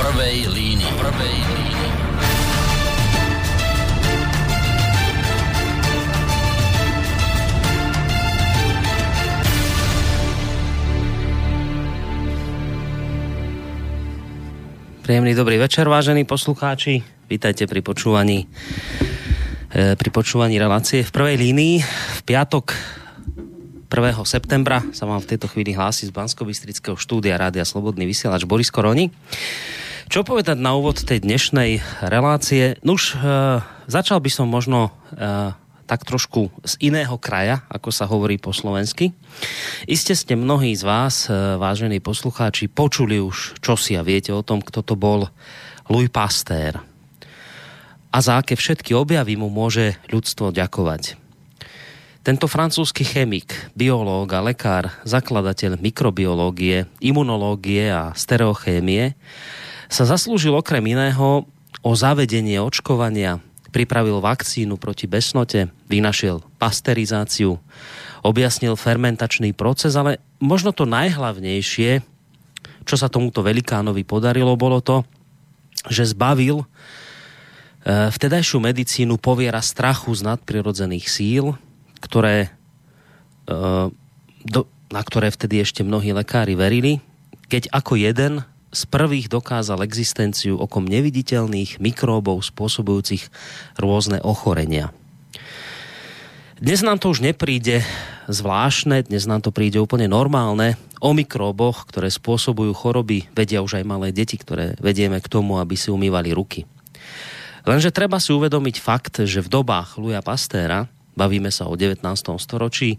prvej línii. Prvej línii. Príjemný dobrý večer, vážení poslucháči. Vítajte pri počúvaní e, pri počúvaní relácie v prvej línii. V piatok 1. septembra sa vám v tejto chvíli hlási z bansko štúdia Rádia Slobodný vysielač Boris Koroni. Čo povedať na úvod tej dnešnej relácie? Nuž, e, začal by som možno e, tak trošku z iného kraja, ako sa hovorí po slovensky. Iste ste mnohí z vás, e, vážení poslucháči, počuli už čosi a viete o tom, kto to bol Louis Pasteur. A za aké všetky objavy mu môže ľudstvo ďakovať. Tento francúzsky chemik, biológ a lekár, zakladateľ mikrobiológie, imunológie a stereochémie, sa zaslúžil okrem iného o zavedenie očkovania. Pripravil vakcínu proti besnote, vynašiel pasterizáciu, objasnil fermentačný proces, ale možno to najhlavnejšie, čo sa tomuto velikánovi podarilo, bolo to, že zbavil e, vtedajšiu medicínu poviera strachu z nadprirodzených síl, ktoré, e, na ktoré vtedy ešte mnohí lekári verili, keď ako jeden z prvých dokázal existenciu okom neviditeľných mikróbov spôsobujúcich rôzne ochorenia. Dnes nám to už nepríde zvláštne, dnes nám to príde úplne normálne. O mikróboch, ktoré spôsobujú choroby, vedia už aj malé deti, ktoré vedieme k tomu, aby si umývali ruky. Lenže treba si uvedomiť fakt, že v dobách Luja Pastéra, bavíme sa o 19. storočí,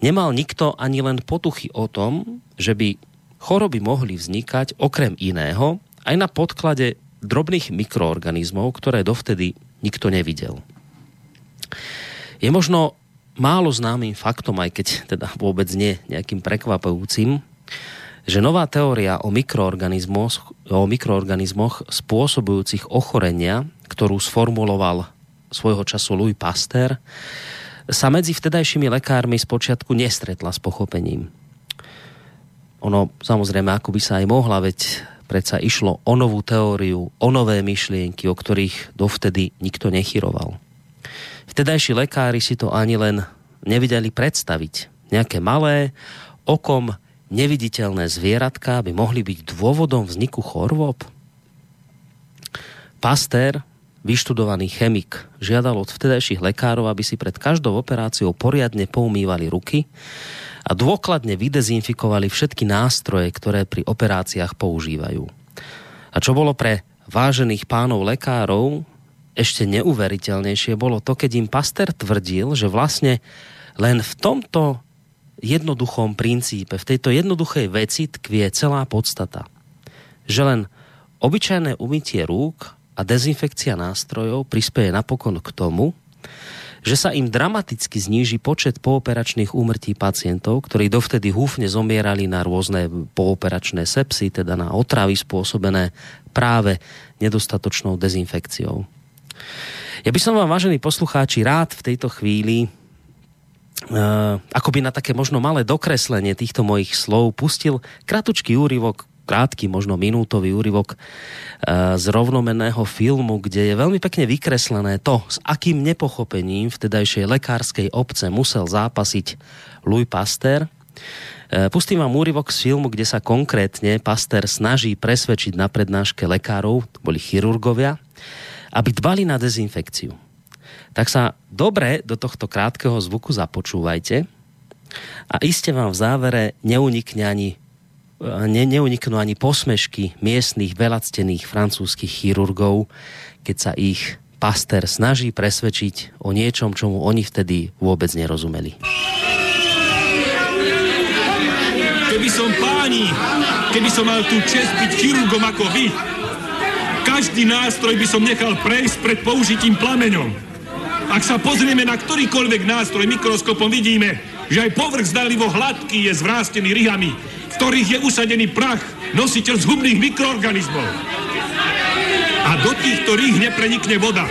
nemal nikto ani len potuchy o tom, že by choroby mohli vznikať okrem iného aj na podklade drobných mikroorganizmov, ktoré dovtedy nikto nevidel. Je možno málo známym faktom, aj keď teda vôbec nie nejakým prekvapujúcim, že nová teória o mikroorganizmoch, o mikroorganizmoch spôsobujúcich ochorenia, ktorú sformuloval svojho času Louis Pasteur, sa medzi vtedajšími lekármi spočiatku nestretla s pochopením. Ono samozrejme, ako by sa aj mohla, veď predsa išlo o novú teóriu, o nové myšlienky, o ktorých dovtedy nikto nechyroval. Vtedajší lekári si to ani len nevideli predstaviť. Nejaké malé, okom neviditeľné zvieratka by mohli byť dôvodom vzniku chorôb? Pastér, vyštudovaný chemik, žiadal od vtedajších lekárov, aby si pred každou operáciou poriadne poumývali ruky a dôkladne vydezinfikovali všetky nástroje, ktoré pri operáciách používajú. A čo bolo pre vážených pánov lekárov ešte neuveriteľnejšie bolo to, keď im Paster tvrdil, že vlastne len v tomto jednoduchom princípe, v tejto jednoduchej veci tkvie celá podstata. Že len obyčajné umytie rúk a dezinfekcia nástrojov prispieje napokon k tomu, že sa im dramaticky zníži počet pooperačných úmrtí pacientov, ktorí dovtedy húfne zomierali na rôzne pooperačné sepsy, teda na otravy spôsobené práve nedostatočnou dezinfekciou. Ja by som vám, vážení poslucháči, rád v tejto chvíli Uh, akoby na také možno malé dokreslenie týchto mojich slov pustil kratučký úryvok krátky, možno minútový úryvok eh, z rovnomenného filmu, kde je veľmi pekne vykreslené to, s akým nepochopením vtedajšej lekárskej obce musel zápasiť Louis Pasteur. Eh, pustím vám úryvok z filmu, kde sa konkrétne Pasteur snaží presvedčiť na prednáške lekárov, boli chirurgovia, aby dbali na dezinfekciu. Tak sa dobre do tohto krátkeho zvuku započúvajte a iste vám v závere neunikne ani ne, neuniknú ani posmešky miestných velactených francúzskych chirurgov, keď sa ich Pasteur snaží presvedčiť o niečom, čomu oni vtedy vôbec nerozumeli. Keby som páni, keby som mal tú čest byť chirurgom ako vy, každý nástroj by som nechal prejsť pred použitím plameňom. Ak sa pozrieme na ktorýkoľvek nástroj mikroskopom, vidíme, že aj povrch zdalivo hladký je zvrástený ryhami, ktorých je usadený prach, nositeľ zhubných mikroorganizmov. A do týchto rých neprenikne voda.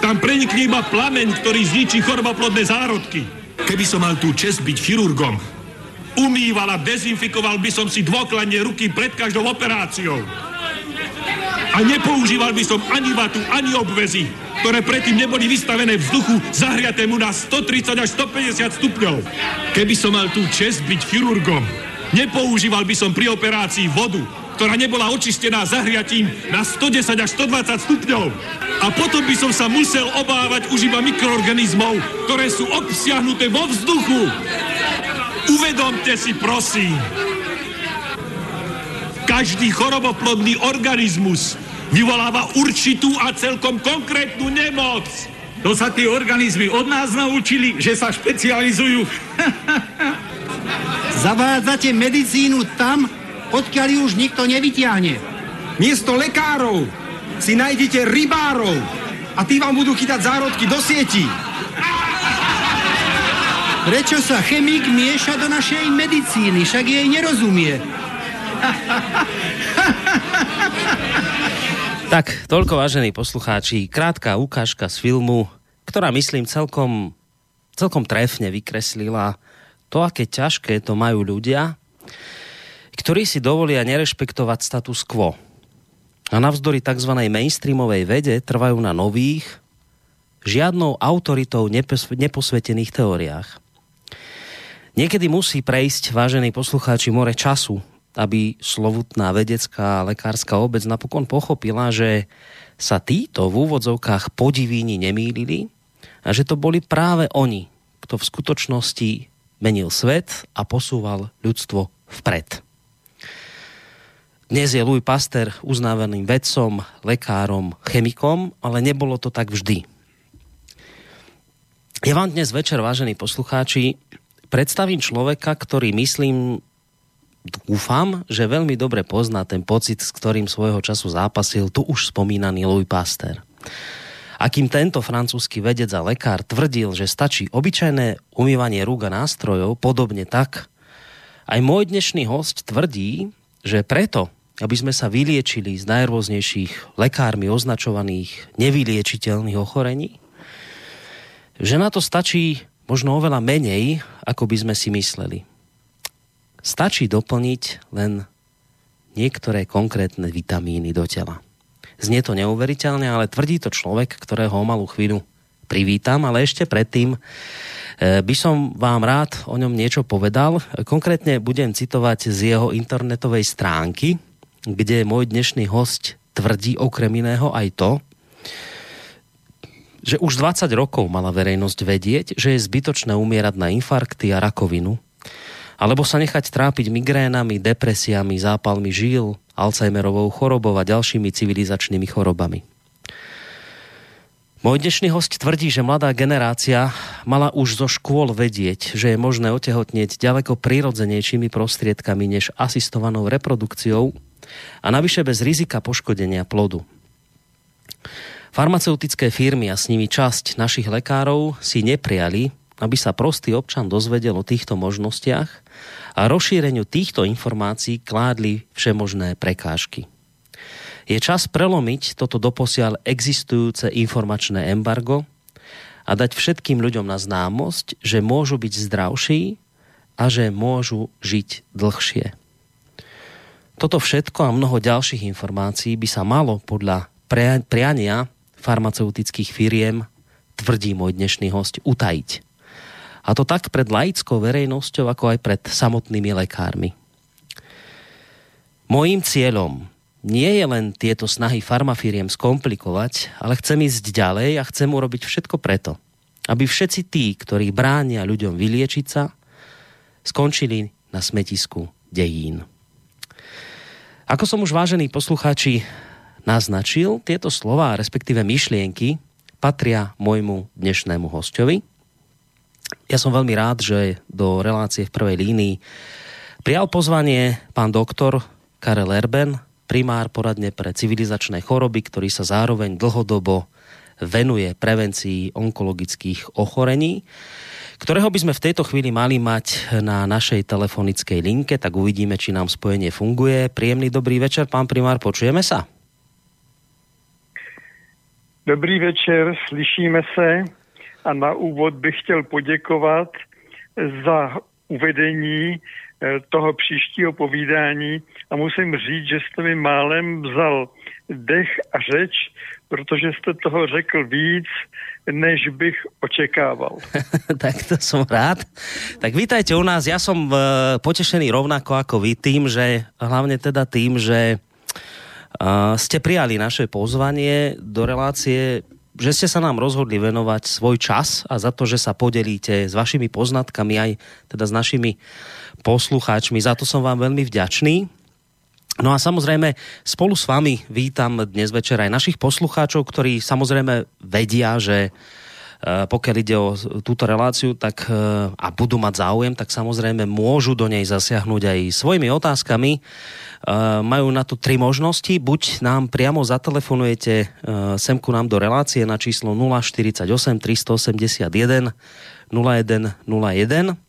Tam prenikne iba plameň, ktorý zničí choroboplodné zárodky. Keby som mal tú čest byť chirurgom, umýval a dezinfikoval by som si dôkladne ruky pred každou operáciou. A nepoužíval by som ani vatu, ani obvezy, ktoré predtým neboli vystavené vzduchu zahriatému na 130 až 150 stupňov. Keby som mal tú čest byť chirurgom, nepoužíval by som pri operácii vodu, ktorá nebola očistená zahriatím na 110 až 120 stupňov. A potom by som sa musel obávať už iba mikroorganizmov, ktoré sú obsiahnuté vo vzduchu. Uvedomte si, prosím, každý choroboplodný organizmus vyvoláva určitú a celkom konkrétnu nemoc. To sa tie organizmy od nás naučili, že sa špecializujú. Zavádzate medicínu tam, odkiaľ ju už nikto nevyťahne. Miesto lekárov si nájdete rybárov a tí vám budú chytať zárodky do sieti. Prečo sa chemik mieša do našej medicíny? Však jej nerozumie. Tak, toľko vážení poslucháči, krátka ukážka z filmu, ktorá myslím celkom, celkom trefne vykreslila to, aké ťažké to majú ľudia, ktorí si dovolia nerešpektovať status quo. A navzdory tzv. mainstreamovej vede trvajú na nových, žiadnou autoritou neposvetených teóriách. Niekedy musí prejsť, vážení poslucháči, more času, aby slovutná vedecká a lekárska obec napokon pochopila, že sa títo v úvodzovkách podivíni nemýlili a že to boli práve oni, kto v skutočnosti menil svet a posúval ľudstvo vpred. Dnes je Louis Pasteur uznávaným vedcom, lekárom, chemikom, ale nebolo to tak vždy. Ja vám dnes večer, vážení poslucháči, predstavím človeka, ktorý myslím, dúfam, že veľmi dobre pozná ten pocit, s ktorým svojho času zápasil tu už spomínaný Louis Pasteur. A kým tento francúzsky vedec a lekár tvrdil, že stačí obyčajné umývanie rúk a nástrojov, podobne tak, aj môj dnešný host tvrdí, že preto, aby sme sa vyliečili z najrôznejších lekármi označovaných nevyliečiteľných ochorení, že na to stačí možno oveľa menej, ako by sme si mysleli. Stačí doplniť len niektoré konkrétne vitamíny do tela. Znie to neuveriteľne, ale tvrdí to človek, ktorého o malú chvíľu privítam, ale ešte predtým e, by som vám rád o ňom niečo povedal. Konkrétne budem citovať z jeho internetovej stránky, kde môj dnešný host tvrdí okrem iného aj to, že už 20 rokov mala verejnosť vedieť, že je zbytočné umierať na infarkty a rakovinu, alebo sa nechať trápiť migrénami, depresiami, zápalmi žil, Alzheimerovou chorobou a ďalšími civilizačnými chorobami. Môj dnešný host tvrdí, že mladá generácia mala už zo škôl vedieť, že je možné otehotnieť ďaleko prirodzenejšími prostriedkami než asistovanou reprodukciou a navyše bez rizika poškodenia plodu. Farmaceutické firmy a s nimi časť našich lekárov si nepriali, aby sa prostý občan dozvedel o týchto možnostiach a rozšíreniu týchto informácií kládli všemožné prekážky. Je čas prelomiť toto doposiaľ existujúce informačné embargo a dať všetkým ľuďom na známosť, že môžu byť zdravší a že môžu žiť dlhšie. Toto všetko a mnoho ďalších informácií by sa malo podľa priania farmaceutických firiem, tvrdí môj dnešný host, utajiť. A to tak pred laickou verejnosťou, ako aj pred samotnými lekármi. Mojím cieľom nie je len tieto snahy farmafíriem skomplikovať, ale chcem ísť ďalej a chcem urobiť všetko preto, aby všetci tí, ktorí bránia ľuďom vyliečiť sa, skončili na smetisku dejín. Ako som už vážení poslucháči naznačil, tieto slova, respektíve myšlienky, patria môjmu dnešnému hostovi, ja som veľmi rád, že do relácie v prvej línii prijal pozvanie pán doktor Karel Erben, primár poradne pre civilizačné choroby, ktorý sa zároveň dlhodobo venuje prevencii onkologických ochorení, ktorého by sme v tejto chvíli mali mať na našej telefonickej linke, tak uvidíme, či nám spojenie funguje. Príjemný dobrý večer, pán primár, počujeme sa? Dobrý večer, slyšíme se a na úvod bych chtěl poděkovat za uvedení eh, toho příštího povídání a musím říct, že jste mi málem vzal dech a řeč, protože jste toho řekl víc, než bych očekával. tak to som rád. Tak vítajte u nás. Ja som uh, potešený rovnako ako vy tým, že hlavne teda tým, že uh, ste prijali naše pozvanie do relácie že ste sa nám rozhodli venovať svoj čas a za to, že sa podelíte s vašimi poznatkami aj teda s našimi poslucháčmi. Za to som vám veľmi vďačný. No a samozrejme spolu s vami vítam dnes večer aj našich poslucháčov, ktorí samozrejme vedia, že pokiaľ ide o túto reláciu tak, e, a budú mať záujem, tak samozrejme môžu do nej zasiahnuť aj svojimi otázkami. E, majú na to tri možnosti. Buď nám priamo zatelefonujete sem ku nám do relácie na číslo 048 381 0101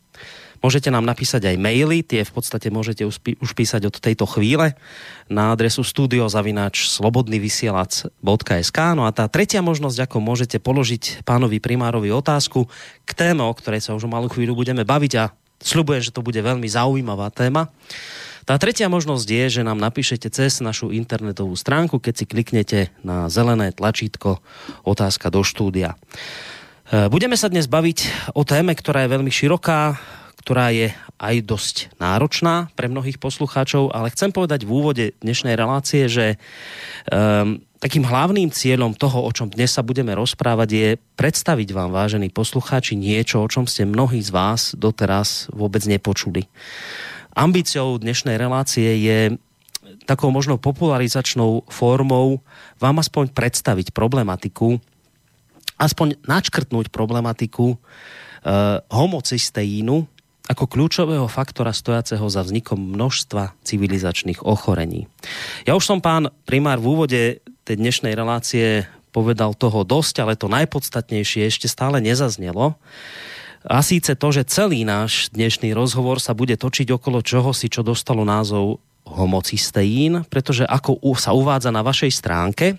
Môžete nám napísať aj maily, tie v podstate môžete už písať od tejto chvíle na adresu studiozavináč slobodnyvysielac.sk No a tá tretia možnosť, ako môžete položiť pánovi primárovi otázku k téme, o ktorej sa už o malú chvíľu budeme baviť a sľubujem, že to bude veľmi zaujímavá téma. Tá tretia možnosť je, že nám napíšete cez našu internetovú stránku, keď si kliknete na zelené tlačítko otázka do štúdia. E, budeme sa dnes baviť o téme, ktorá je veľmi široká, ktorá je aj dosť náročná pre mnohých poslucháčov, ale chcem povedať v úvode dnešnej relácie, že um, takým hlavným cieľom toho, o čom dnes sa budeme rozprávať, je predstaviť vám, vážení poslucháči, niečo, o čom ste mnohí z vás doteraz vôbec nepočuli. Ambíciou dnešnej relácie je takou možno popularizačnou formou vám aspoň predstaviť problematiku, aspoň načkrtnúť problematiku uh, homocysteínu, ako kľúčového faktora stojaceho za vznikom množstva civilizačných ochorení. Ja už som pán primár v úvode tej dnešnej relácie povedal toho dosť, ale to najpodstatnejšie ešte stále nezaznelo. A síce to, že celý náš dnešný rozhovor sa bude točiť okolo čoho si, čo dostalo názov homocysteín, pretože ako sa uvádza na vašej stránke,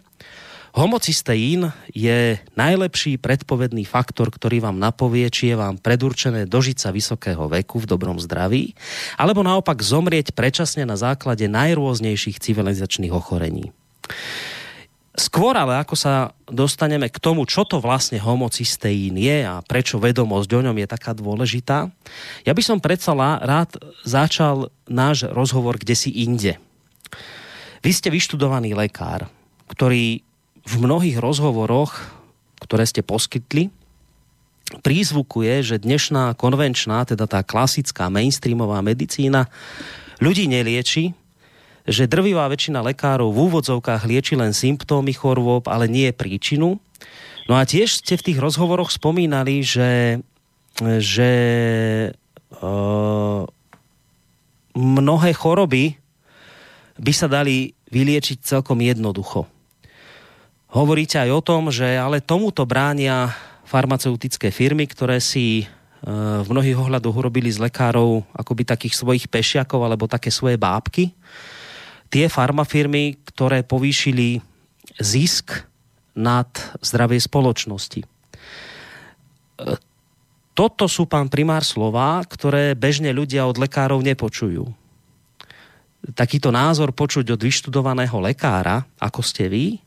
Homocysteín je najlepší predpovedný faktor, ktorý vám napovie, či je vám predurčené dožiť sa vysokého veku v dobrom zdraví, alebo naopak zomrieť predčasne na základe najrôznejších civilizačných ochorení. Skôr ale ako sa dostaneme k tomu, čo to vlastne homocysteín je a prečo vedomosť o ňom je taká dôležitá, ja by som predsa rád začal náš rozhovor kde si inde. Vy ste vyštudovaný lekár, ktorý v mnohých rozhovoroch, ktoré ste poskytli, prízvukuje, že dnešná konvenčná, teda tá klasická mainstreamová medicína ľudí nelieči, že drvivá väčšina lekárov v úvodzovkách lieči len symptómy chorôb, ale nie príčinu. No a tiež ste v tých rozhovoroch spomínali, že, že uh, mnohé choroby by sa dali vyliečiť celkom jednoducho. Hovoríte aj o tom, že ale tomuto bránia farmaceutické firmy, ktoré si e, v mnohých ohľadoch urobili z lekárov akoby takých svojich pešiakov alebo také svoje bábky. Tie farmafirmy, ktoré povýšili zisk nad zdravie spoločnosti. E, toto sú, pán primár, slova, ktoré bežne ľudia od lekárov nepočujú. Takýto názor počuť od vyštudovaného lekára, ako ste vy,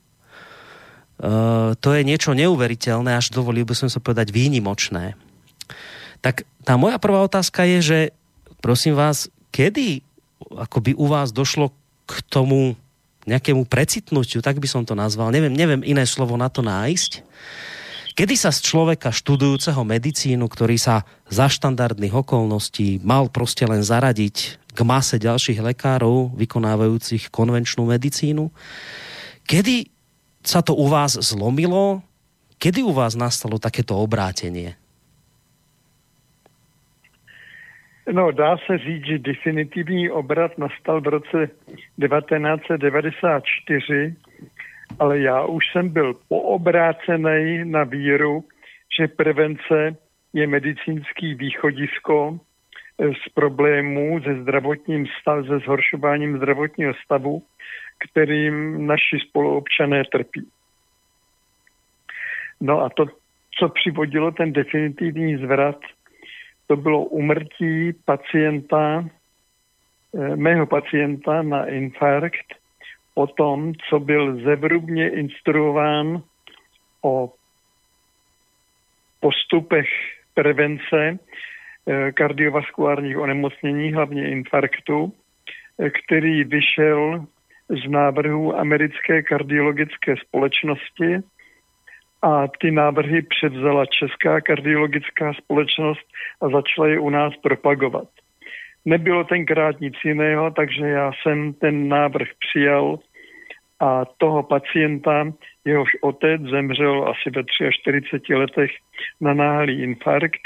Eh, to je niečo neuveriteľné, až dovolil by som sa povedať výnimočné. Tak tá moja prvá otázka je, že prosím vás, kedy akoby u vás došlo k tomu nejakému precitnutiu, tak by som to nazval, neviem, neviem iné slovo na to nájsť, kedy sa z človeka študujúceho medicínu, ktorý sa za štandardných okolností mal proste len zaradiť k mase ďalších lekárov vykonávajúcich konvenčnú medicínu, kedy sa to u vás zlomilo? Kedy u vás nastalo takéto obrátenie? No, dá se říct, že definitivní obrat nastal v roce 1994, ale já už jsem byl poobrácený na víru, že prevence je medicínský východisko z problémů se zdravotním stav, se zhoršováním zdravotního stavu kterým naši spoluobčané trpí. No a to, co přivodilo ten definitivní zvrat, to bylo umrtí pacienta, eh, mého pacienta na infarkt po tom, co byl zevrubně instruován o postupech prevence eh, kardiovaskulárních onemocnění, hlavně infarktu, eh, který vyšel z návrhu americké kardiologické společnosti a ty návrhy převzala Česká kardiologická společnost a začala je u nás propagovat. Nebylo tenkrát nic jiného, takže já jsem ten návrh přijal a toho pacienta, jehož otec zemřel asi ve 43 letech na náhlý infarkt,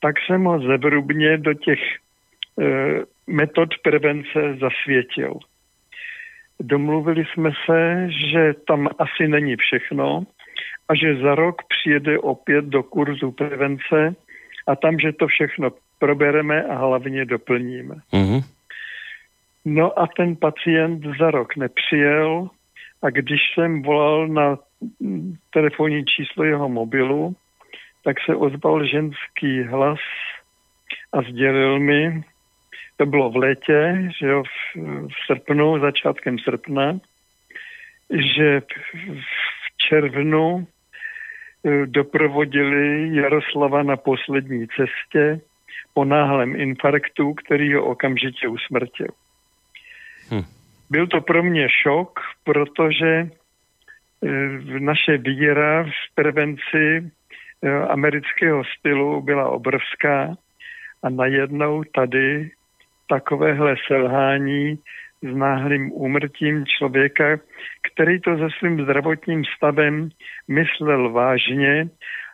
tak jsem ho zevrubně do těch e, metod prevence zasvětil. Domluvili jsme se, že tam asi není všechno a že za rok přijede opět do kurzu prevence a tam, že to všechno probereme a hlavně doplníme. Uh-huh. No a ten pacient za rok nepřijel a když jsem volal na telefonní číslo jeho mobilu, tak se ozval ženský hlas a sdělil mi, to bylo v létě, že jo, v, v srpnu, začátkem srpna, že v červnu e, doprovodili Jaroslava na poslední cestě po náhlém infarktu, který ho okamžitě usmrtil. Hm. Byl to pro mě šok, protože e, naše víra v prevenci e, amerického stylu byla obrovská a najednou tady takovéhle selhání s náhlým úmrtím člověka, který to se svým zdravotním stavem myslel vážně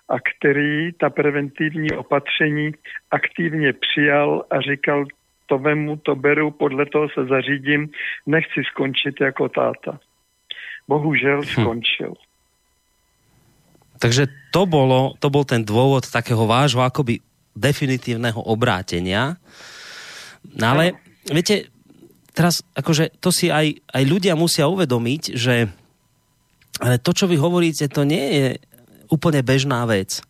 a který ta preventivní opatření aktivně přijal a říkal, to vemu, to beru, podle toho se zařídím, nechci skončit jako táta. Bohužel hm. skončil. Hm. Takže to, bolo, to bol ten dôvod takého vášho akoby definitívneho obrátenia. No ale, viete, teraz akože to si aj, aj ľudia musia uvedomiť, že ale to, čo vy hovoríte, to nie je úplne bežná vec.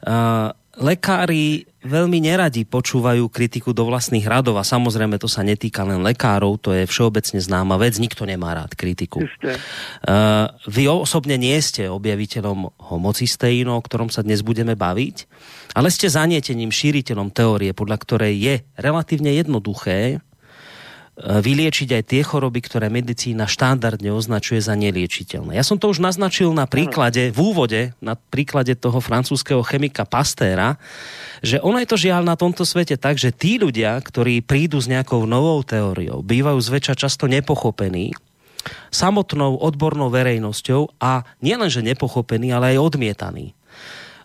Uh, lekári veľmi neradi počúvajú kritiku do vlastných radov a samozrejme to sa netýka len lekárov, to je všeobecne známa vec, nikto nemá rád kritiku. Uh, vy osobne nie ste objaviteľom homocisteínu, o ktorom sa dnes budeme baviť, ale ste zanietením, šíriteľom teórie, podľa ktorej je relatívne jednoduché vyliečiť aj tie choroby, ktoré medicína štandardne označuje za neliečiteľné. Ja som to už naznačil na príklade, v úvode, na príklade toho francúzského chemika Pastéra, že ono je to žiaľ na tomto svete tak, že tí ľudia, ktorí prídu s nejakou novou teóriou, bývajú zväčša často nepochopení samotnou odbornou verejnosťou a nielenže nepochopení, ale aj odmietaní.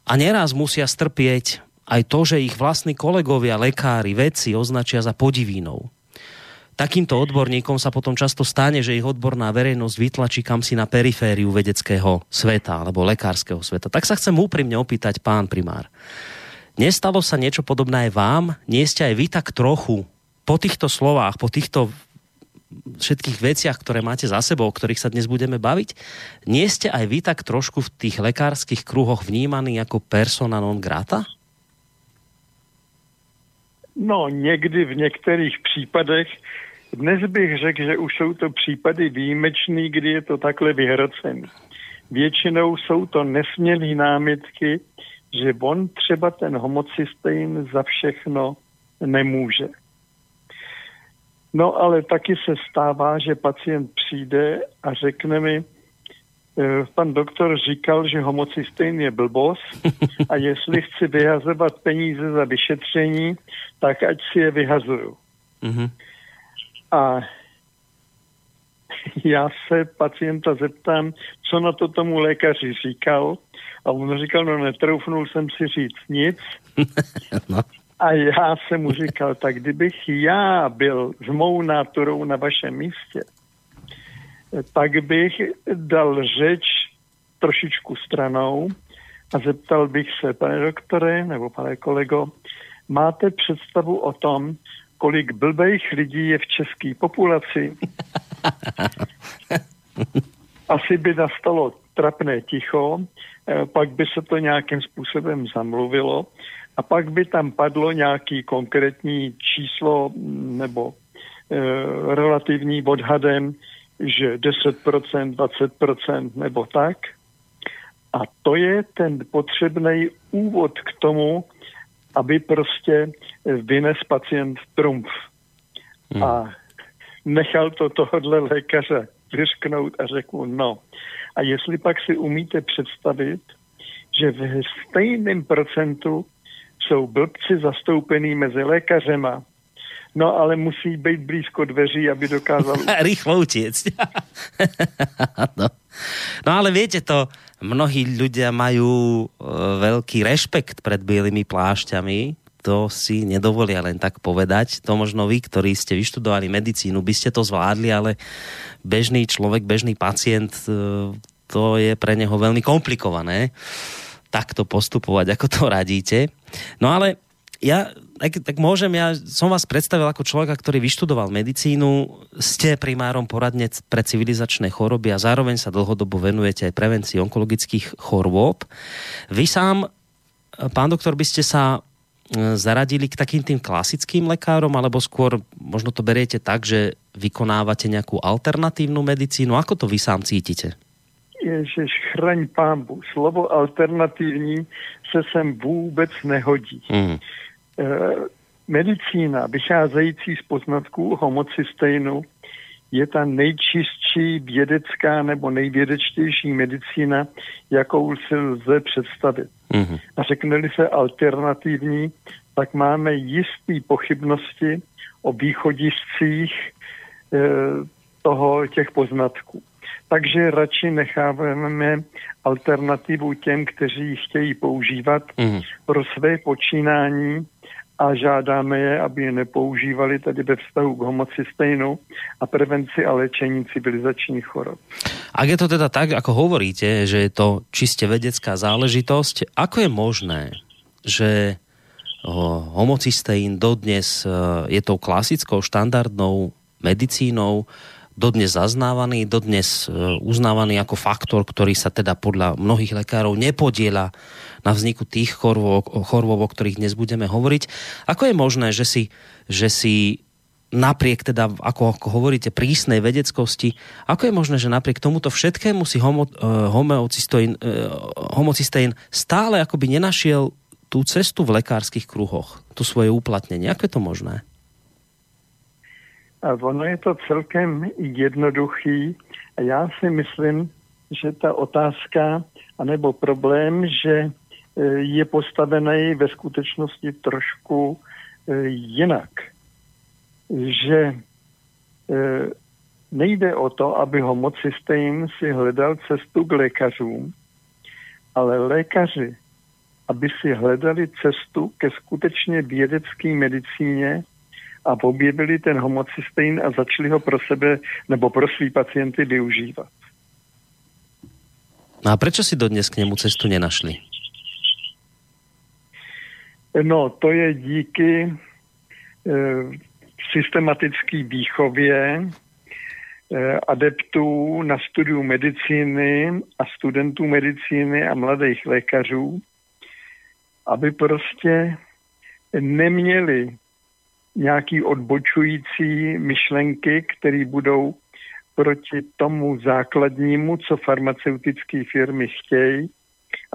A neraz musia strpieť aj to, že ich vlastní kolegovia, lekári, vedci označia za podivínou takýmto odborníkom sa potom často stane, že ich odborná verejnosť vytlačí kam si na perifériu vedeckého sveta alebo lekárskeho sveta. Tak sa chcem úprimne opýtať, pán primár. Nestalo sa niečo podobné aj vám? Nie ste aj vy tak trochu po týchto slovách, po týchto všetkých veciach, ktoré máte za sebou, o ktorých sa dnes budeme baviť, nie ste aj vy tak trošku v tých lekárskych kruhoch vnímaní ako persona non grata? No, někdy v některých případech dnes bych řekl, že už jsou to případy výjimečný, kdy je to takhle vyhrocený. Většinou jsou to nesmělý námitky, že on třeba ten homocystein za všechno nemůže. No ale taky se stává, že pacient přijde a řekne mi, eh, pan doktor říkal, že homocystein je blbost a jestli chci vyhazovat peníze za vyšetření, tak ať si je vyhazuju. Mm-hmm. A já se pacienta zeptám, co na to tomu lékaři říkal. A on říkal, no netroufnul jsem si říct nic. no. A já jsem mu říkal, tak kdybych já byl s mou náturou na vašem místě, tak bych dal řeč trošičku stranou a zeptal bych se, pane doktore nebo pane kolego, máte představu o tom, kolik blbejch lidí je v české populaci. Asi by nastalo trapné ticho, eh, pak by se to nějakým způsobem zamluvilo a pak by tam padlo nějaký konkrétní číslo mm, nebo e, relativní odhadem, že 10%, 20% nebo tak. A to je ten potřebný úvod k tomu, aby prostě vynes pacient trumf. Hmm. A nechal to tohohle lékaře vyřknout a řekl, no. A jestli pak si umíte představit, že v stejném procentu jsou blbci zastoupený mezi lékařema, No ale musí být blízko dveří, aby dokázal... Rýchlo utiecť. no. no ale viete to, mnohí ľudia majú e, veľký rešpekt pred bielými plášťami, to si nedovolia len tak povedať. To možno vy, ktorí ste vyštudovali medicínu, by ste to zvládli, ale bežný človek, bežný pacient, e, to je pre neho veľmi komplikované takto postupovať, ako to radíte. No ale ja, tak, tak môžem, ja som vás predstavil ako človeka, ktorý vyštudoval medicínu, ste primárom poradnec pre civilizačné choroby a zároveň sa dlhodobo venujete aj prevencii onkologických chorôb. Vy sám, pán doktor, by ste sa e, zaradili k takým tým klasickým lekárom, alebo skôr možno to beriete tak, že vykonávate nejakú alternatívnu medicínu? Ako to vy sám cítite? Ježiš, chraň pámbu. Slovo alternativní se sem vůbec nehodí. Mm. Eh, medicína vycházející z poznatků homocystejnu je ta nejčistší vědecká nebo nejvědečtější medicína, jakou si lze představit. Mm-hmm. A řekne se alternativní, tak máme jisté pochybnosti o východiscích e, toho těch poznatků. Takže radši necháváme alternativu těm, kteří ji chtějí používat mm. pro své počínání a žádáme je, aby je nepoužívali tady ve vztahu k homocystejnu a prevenci a léčení civilizačních chorob. Ak je to teda tak, ako hovoríte, že je to čiste vedecká záležitosť, ako je možné, že homocysteín dodnes e, je tou klasickou štandardnou medicínou, dodnes zaznávaný, dodnes e, uznávaný ako faktor, ktorý sa teda podľa mnohých lekárov nepodiela na vzniku tých chorôb, o ktorých dnes budeme hovoriť. Ako je možné, že si, že si napriek teda, ako, hovoríte, prísnej vedeckosti, ako je možné, že napriek tomuto všetkému si homo, uh, homeocystein, uh, homocystein stále akoby nenašiel tú cestu v lekárskych kruhoch, tu svoje uplatnenie. Ako je to možné? A ono je to celkem jednoduchý a já si myslím, že ta otázka anebo problém, že je postavený ve skutečnosti trošku e, jinak. Že e, nejde o to, aby homocystejn si hledal cestu k lékařům, ale lékaři, aby si hledali cestu ke skutečně vědecké medicíně a objevili ten homocystejn a začali ho pro sebe nebo pro svý pacienty využívat. No a prečo si dodnes k němu cestu nenašli? No, to je díky e, systematické výchově e, adeptů na studiu medicíny a studentů medicíny a mladých lékařů, aby prostě neměli nějaký odbočující myšlenky, které budou proti tomu základnímu, co farmaceutické firmy chtějí,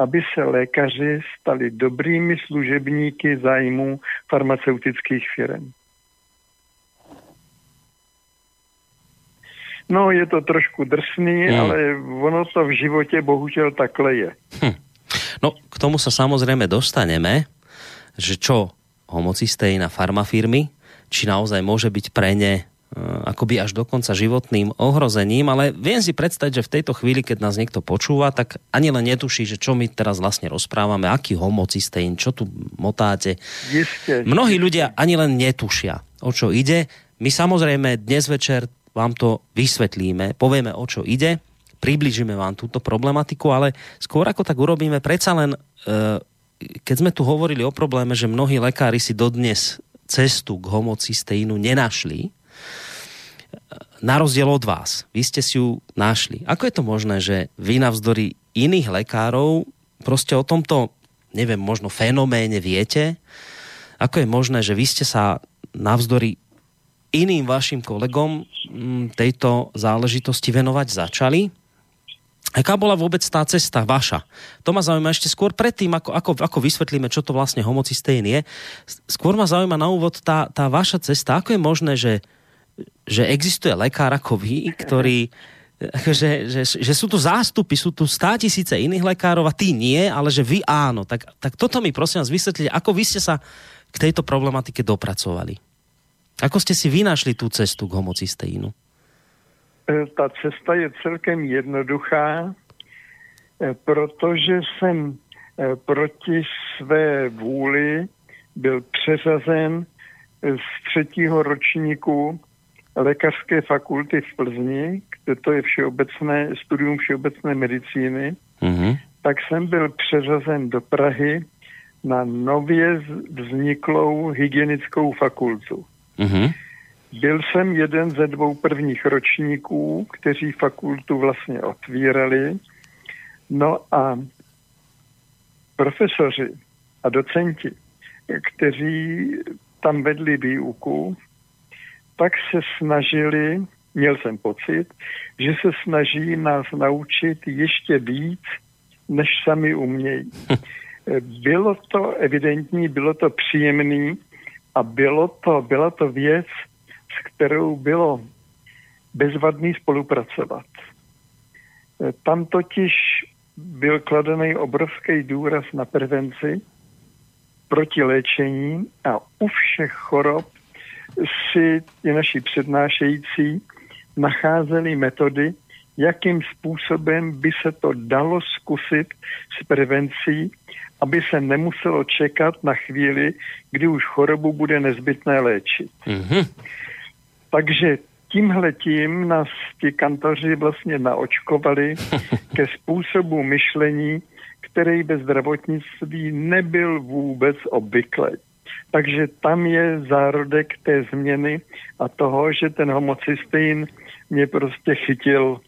aby se lékaři stali dobrými služebníky zájmu farmaceutických firm. No, je to trošku drsný, hmm. ale ono to v životě bohužel takhle je. Hm. No, k tomu sa samozrejme dostaneme, že čo homocysteín a farmafirmy, či naozaj môže byť pre ne akoby až dokonca životným ohrozením, ale viem si predstaviť, že v tejto chvíli, keď nás niekto počúva, tak ani len netuší, že čo my teraz vlastne rozprávame, aký homocysteín, čo tu motáte. Jiste, Mnohí ľudia ani len netušia, o čo ide. My samozrejme dnes večer vám to vysvetlíme, povieme, o čo ide, približíme vám túto problematiku, ale skôr ako tak urobíme, predsa len, eh, keď sme tu hovorili o probléme, že mnohí lekári si dodnes cestu k homocysteínu nenašli, na rozdiel od vás. Vy ste si ju našli. Ako je to možné, že vy navzdory iných lekárov proste o tomto, neviem, možno fenoméne viete? Ako je možné, že vy ste sa navzdory iným vašim kolegom mm, tejto záležitosti venovať začali. Aká bola vôbec tá cesta vaša? To ma zaujíma ešte skôr predtým, ako, ako, ako vysvetlíme, čo to vlastne homocysteín je. Skôr ma zaujíma na úvod tá, tá vaša cesta. Ako je možné, že, že existuje lekár ako vy, ktorý že, že, že sú tu zástupy, sú tu stá tisíce iných lekárov a ty nie, ale že vy áno. Tak, tak toto mi prosím vás vysvetlite, ako vy ste sa k tejto problematike dopracovali. Ako ste si vynašli tú cestu k homocysteínu? E, ta cesta je celkem jednoduchá, e, protože jsem e, proti své vůli byl přeřazen z třetího ročníku lékařské fakulty v Plzni, kde to je všeobecné, studium všeobecné medicíny, mm-hmm. tak jsem byl přeřazen do Prahy na nově vzniklou hygienickou fakultu. Mm-hmm. Byl jsem jeden ze dvou prvních ročníků, kteří fakultu vlastně otvírali. No a profesoři a docenti, kteří tam vedli výuku, tak se snažili, měl jsem pocit, že se snaží nás naučit ještě víc, než sami umějí. Bylo to evidentní, bylo to příjemný a bylo to, byla to věc, s kterou bylo bezvadný spolupracovat. Tam totiž byl kladený obrovský důraz na prevenci, proti léčení a u všech chorob si i naši přednášející nacházeli metody, jakým způsobem by se to dalo zkusit s prevencí, aby se nemuselo čekat na chvíli, kdy už chorobu bude nezbytné léčit. Mm-hmm. Takže tímhle tím nás ti kantoři vlastně naočkovali ke způsobu myšlení, který ve zdravotnictví nebyl vůbec obvyklý. Takže tam je zárodek té změny a toho, že ten homocystein mě prostě chytil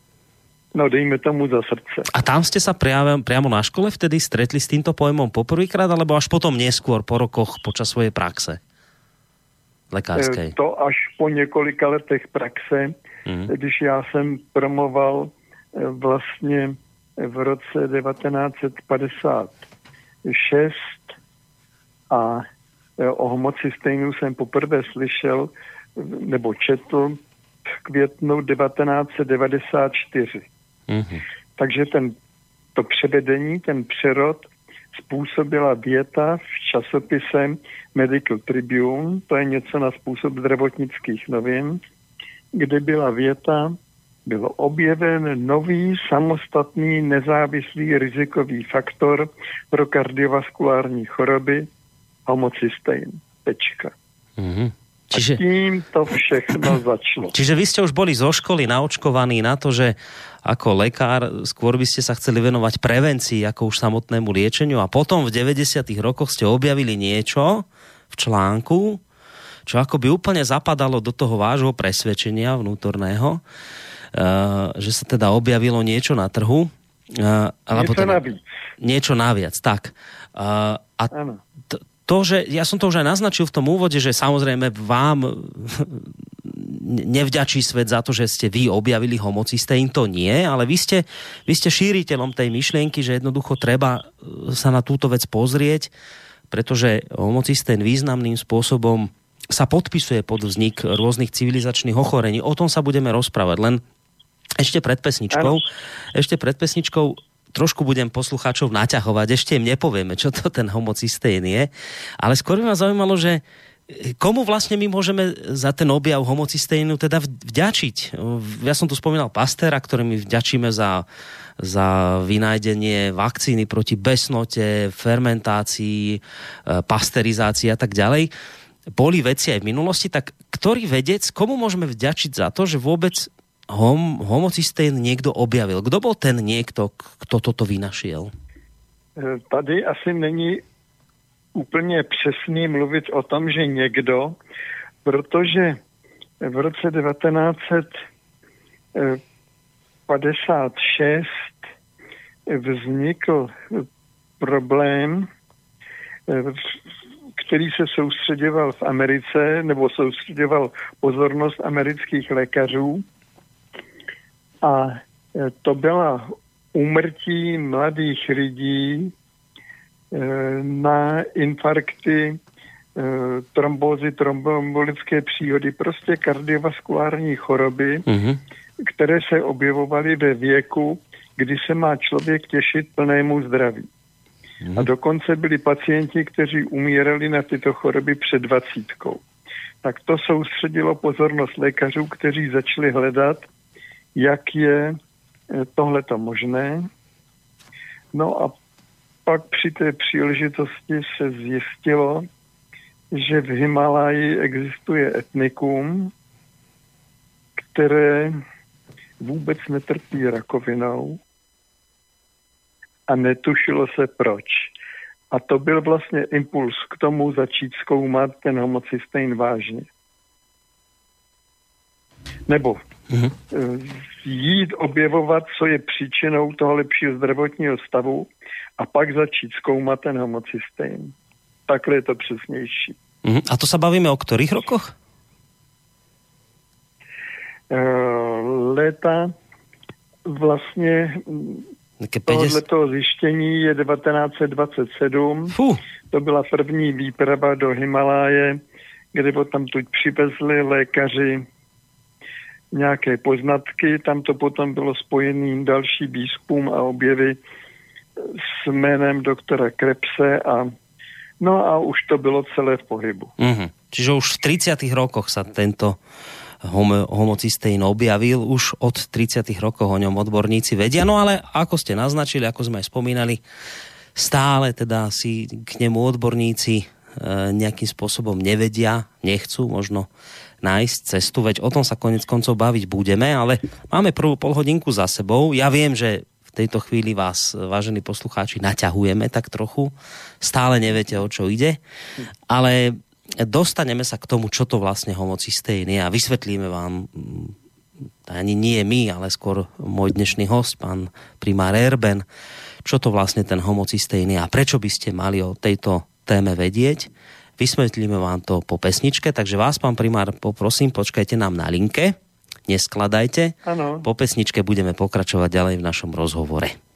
no dejme tomu za srdce. A tam ste sa priamo, priamo na škole vtedy stretli s týmto pojmom poprvýkrát, alebo až potom neskôr, po rokoch, počas svojej praxe lekárskej? E, to až po několika letech praxe, mm. když já jsem promoval e, vlastně v roce 1956 a o homocystejnu jsem poprvé slyšel nebo četl v květnu 1994. Mm-hmm. Takže ten, to převedení, ten přerod způsobila věta v časopise Medical Tribune, to je něco na způsob zdravotnických novin, kde byla věta, byl objeven nový samostatný nezávislý rizikový faktor pro kardiovaskulární choroby, homocystein. Pečka. Mm-hmm. Čiže, a tým to všechno začalo. Čiže vy ste už boli zo školy naočkovaní na to, že ako lekár skôr by ste sa chceli venovať prevencii ako už samotnému liečeniu a potom v 90. rokoch ste objavili niečo v článku, čo ako by úplne zapadalo do toho vášho presvedčenia vnútorného, uh, že sa teda objavilo niečo na trhu. Alebo niečo teda, naviac. Niečo naviac, tak. Uh, a t- to, že ja som to už aj naznačil v tom úvode, že samozrejme vám nevďačí svet za to, že ste vy objavili homocysteín, to nie, ale vy ste, vy ste šíriteľom tej myšlienky, že jednoducho treba e, sa na túto vec pozrieť, pretože homocystén významným spôsobom sa podpisuje pod vznik rôznych civilizačných ochorení. O tom sa budeme rozprávať, len ešte pred pesničkou, ešte pred pesničkou trošku budem poslucháčov naťahovať, ešte im nepovieme, čo to ten homocystén je, ale skôr by ma zaujímalo, že komu vlastne my môžeme za ten objav homocysténu teda vďačiť? Ja som tu spomínal Pastera, ktorý my vďačíme za, za vynájdenie vakcíny proti besnote, fermentácii, e, pasterizácii a tak ďalej. Boli veci aj v minulosti, tak ktorý vedec, komu môžeme vďačiť za to, že vôbec hom, homocystén někdo objavil. Kdo byl ten někdo, kdo toto vynašiel? E, tady asi není úplně přesný mluvit o tom, že někdo, protože v roce 1956 vznikl problém, který se soustředěval v Americe, nebo soustředěval pozornost amerických lékařů. A eh, to byla úmrtí mladých lidí eh, na infarkty, trombózy, tromboembolické příhody, prostě kardiovaskulární choroby, mm-hmm. které se objevovaly ve věku, kdy se má člověk těšit plnému zdraví. Mm. A dokonce byli pacienti, kteří umírali na tyto choroby před dvacítkou. Tak to soustředilo pozornost lékařů, kteří začali hledat, jak je eh, tohleto možné. No a pak při té příležitosti se zjistilo, že v Himaláji existuje etnikum, které vůbec netrpí rakovinou a netušilo se proč. A to byl vlastně impuls k tomu začít zkoumat ten homocystein vážně. Nebo mm-hmm. jít objevovat, co je příčinou toho lepšího zdravotního stavu a pak začít zkoumat ten homocystein. Takhle je to přesnější. Mm-hmm. A to se bavíme o kterých rokoch? Uh, léta vlastně Tohle toho zjištění je 1927. Fuh. To byla první výprava do Himaláje, kde potom tu přivezli lékaři nějaké poznatky. Tam to potom bylo spojený další výzkum a objevy s jménem doktora Krepse a no a už to bylo celé v pohybu. Mm-hmm. Čiže už v 30. rokoch sa tento homo, homocysteín objavil. Už od 30 rokov o ňom odborníci vedia. No ale ako ste naznačili, ako sme aj spomínali, stále teda si k nemu odborníci e, nejakým spôsobom nevedia, nechcú možno nájsť cestu, veď o tom sa konec koncov baviť budeme, ale máme prvú polhodinku za sebou. Ja viem, že v tejto chvíli vás, vážení poslucháči, naťahujeme tak trochu. Stále neviete, o čo ide. Ale dostaneme sa k tomu, čo to vlastne homocysteín je a vysvetlíme vám mm, ani nie my, ale skôr môj dnešný host, pán primár Erben, čo to vlastne ten homocysteín je a prečo by ste mali o tejto téme vedieť. Vysvetlíme vám to po pesničke, takže vás, pán primár, poprosím, počkajte nám na linke, neskladajte. Ano. Po pesničke budeme pokračovať ďalej v našom rozhovore.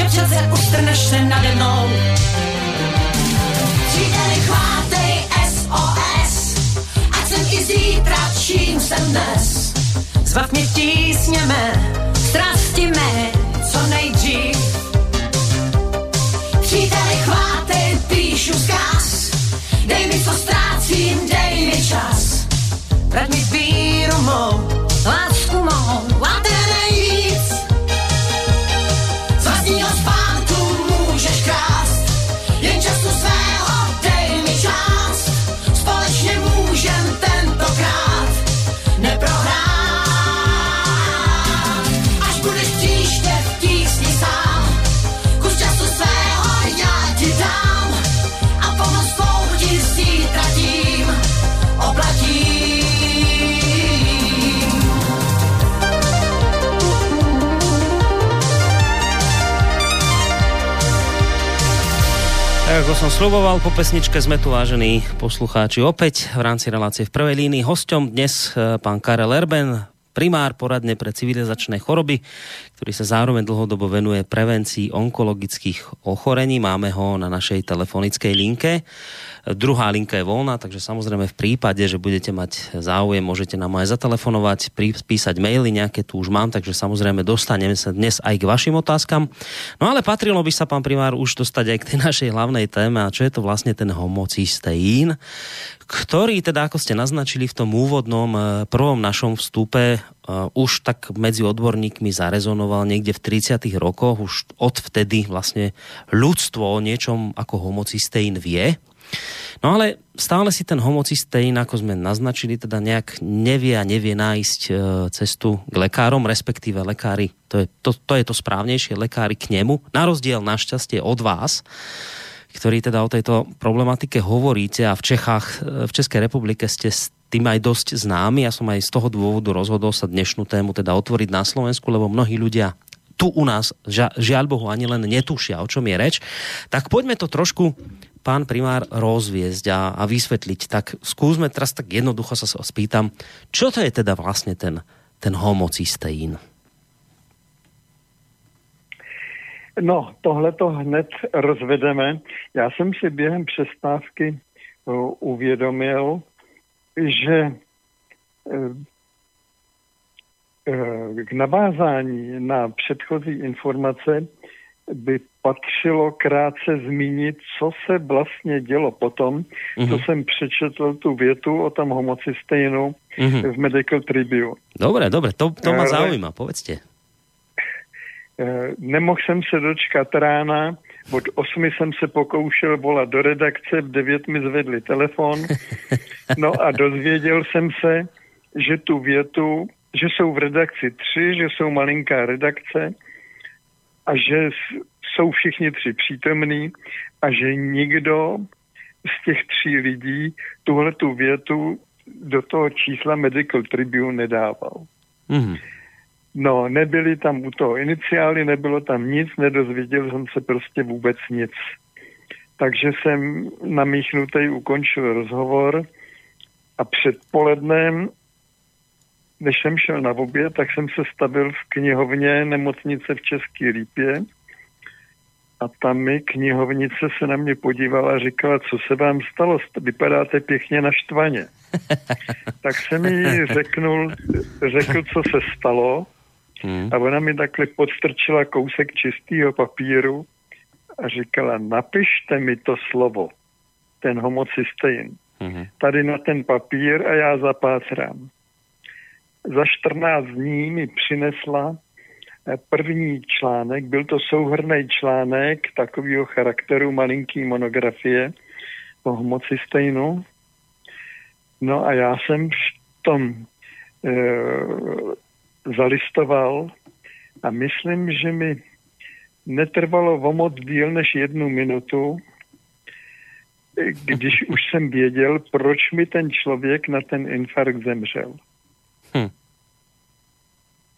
že přece ustrneš se nade mnou. Příteli, chvátej SOS, ať jsem i zítra, čím jsem dnes. Zbav mě tísněme, strasti mé, co nejdřív. Příteli, chvátej, píšu zkaz, dej mi, co ztrácím, dej mi čas. Vrať mi víru mou, lásku mou, látek som sluboval, po pesničke sme tu vážení poslucháči opäť v rámci relácie v prvej línii. Hosťom dnes e, pán Karel Erben, primár poradne pre civilizačné choroby, ktorý sa zároveň dlhodobo venuje prevencii onkologických ochorení. Máme ho na našej telefonickej linke. Druhá linka je voľná, takže samozrejme v prípade, že budete mať záujem, môžete nám aj zatelefonovať, písať maily, nejaké tu už mám, takže samozrejme dostaneme sa dnes aj k vašim otázkam. No ale patrilo by sa, pán primár, už dostať aj k tej našej hlavnej téme, a čo je to vlastne ten homocysteín, ktorý teda, ako ste naznačili v tom úvodnom eh, prvom našom vstupe, eh, už tak medzi odborníkmi zarezonoval niekde v 30. rokoch, už odvtedy vlastne ľudstvo o niečom ako homocysteín vie. No ale stále si ten homocysteín, ako sme naznačili, teda nejak nevie a nevie nájsť e, cestu k lekárom, respektíve lekári, to je to, to je to správnejšie, lekári k nemu, na rozdiel našťastie od vás, ktorí teda o tejto problematike hovoríte a v Čechách, e, v Českej republike ste tým aj dosť známi. Ja som aj z toho dôvodu rozhodol sa dnešnú tému teda otvoriť na Slovensku, lebo mnohí ľudia tu u nás, žiaľ Bohu, ani len netušia, o čom je reč. Tak poďme to trošku, pán primár, rozviesť a, a vysvetliť. Tak skúsme teraz tak jednoducho sa spýtam, čo to je teda vlastne ten, ten homocysteín? No, tohle to hned rozvedeme. Já jsem si během přestávky uh, uvědomil, že uh, uh, k navázání na předchozí informace by patřilo krátce zmínit, co se vlastně dělo potom, mm-hmm. co jsem přečetl tu větu o tom homocysteinu mm-hmm. v Medical Tribune. Dobre, dobre, to, to ma zaujíma, povedzte. Eh, Nemohl jsem se dočkat rána, od 8 jsem se pokoušel volat do redakce, v 9 mi zvedli telefon, no a dozvěděl jsem se, že tu větu, že jsou v redakci tři, že jsou malinká redakce a že jsou všichni tři přítomní a že nikdo z těch tří lidí tuhle tu větu do toho čísla Medical Tribune nedával. Mhm. No, nebyly tam u toho iniciály, nebylo tam nic, nedozvěděl jsem se prostě vůbec nic. Takže jsem namíchnutý ukončil rozhovor a před polednem, než jsem šel na oběd, tak jsem se stavil v knihovně nemocnice v České Lípě a tam mi knihovnice se na mě podívala a říkala, co se vám stalo, vypadáte pěkně naštvaně. tak jsem jí řeknul, řekl, co se stalo Mhm. a ona mi takhle podstrčila kousek čistého papíru a říkala, napište mi to slovo, ten homocystein, Mhm. tady na ten papír a já zapátrám. Za 14 dní mi přinesla eh, první článek, byl to souhrný článek takového charakteru, malinký monografie o homocysteinu. No a já jsem v tom e, zalistoval a myslím, že mi netrvalo o moc díl než jednu minutu, eh, když už jsem věděl, proč mi ten člověk na ten infarkt zemřel.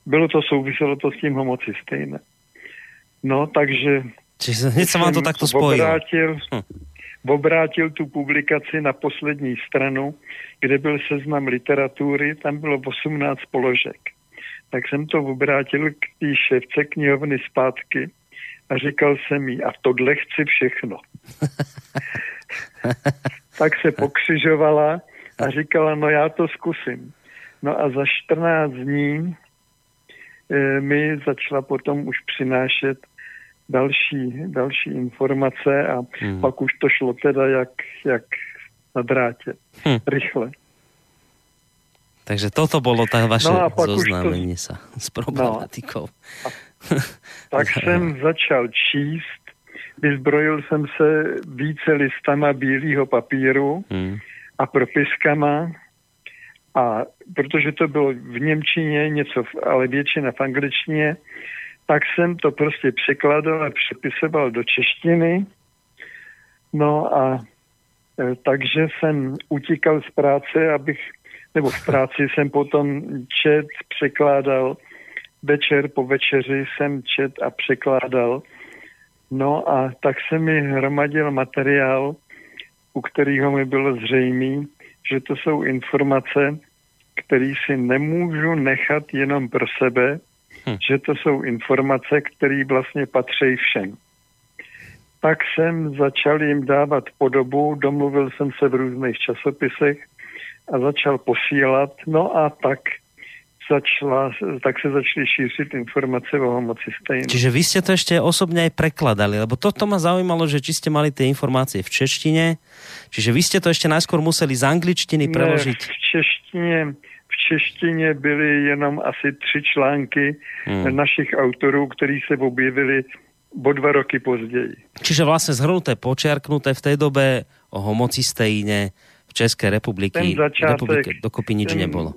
Bylo to, souviselo to s tím homocysteinem. No, takže Čiže hneď sa vám to takto spojilo. Obrátil, Hm. obrátil tu publikaci na poslední stranu, kde byl seznam literatury, tam bylo 18 položek. Tak jsem to obrátil k té šéfce knihovny zpátky a říkal jsem jí, a tohle chci všechno. tak se pokřižovala a říkala, no já to zkusím. No a za 14 dní mi začala potom už přinášet další, další informace a Hmm. pak už to šlo teda jak, jak na drátě. Hm. Rychle. Takže toto bolo tá vaše No už to- zoznámenie sa s problematikou. Tak jsem začal číst, vyzbrojil jsem se více listama bílého papíru Hmm. a propiskama a protože to bylo v Němčině něco, ale většina v angličtině, tak jsem to prostě překladal a přepisoval do češtiny. No a e, takže jsem utíkal z práce, abych, nebo v práci jsem potom čet, překládal, večer po večeři jsem čet a překládal. No a tak se mi hromadil materiál, u kterého mi bylo zřejmé, že to jsou informace, které si nemůžu nechat jenom pro sebe, Hm. že to jsou informace, které vlastně patří všem. Tak jsem začal jim dávat podobu, domluvil jsem se v různých časopisech a začal posílat. No a tak, začala, tak se začaly šířit informace o homocistejnu. Čiže vy ste to ešte osobne aj prekladali, lebo toto ma zaujímalo, že či ste mali tie informácie v češtine, čiže vy ste to ešte najskôr museli z angličtiny preložiť. Ne, v češtině, v češtině byly jenom asi tři články Hmm. našich autorů, který se objevili o dva roky později. Čiže vlastne zhrnuté, počiarknuté v tej dobe o homocisteíne v Českej republiky, Ten začátek, republike dokopy nič ten- nebolo.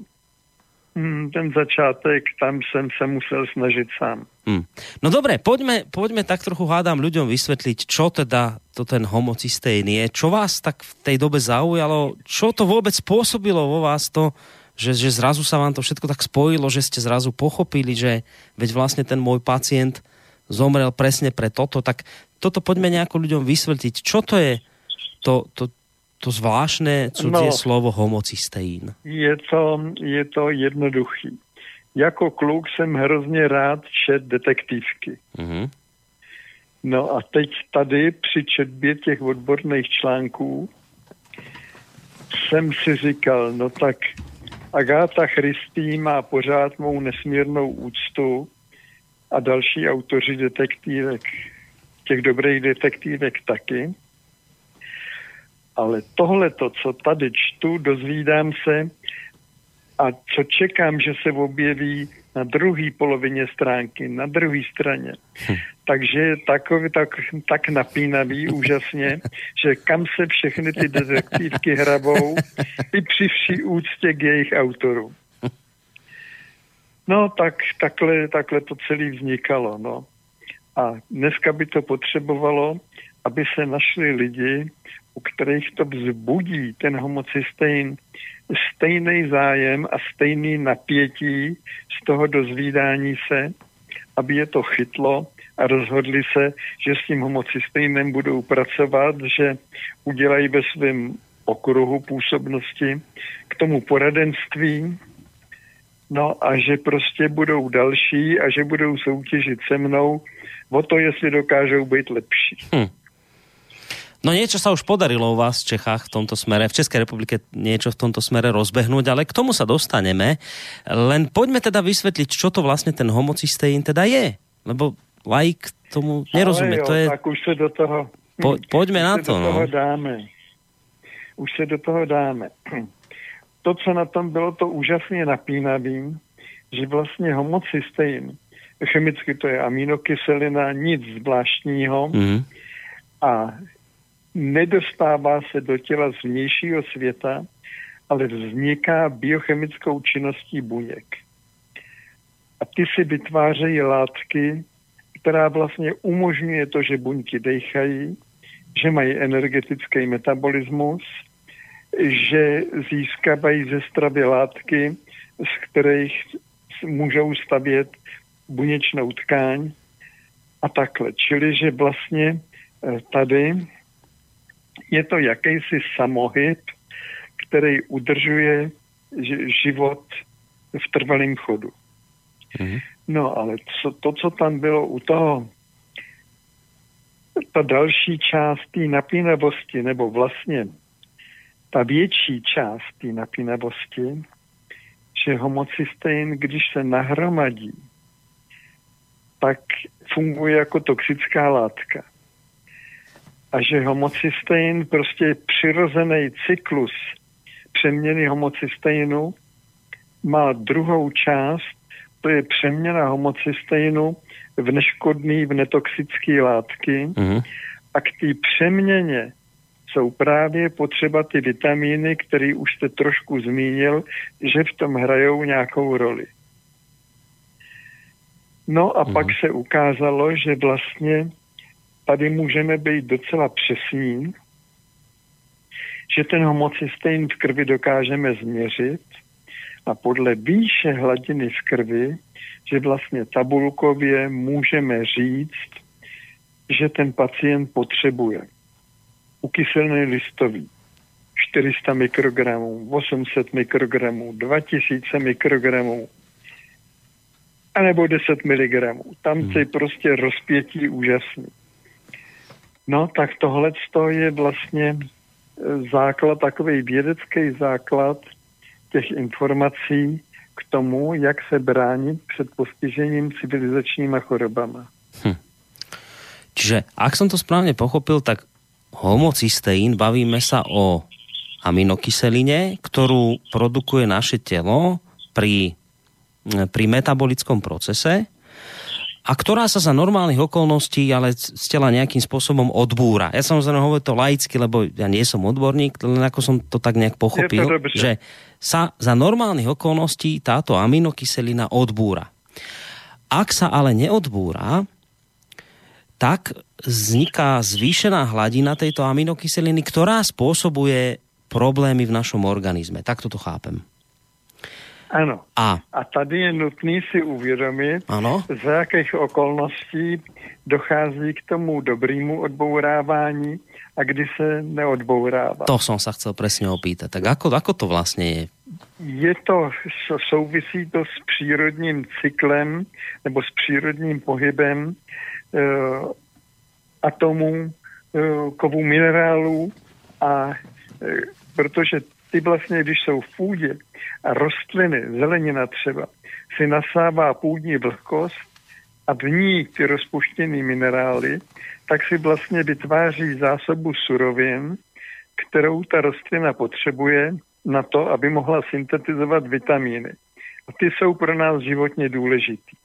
Hmm, ten začátek, tam jsem se musel snažit sám. Hm. No dobre, poďme, poďme tak trochu hádam ľuďom vysvetliť, čo teda to ten homocisteín je, čo vás tak v tej dobe zaujalo, čo to vôbec spôsobilo vo vás to, že, že zrazu sa vám to všetko tak spojilo, že ste zrazu pochopili, že veď vlastne ten môj pacient zomrel presne pre toto, tak toto poďme nejako ľuďom vysvetliť, čo to je to, to, to zvláštne cudzie No. slovo homocisteín. Je to, je to jednoduchý. Jako kluk jsem hrozně rád čet detektivky. Mhm. No a teď tady při četbě těch odborných článků jsem si říkal, no tak Agáta Christý má pořád mou nesmírnou úctu a další autoři detektívek, těch dobrých detektívek taky. Ale tohle, co tady čtu, dozvídám se a co čekám, že se objeví na druhé polovině stránky, na druhé straně. Takže je takový tak, tak napínavý úžasně, že kam se všechny ty detektívky hrabou i při vší úctě k jejich autorům. No tak takhle, takhle to celé vznikalo. No. A dneska by to potřebovalo, aby se našli lidi, u kterých to vzbudí ten homocystejn stejný zájem a stejný napětí z toho dozvídání se, aby je to chytlo a rozhodli se, že s tím homocystejnem budou pracovat, že udělají ve svém okruhu působnosti k tomu poradenství, no a že prostě budou další a že budou soutěžit se mnou o to, jestli dokážou být lepší. Hm. No niečo sa už podarilo u vás v Čechách v tomto smere, v Českej republike niečo v tomto smere rozbehnúť, ale k tomu sa dostaneme. Len poďme teda vysvetliť, čo to vlastne ten homocisteín teda je. Lebo laik tomu nerozumie. Jo, To je... Tak už se do toho... Po- poďme už na to, do no. toho dáme. Už se do toho dáme. To, co na tom bylo to úžasně napínavý, že vlastně homocystein, chemicky to je aminokyselina, nic zvláštního Mhm. a nedostává se do těla z vnějšího světa, ale vzniká biochemickou činností buněk. A ty si vytvářejí látky, která vlastně umožňuje to, že buňky dechají, že mají energetický metabolismus, že získávají ze stravy látky, z kterých můžou stavět buněčnou tkáň a takhle. Čili, že vlastně eh, tady je to jakýsi samohyb, který udržuje ži- život v trvalém chodu. Mhm. No ale co, to, co tam bylo u toho, ta další část té napínavosti, nebo vlastně ta větší část té napínavosti, že homocystein, když se nahromadí, pak funguje jako toxická látka. A že homocystein prostě je přirozený cyklus přeměny homocysteinu má druhou část, to je přeměna homocysteinu v neškodný, v netoxické látky. Mhm. A k té přeměně jsou právě potřeba ty vitamíny, které už jste trošku zmínil, že v tom hrajou nějakou roli. No a pak se ukázalo, že vlastně tady můžeme být docela přesní, že ten homocystein v krvi dokážeme změřit a podle výše hladiny v krvi, že vlastně tabulkově můžeme říct, že ten pacient potřebuje ukyselný listový 400 mikrogramů, 800 mikrogramů, 2000 mikrogramů, anebo 10 mg. Tam je prostě rozpětí úžasný. No, tak tohle je vlastně e, základ, takový vědecký základ těch informací k tomu, jak se bránit před postižením civilizačníma chorobama. Čiže, ak som to správne pochopil, tak homocysteín, bavíme sa o aminokyseline, ktorú produkuje naše telo pri, pri metabolickom procese a ktorá sa za normálnych okolností ale z tela nejakým spôsobom odbúra. Ja samozrejme hovorím to laicky, lebo ja nie som odborník, len ako som to tak nejak pochopil, že sa za normálnych okolností táto aminokyselina odbúra. Ak sa ale neodbúra, tak vzniká zvýšená hladina tejto aminokyseliny, ktorá spôsobuje problémy v našom organizme. Takto to chápem. Ano. A, A tady je nutný si uvědomit, Ano. za jakých okolností dochází k tomu dobrému odbourávání a kdy se neodbourává. to som sa chcel presne opýtať. Tak ako, ako to vlastne je? Je to, so- souvisí to s přírodním cyklem nebo s přírodním pohybem e, atomů, e, kovů minerálů a e, protože ty vlastně, když jsou v půdě a rostliny, zelenina třeba, si nasává půdní vlhkost a v ní ty rozpuštěné minerály, tak si vlastně vytváří zásobu surovin, kterou ta rostlina potřebuje na to, aby mohla syntetizovat vitamíny. A ty jsou pro nás životně důležitý.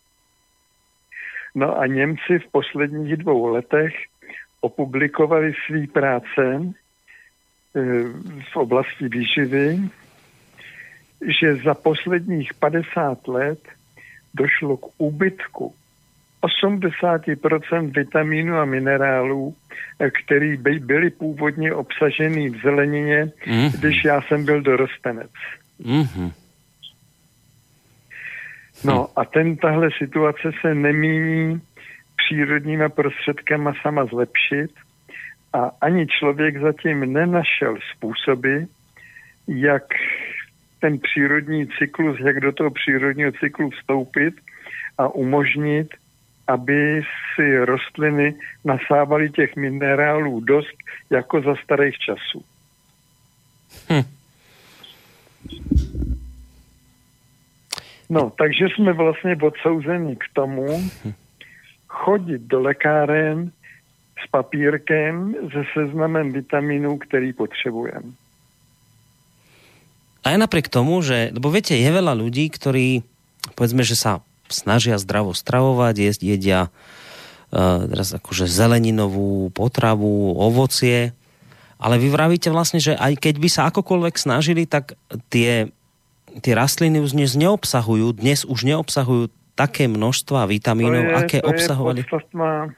No a Němci v posledních dvou letech opublikovali své práce v oblasti výživy, že za posledních 50 let došlo k úbytku 80% vitamínů a minerálů, eh, který by byly původně obsažený v zelenině, Mhm. když já jsem byl dorostenec. Mhm. No a ten, tahle situace se nemíní přírodníma prostředkama sama zlepšit a ani člověk zatím nenašel způsoby, jak ten přírodní cyklus, jak do toho přírodního cyklu vstoupit a umožnit, aby si rostliny nasávaly těch minerálů dost jako za starých časů. No, takže jsme vlastně odsouzeni k tomu chodit do lekáren s papírkem se seznamem vitaminů, který potřebujeme. Aj napriek tomu, že, lebo viete, je veľa ľudí, ktorí, povedzme, že sa snažia zdravo stravovať, jesť, jedia uh, teraz akože zeleninovú potravu, ovocie, ale vy vravíte vlastne, že aj keď by sa akokoľvek snažili, tak tie, tie rastliny už dnes neobsahujú, dnes už neobsahujú také množstva vitamínov, aké to obsahovali. Je podstatná,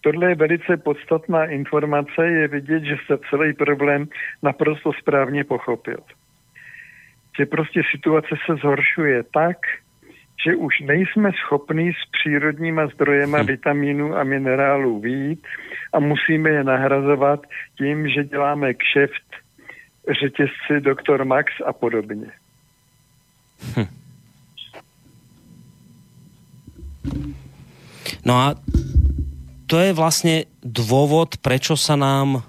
tohle je velice podstatná informace, je vidět, že se celý problém naprosto správně pochopil. Že prostě situace se zhoršuje tak, že už nejsme schopní s přírodníma zdrojema vitamínů a minerálů výjít a musíme je nahrazovat tím, že děláme kšeft řetězci Dr. Max a podobně. No a to je vlastne dôvod, prečo sa nám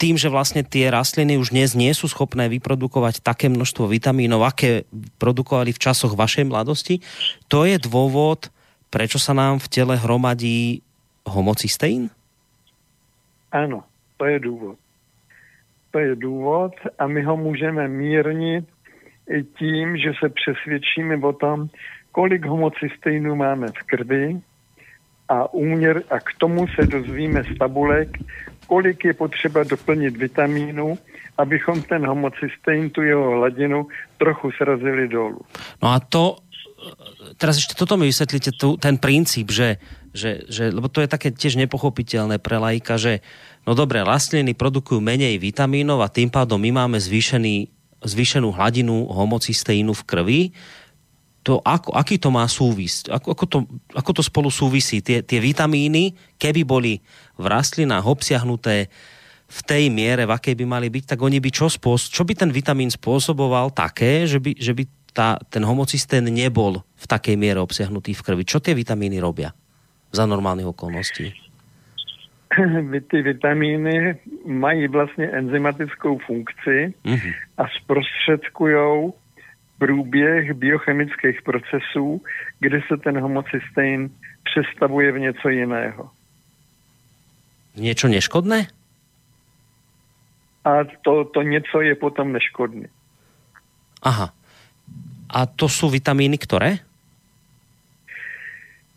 tým, že vlastne tie rastliny už dnes nie sú schopné vyprodukovať také množstvo vitamínov, aké produkovali v časoch vašej mladosti, to je dôvod, prečo sa nám v tele hromadí homocysteín? Ano, to je důvod. To je důvod a my ho můžeme mírnit tím, že se přesvědčíme o tom, kolik homocysteinů máme v krvi a, úměr, a k tomu se dozvíme z tabulek, kolik je potřeba doplnit vitamínu, abychom ten homocystein, tu jeho hladinu, trochu srazili dolů. No a to, teraz ešte toto mi vysvetlíte, tu, ten princíp, že, že, že, lebo to je také tiež nepochopiteľné pre laika, že no dobre, rastliny produkujú menej vitamínov a tým pádom my máme zvýšený, zvýšenú hladinu homocysteínu v krvi, to, ako, aký to má súvisť? Ako, ako, to, ako to spolu súvisí? Tie, tie vitamíny, keby boli v rastlinách obsiahnuté v tej miere, v akej by mali byť, tak oni by čo, spôsob, čo by ten vitamín spôsoboval také, že by, že by tá, ten homocystén nebol v takej miere obsiahnutý v krvi. Čo tie vitamíny robia za normálnych okolností? Ty vitamíny mají vlastně enzymatickou funkci uh-huh. a zprostředkují průběh biochemických procesů, kde se ten homocystein přestavuje v něco jiného. Niečo neškodné? A to, to něco je potom neškodné. Aha. A to sú vitamíny ktoré?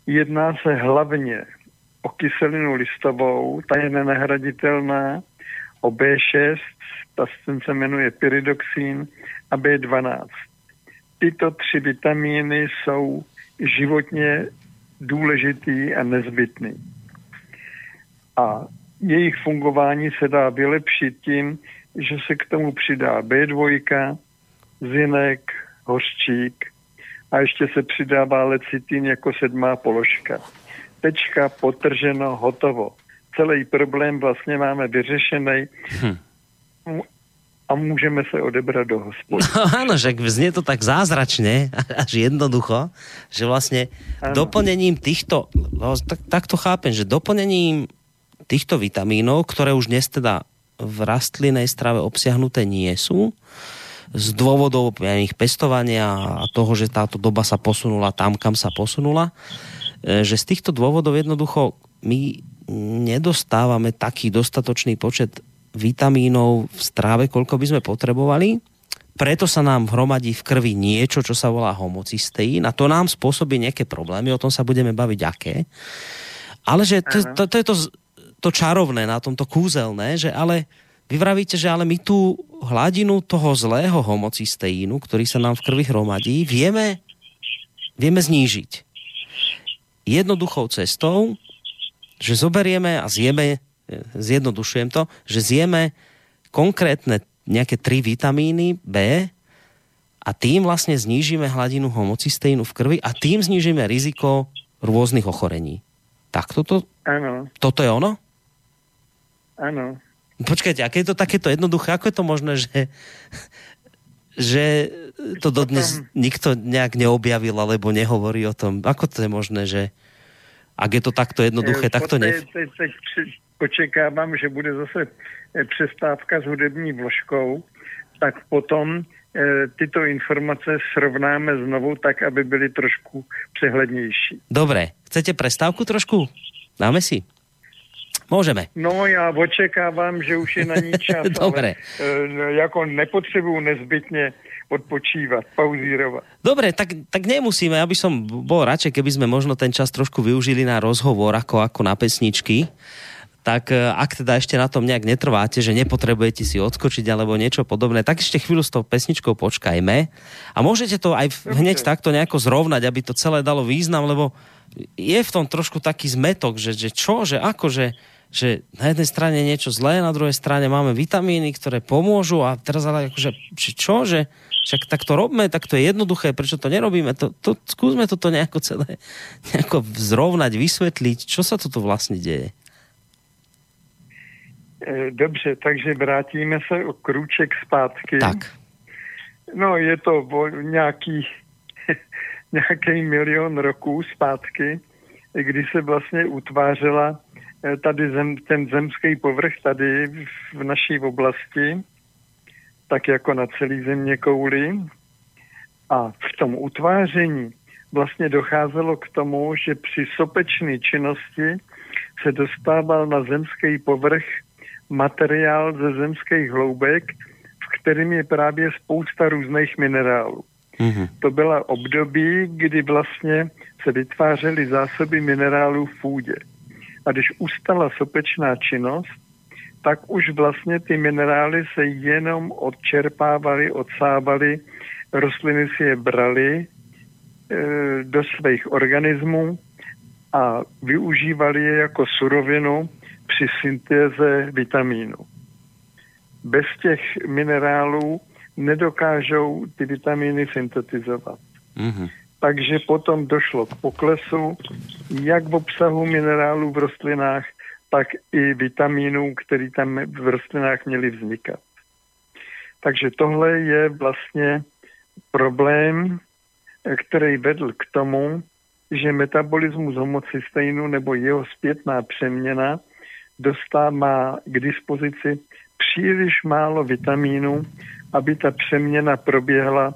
Jedná se hlavně o kyselinu listovou, ta je nenahraditelná, o B6, ta se jmenuje pyridoxín, a B12 tyto tři vitamíny jsou životně důležitý a nezbytný. A jejich fungování se dá vylepšit tím, že se k tomu přidá B2, zinek, hořčík a ještě se přidává lecitin jako sedmá položka. Tečka, potrženo, hotovo. Celý problém vlastně máme vyřešený. Hm a môžeme sa odebrať do hospody. No áno, že znie to tak zázračne, až jednoducho, že vlastne áno. doplnením týchto, no, tak, tak to chápem, že doplnením týchto vitamínov, ktoré už dnes teda v rastlinej strave obsiahnuté nie sú, z dôvodov ich pestovania a toho, že táto doba sa posunula tam, kam sa posunula, e, že z týchto dôvodov jednoducho my nedostávame taký dostatočný počet vitamínov v stráve, koľko by sme potrebovali. Preto sa nám hromadí v krvi niečo, čo sa volá homocysteín a to nám spôsobí nejaké problémy, o tom sa budeme baviť aké. Ale že to, to, to je to, to čarovné na tomto kúzelné, že ale vy vravíte, že ale my tú hladinu toho zlého homocysteínu, ktorý sa nám v krvi hromadí, vieme, vieme znížiť. Jednoduchou cestou, že zoberieme a zjeme zjednodušujem to, že zjeme konkrétne nejaké tri vitamíny B a tým vlastne znížime hladinu homocysteínu v krvi a tým znížime riziko rôznych ochorení. Tak toto? Áno. Toto je ono? Áno. Počkajte, aké je to takéto jednoduché? Ako je to možné, že, že to dodnes nikto nejak neobjavil alebo nehovorí o tom? Ako to je možné, že ak je to takto jednoduché, tak to ne očekávám, že bude zase eh, přestávka s hudební vložkou, tak potom e, tyto informace srovnáme znovu tak, aby byly trošku přehlednější. Dobre, chcete prestávku trošku? Dáme si? Môžeme. No já očekávám, že už je na ní čas, Dobre. ale e, jako nepotřebuju nezbytně odpočívať, pauzírovať. Dobre, tak, tak nemusíme, aby som bol radšej, keby sme možno ten čas trošku využili na rozhovor ako, ako na pesničky tak e, ak teda ešte na tom nejak netrváte, že nepotrebujete si odskočiť alebo niečo podobné, tak ešte chvíľu s tou pesničkou počkajme. A môžete to aj hneď takto nejako zrovnať, aby to celé dalo význam, lebo je v tom trošku taký zmetok, že, že čo, že ako, že, že na jednej strane niečo zlé, na druhej strane máme vitamíny, ktoré pomôžu a teraz ale akože, že čo, že však tak to robme, tak to je jednoduché, prečo to nerobíme, to, to, skúsme toto nejako celé nejako zrovnať, vysvetliť, čo sa toto vlastne deje. Eh, dobře, takže vrátíme se o krůček zpátky. Tak. No, je to nějaký, nějaký milion roků zpátky, kdy se vlastně utvářela eh, tady zem, ten zemský povrch tady v naší oblasti, tak jako na celý země kouli. A v tom utváření vlastně docházelo k tomu, že při sopečné činnosti se dostával na zemský povrch materiál ze zemských hloubek, v kterým je právě spousta různých minerálů. Mhm. To byla období, kdy vlastně se vytvářely zásoby minerálů v půdě. A když ustala sopečná činnost, tak už vlastně ty minerály se jenom odčerpávaly, odsávaly, rostliny si je brali e, do svých organismů a využívali je jako surovinu při syntéze vitamínu. Bez těch minerálů nedokážou ty vitamíny syntetizovat. Mhm. Takže potom došlo k poklesu jak v obsahu minerálů v rostlinách, tak i vitamínů, který tam v rostlinách měly vznikat. Takže tohle je vlastně problém, který vedl k tomu, že metabolismus homocysteinu nebo jeho zpětná přeměna dostává k dispozici příliš málo vitamínů, aby ta přeměna proběhla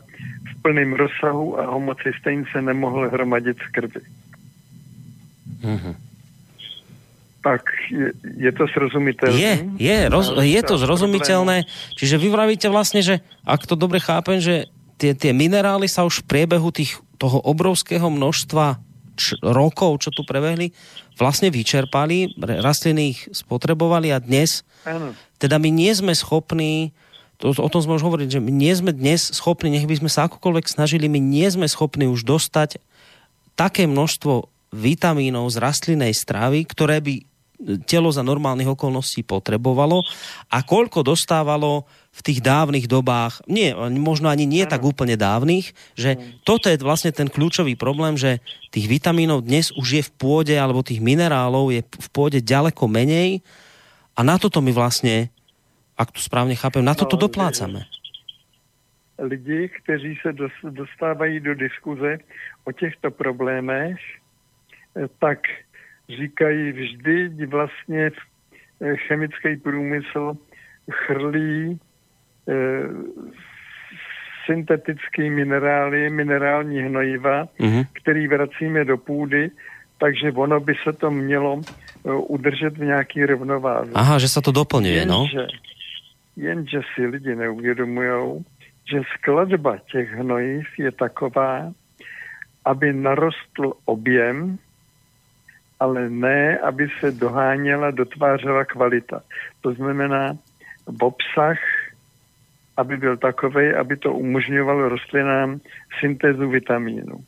v plném rozsahu a homocystein se nemohl hromadit v krvi. Mhm. Tak je, je to srozumitelné? Je, je, roz, je to zrozumiteľné. Čiže vy vravíte vlastne, že ak to dobre chápem, že tie, tie minerály sa už v priebehu tých, toho obrovského množstva č, rokov, čo tu prebehli, vlastne vyčerpali, rastliny ich spotrebovali a dnes, Áno. teda my nie sme schopní, to, o tom sme už hovorili, že my nie sme dnes schopní, nech by sme sa akokoľvek snažili, my nie sme schopní už dostať také množstvo vitamínov z rastlinnej stravy, ktoré by telo za normálnych okolností potrebovalo a koľko dostávalo v tých dávnych dobách, nie, možno ani nie tak úplne dávnych, že toto je vlastne ten kľúčový problém, že tých vitamínov dnes už je v pôde, alebo tých minerálov je v pôde ďaleko menej a na toto my vlastne, ak to správne chápem, na toto No, doplácame. Lidi, kteří se dos- dostávají do diskuze o těchto problémech, eh, tak říkají vždy vlastně eh, chemický průmysl chrlí eh, syntetické minerály, minerální hnojiva, Mhm. který vracíme do půdy, takže ono by se to mělo eh, udržet v nějaký rovnováze. Aha, že sa to doplňuje, no. Jenže, jenže si lidi neuvědomují, že skladba těch hnojiv je taková, aby narostl objem, ale ne, aby se doháněla, dotvářela kvalita. To znamená v obsah, aby byl takový, aby to umožňovalo rostlinám syntézu vitamínu.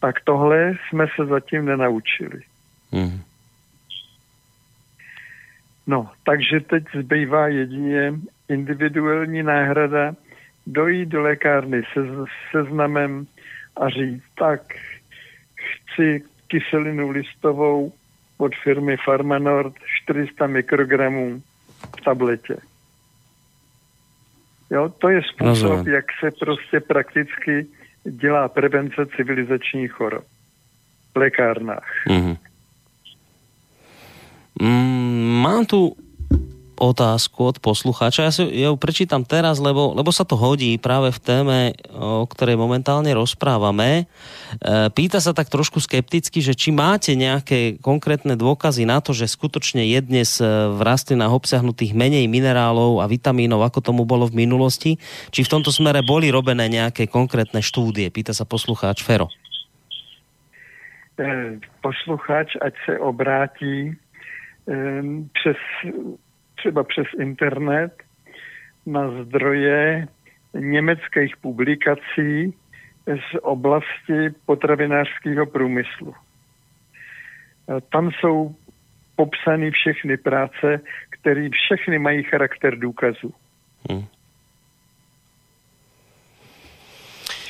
Tak tohle jsme se zatím nenaučili. Mhm. No, takže teď zbývá jedině individuální náhrada, dojít do lékárny se seznamem a říct, tak chci kyselinu listovou od firmy Farmanord 400 mikrogramů v tabletě. Jo, to je způsob, Rozumím. jak se prostě prakticky dělá prevence civilizačních chorob v lékárnách. Mhm. Mm, mám tu otázku od poslucháča. Ja, si, ju prečítam teraz, lebo, lebo sa to hodí práve v téme, o ktorej momentálne rozprávame. E, pýta sa tak trošku skepticky, že či máte nejaké konkrétne dôkazy na to, že skutočne je dnes e, v rastlinách obsiahnutých menej minerálov a vitamínov, ako tomu bolo v minulosti. Či v tomto smere boli robené nejaké konkrétne štúdie? Pýta sa poslucháč Fero. Eh, posluchač, ať se obrátí přes, třeba přes internet na zdroje německých publikací z oblasti potravinářského průmyslu. Eh, Tam jsou popsány všechny práce, které všechny mají charakter důkazu. Hm.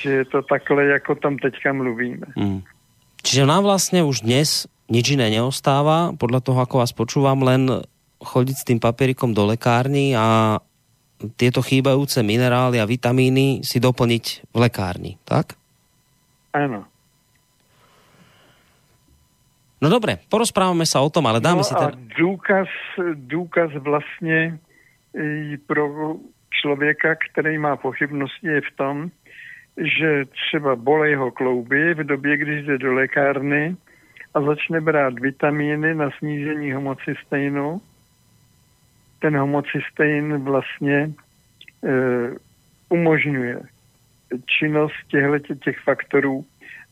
Že je to takhle, jako tam teďka mluvíme. Mm. Čiže nám vlastne už dnes nič iné neostáva, podľa toho, ako vás počúvam, len chodiť s tým papierikom do lekárny a tieto chýbajúce minerály a vitamíny si doplniť v lekárni, tak? Ano. No dobre, porozprávame sa o tom, ale dáme no si a ten... důkaz, důkaz vlastně i pro člověka, který má pochybnosti, je v tom, že třeba bolej ho klouby v době, když jde do lékárny a začne brát vitamíny na snížení homocysteinu. Ten homocystein vlastně e, umožňuje činnost těchto těch faktorů,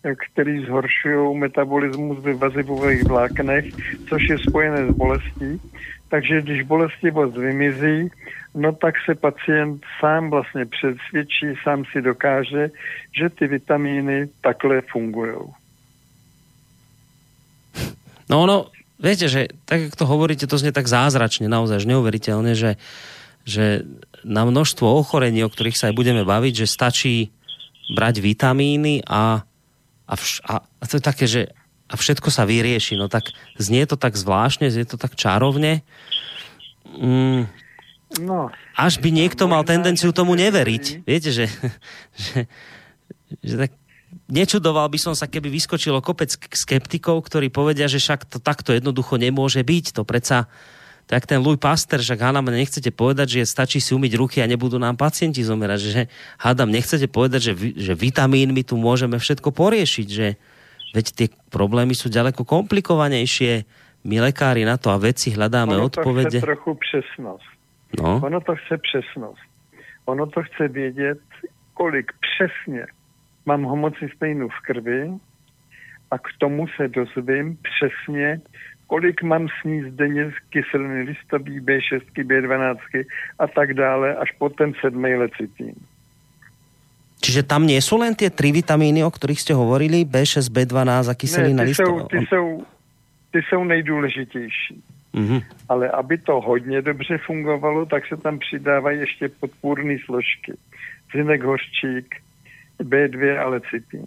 e, který zhoršují metabolismus ve vazivových vláknech, což je spojené s bolestí. Takže když bolestivost vymizí, no tak se pacient sám vlastně přesvědčí, sám si dokáže, že ty vitamíny takhle fungují. No ono, viete, že tak, ako to hovoríte, to znie tak zázračne, naozaj, že neuveriteľne, že, že na množstvo ochorení, o ktorých sa aj budeme baviť, že stačí brať vitamíny a, a, vš, a, a to je také, že a všetko sa vyrieši. No tak znie to tak zvláštne, znie to tak čarovne. Mm, No, až by niekto mal tendenciu tomu neveriť. Viete, že, že, že tak nečudoval by som sa, keby vyskočilo kopec skeptikov, ktorí povedia, že však to takto jednoducho nemôže byť. To predsa, tak ten Louis Pasteur, však hádam, nechcete povedať, že stačí si umyť ruky a nebudú nám pacienti zomierať. Že hádam, nechcete povedať, že, že vitamínmi tu môžeme všetko poriešiť, že veď tie problémy sú ďaleko komplikovanejšie. My lekári na to a vedci hľadáme ono to odpovede. chce trochu přesnost. No. Ono to chce přesnost. Ono to chce vědět, kolik přesně mám homocysteinu v krvi a k tomu se dozvím přesně, kolik mám sníst denně z kyseliny listový, B6, B12 a tak dále, až po ten sedmý lecitín. Čiže tam nie sú len tie tri vitamíny, o ktorých ste hovorili, B6, B12 a kyselina ne, ty, jsou, listová. ty, jsou, ty jsou nejdůležitější. Mhm. Ale aby to hodně dobře fungovalo, tak se tam přidávají ještě podpůrné složky. Zinek hořčík, B2 a lecitín.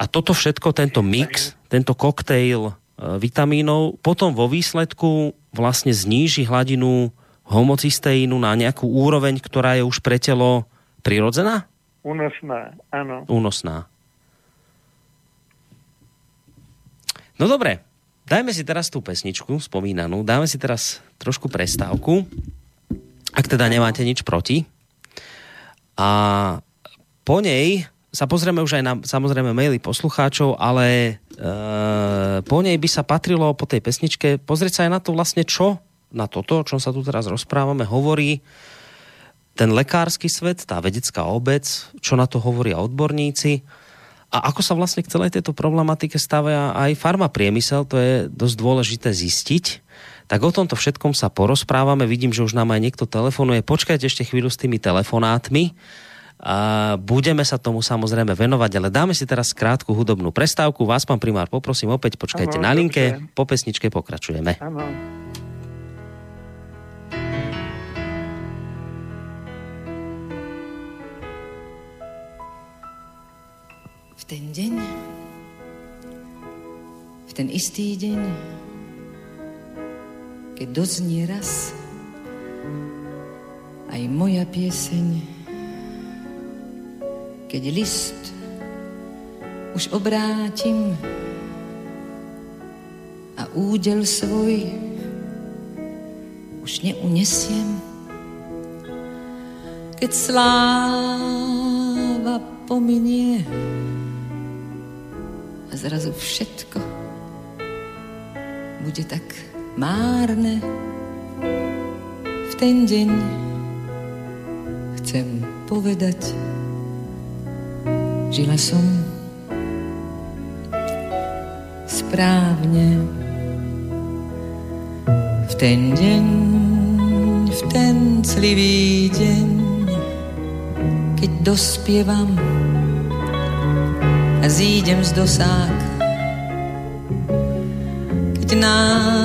A toto všetko, tento mix, tento koktejl e, vitamínov, potom vo výsledku vlastne zníži hladinu homocysteínu na nejakú úroveň, ktorá je už pre telo prirodzená? Únosná, ano. Únosná. No dobre, dajme si teraz tú pesničku spomínanú, dáme si teraz trošku prestávku, ak teda nemáte nič proti. A po nej sa pozrieme už aj na samozrejme maily poslucháčov, ale e, po nej by sa patrilo po tej pesničke pozrieť sa aj na to vlastne, čo na toto, o čom sa tu teraz rozprávame, hovorí ten lekársky svet, tá vedecká obec, čo na to hovoria odborníci a ako sa vlastne k celej tejto problematike stavia aj farmapriemysel, to je dosť dôležité zistiť. Tak o tomto všetkom sa porozprávame. Vidím, že už nám aj niekto telefonuje. Počkajte ešte chvíľu s tými telefonátmi. A budeme sa tomu samozrejme venovať, ale dáme si teraz krátku hudobnú prestávku. Vás, pán primár, poprosím opäť, počkajte Áno, na linke. dobre. Po pesničke pokračujeme. Ano. V ten deň, v ten istý deň, keď doznie raz aj moja pieseň, keď list už obrátim a údel svoj už neunesiem, keď sláva pominie a zrazu všetko bude tak márne. V ten deň chcem povedať, žila som správne. V ten deň, v ten clivý deň, keď dospievam a zídem z dosák. Keď náhle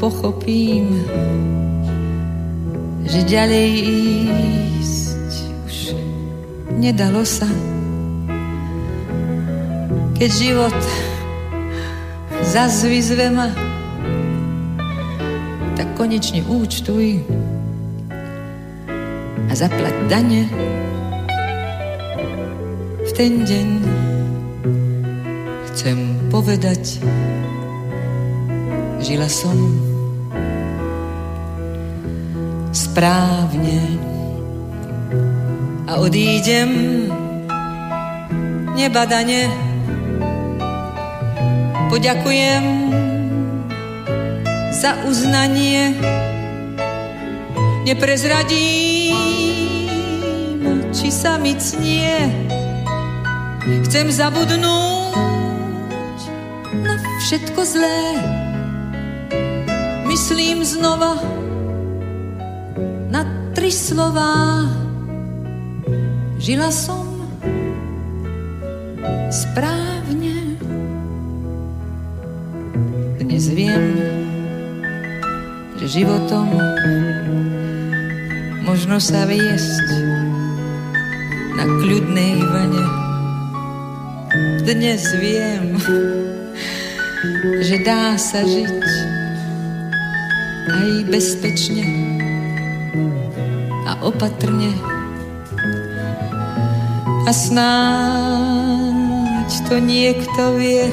pochopím, že ďalej ísť nedalo sa. Keď život zas vyzve ma, tak konečne účtuj a zaplať dane v ten deň chcem povedať, žila som správne. A odídem nebadane. Poďakujem za uznanie, neprezradím, či sa mi cnie. Chcem zabudnúť na všetko zlé. Myslím znova na tri slová. Žila som správne. Dnes viem, že životom možno sa viesť na kľudnej vane. Dnes viem, že dá sa žiť aj bezpečne a opatrne. A snáď to niekto vie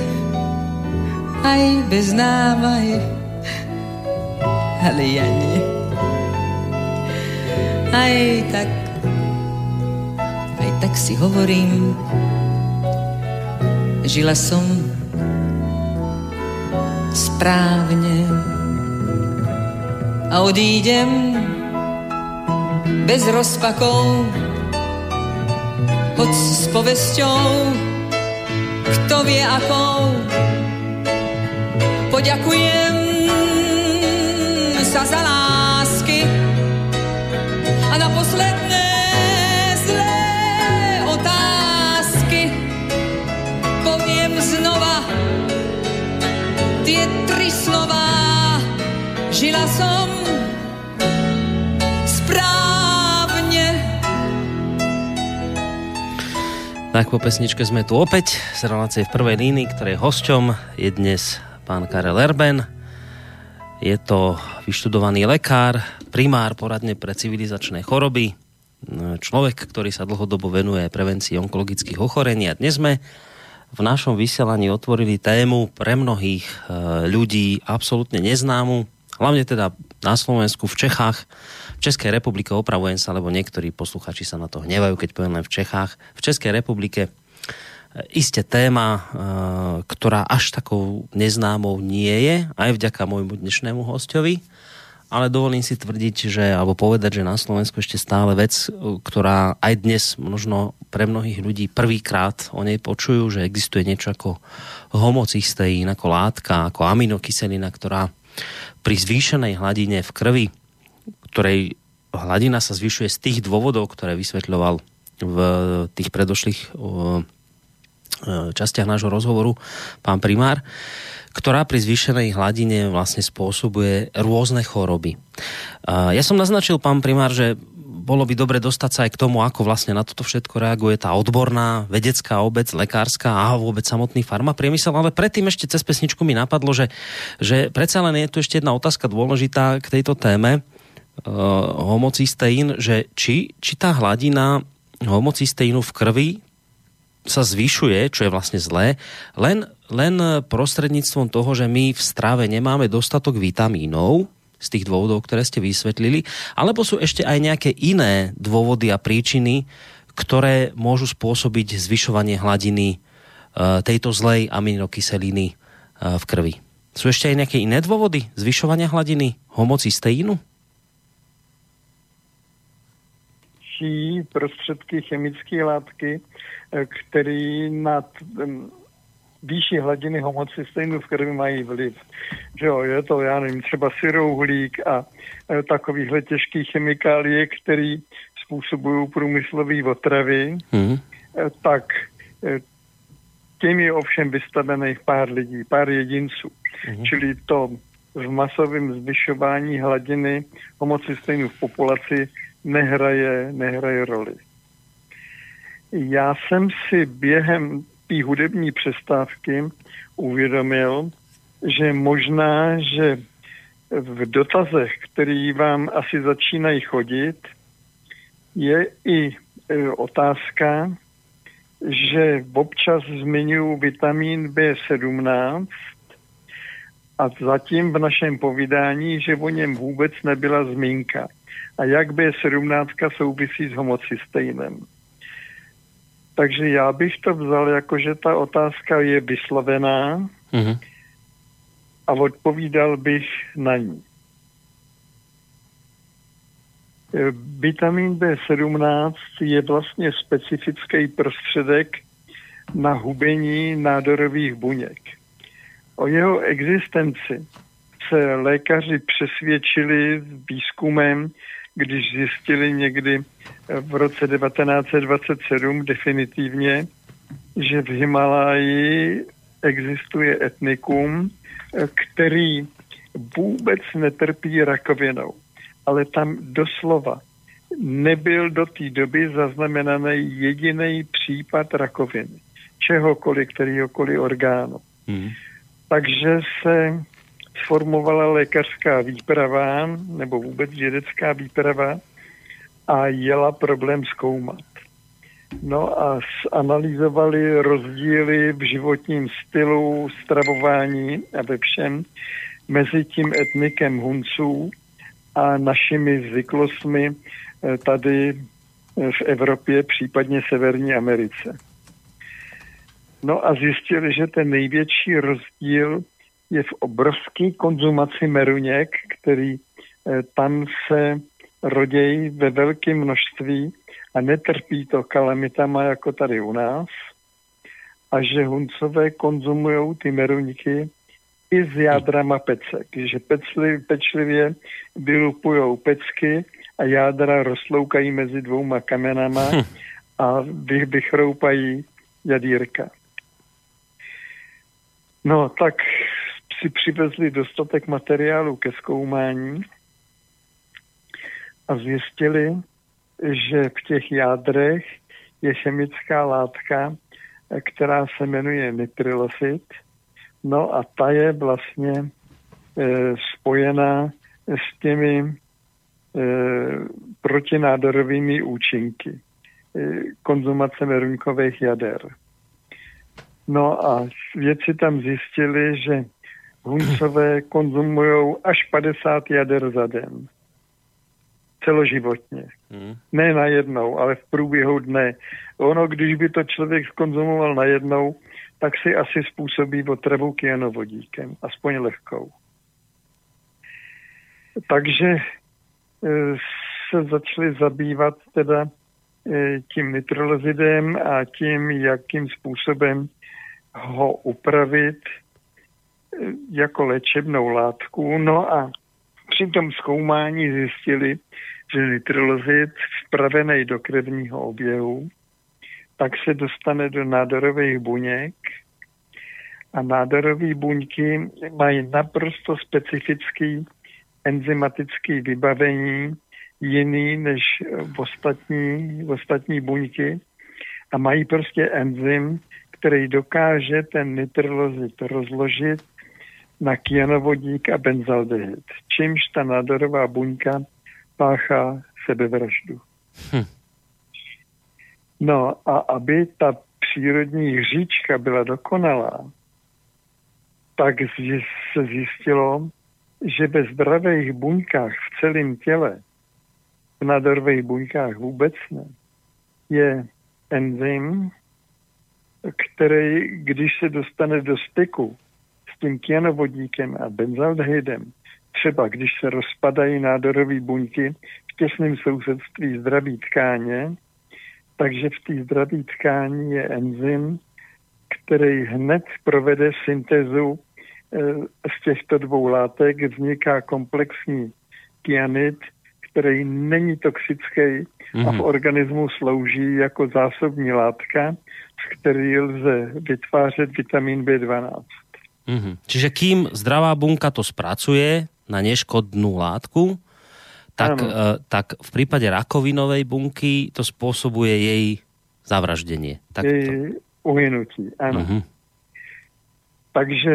aj bez námahy, ale ja nie. Aj tak, aj tak si hovorím, žila som správne. A odídem bez rozpakov, hoď s povesťou, kto vie akou. Poďakujem sa za lásky a na Tak po pesničke sme tu opäť z relácie v prvej línii, ktorej hosťom je dnes pán Karel Erben. Je to vyštudovaný lekár, primár poradne pre civilizačné choroby, človek, ktorý sa dlhodobo venuje prevencii onkologických ochorení. A dnes sme v našom vysielaní otvorili tému pre mnohých e, ľudí absolútne neznámu, hlavne teda na Slovensku, v Čechách, v Českej republike, opravujem sa, lebo niektorí posluchači sa na to hnevajú, keď poviem len v Čechách. V Českej republike e, iste téma, e, ktorá až takou neznámou nie je, aj vďaka môjmu dnešnému hostovi, ale dovolím si tvrdiť, že, alebo povedať, že na Slovensku ešte stále vec, e, ktorá aj dnes možno pre mnohých ľudí prvýkrát o nej počujú, že existuje niečo ako homocysteín, ako látka, ako aminokyselina, ktorá pri zvýšenej hladine v krvi, ktorej hladina sa zvyšuje z tých dôvodov, ktoré vysvetľoval v tých predošlých častiach nášho rozhovoru pán primár, ktorá pri zvýšenej hladine vlastne spôsobuje rôzne choroby. Ja som naznačil, pán primár, že bolo by dobre dostať sa aj k tomu, ako vlastne na toto všetko reaguje tá odborná vedecká obec, lekárska a vôbec samotný farmapriemysel. Ale predtým ešte cez pesničku mi napadlo, že, že predsa len je tu ešte jedna otázka dôležitá k tejto téme homocysteín, že či, či tá hladina homocysteínu v krvi sa zvyšuje, čo je vlastne zlé, len, len prostredníctvom toho, že my v strave nemáme dostatok vitamínov, z tých dôvodov, ktoré ste vysvetlili, alebo sú ešte aj nejaké iné dôvody a príčiny, ktoré môžu spôsobiť zvyšovanie hladiny e, tejto zlej aminokyseliny e, v krvi. Sú ešte aj nejaké iné dôvody zvyšovania hladiny homocysteínu? Prostředky chemické látky, e, které nad výši hladiny homocystejnu v krvi mají vliv. Že jo, je to, já nevím, třeba syrouhlík a e, takovýhle těžký chemikálie, který způsobují průmyslové otravy, mm. e, tak e, tím je ovšem vystavených pár lidí, pár jedinců. Mm. Čili to v masovém zvyšování hladiny homocystejnu v populaci nehraje, nehraje roli. Já jsem si během té hudební přestávky uvědomil, že možná, že v dotazech, který vám asi začínají chodit, je i e, otázka, že občas zmiňuji vitamin B17 a zatím v našem povídání, že o něm vůbec nebyla zmínka. A jak B17 souvisí s homocystejnem. Takže já bych to vzal jako, že ta otázka je vyslovená Mhm. a odpovídal bych na ní. E, Vitamin B17 je vlastně specifický prostředek na hubení nádorových buněk. O jeho existenci se lékaři přesvědčili výzkumem, když zjistili někdy v roce 1927 definitivně, že v Himaláji existuje etnikum, který vůbec netrpí rakovinou. Ale tam doslova nebyl do té doby zaznamenaný jediný případ rakoviny. Čehokoliv, kterýhokoliv orgánu. Mhm. Takže se sformovala lékařská výprava, nebo vůbec vědecká výprava a jela problém zkoumat. No a analyzovali rozdíly v životním stylu, stravování a ve všem mezi tím etnikem Hunců a našimi zvyklostmi eh, tady eh, v Evropě, případně Severní Americe. No a zjistili, že ten největší rozdíl je v obrovské konzumaci meruněk, který eh, tam se rodějí ve velkém množství a netrpí to kalamitama jako tady u nás. A že huncové konzumují ty meruňky i s jádrama pecek, že pecli, pečlivě vylupují pecky a jádra rozsloukají mezi dvouma kamenama a vy, vychroupají jadírka. No, tak si přivezli dostatek materiálu ke zkoumání a zjistili, že v těch jádrech je chemická látka, která se jmenuje nitrilosid. No a ta je vlastně e, spojená s těmi e, protinádorovými účinky e, konzumace meruňkových jader. No a vědci tam zjistili, že huncové konzumují až 50 jader za den. Celoživotně. Mhm. Ne na jednou, ale v průběhu dne. Ono, když by to člověk skonzumoval na jednou, tak si asi způsobí otravu kyanovodíkem, aspoň lehkou. Takže e, se začali zabývat teda e, tím nitrolozidem a tím, jakým způsobem ho upravit jako léčebnou látku. No a při tom zkoumání zjistili, že nitrolozid vpravený do krevního oběhu, tak se dostane do nádorových buněk a nádorové buňky mají naprosto specifický enzymatický vybavení jiný než v ostatní, v ostatní buňky a mají prostě enzym, který dokáže ten nitrolozid rozložit na kyanovodík a benzaldehyd, čímž ta nádorová buňka páchá sebevraždu. Hm. No a aby ta přírodní hříčka byla dokonalá, tak se zjistilo, že ve zdravých buňkách v celém těle, v nádorových buňkách vůbec ne, je enzym, který, když se dostane do styku s tím kyanovodíkem a benzaldehydem, třeba když se rozpadají nádorové buňky v těsném sousedství zdraví tkáně, takže v té zdraví tkání je enzym, který hned provede syntézu e, z těchto dvou látek, vzniká komplexní kyanid, který není toxický a v Mhm. organismu slouží jako zásobní látka, z který lze vytvářet vitamin B12. Mhm. Čiže kým zdravá bunka to spracuje na neškodnú látku, tak, Áno. e, tak v prípade rakovinovej bunky to spôsobuje jej zavraždenie. Tak to, Jej ano. Mhm. Takže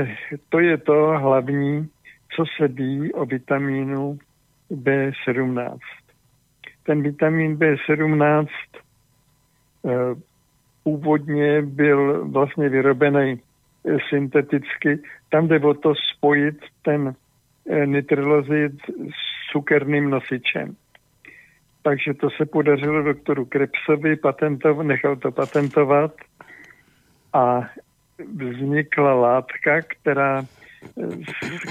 to je to hlavní, co se ví o vitamínu B17. Ten vitamin B17 eh, původně byl vlastně vyrobený synteticky. Tam jde o to spojit ten eh, nitrolozid s cukerným nosičem. takže to se podařilo doktoru Krebsovi, patentov, nechal to patentovat a vznikla látka, která,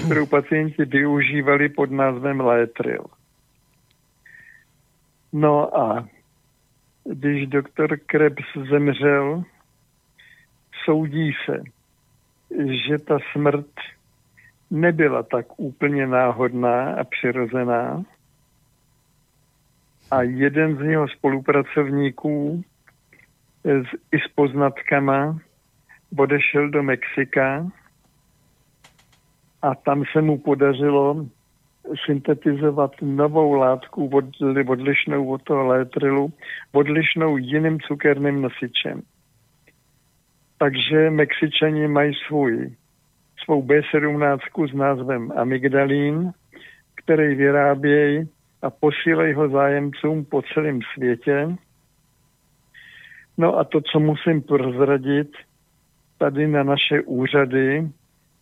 kterou pacienti využívali pod názvem Létril. No a když doktor Krebs zemřel, soudí se, že ta smrt nebyla tak úplně náhodná a přirozená. A jeden z jeho spolupracovníků s, i s poznatkama odešel do Mexika a tam se mu podařilo syntetizovat novou látku od, odlišnou od toho létrilu, odlišnou jiným cukerným nosičem. Takže Mexičani mají svůj, svou B17 s názvem amygdalín, který vyrábějí a posílají ho zájemcům po celém světě. No a to, co musím prozradit, tady na naše úřady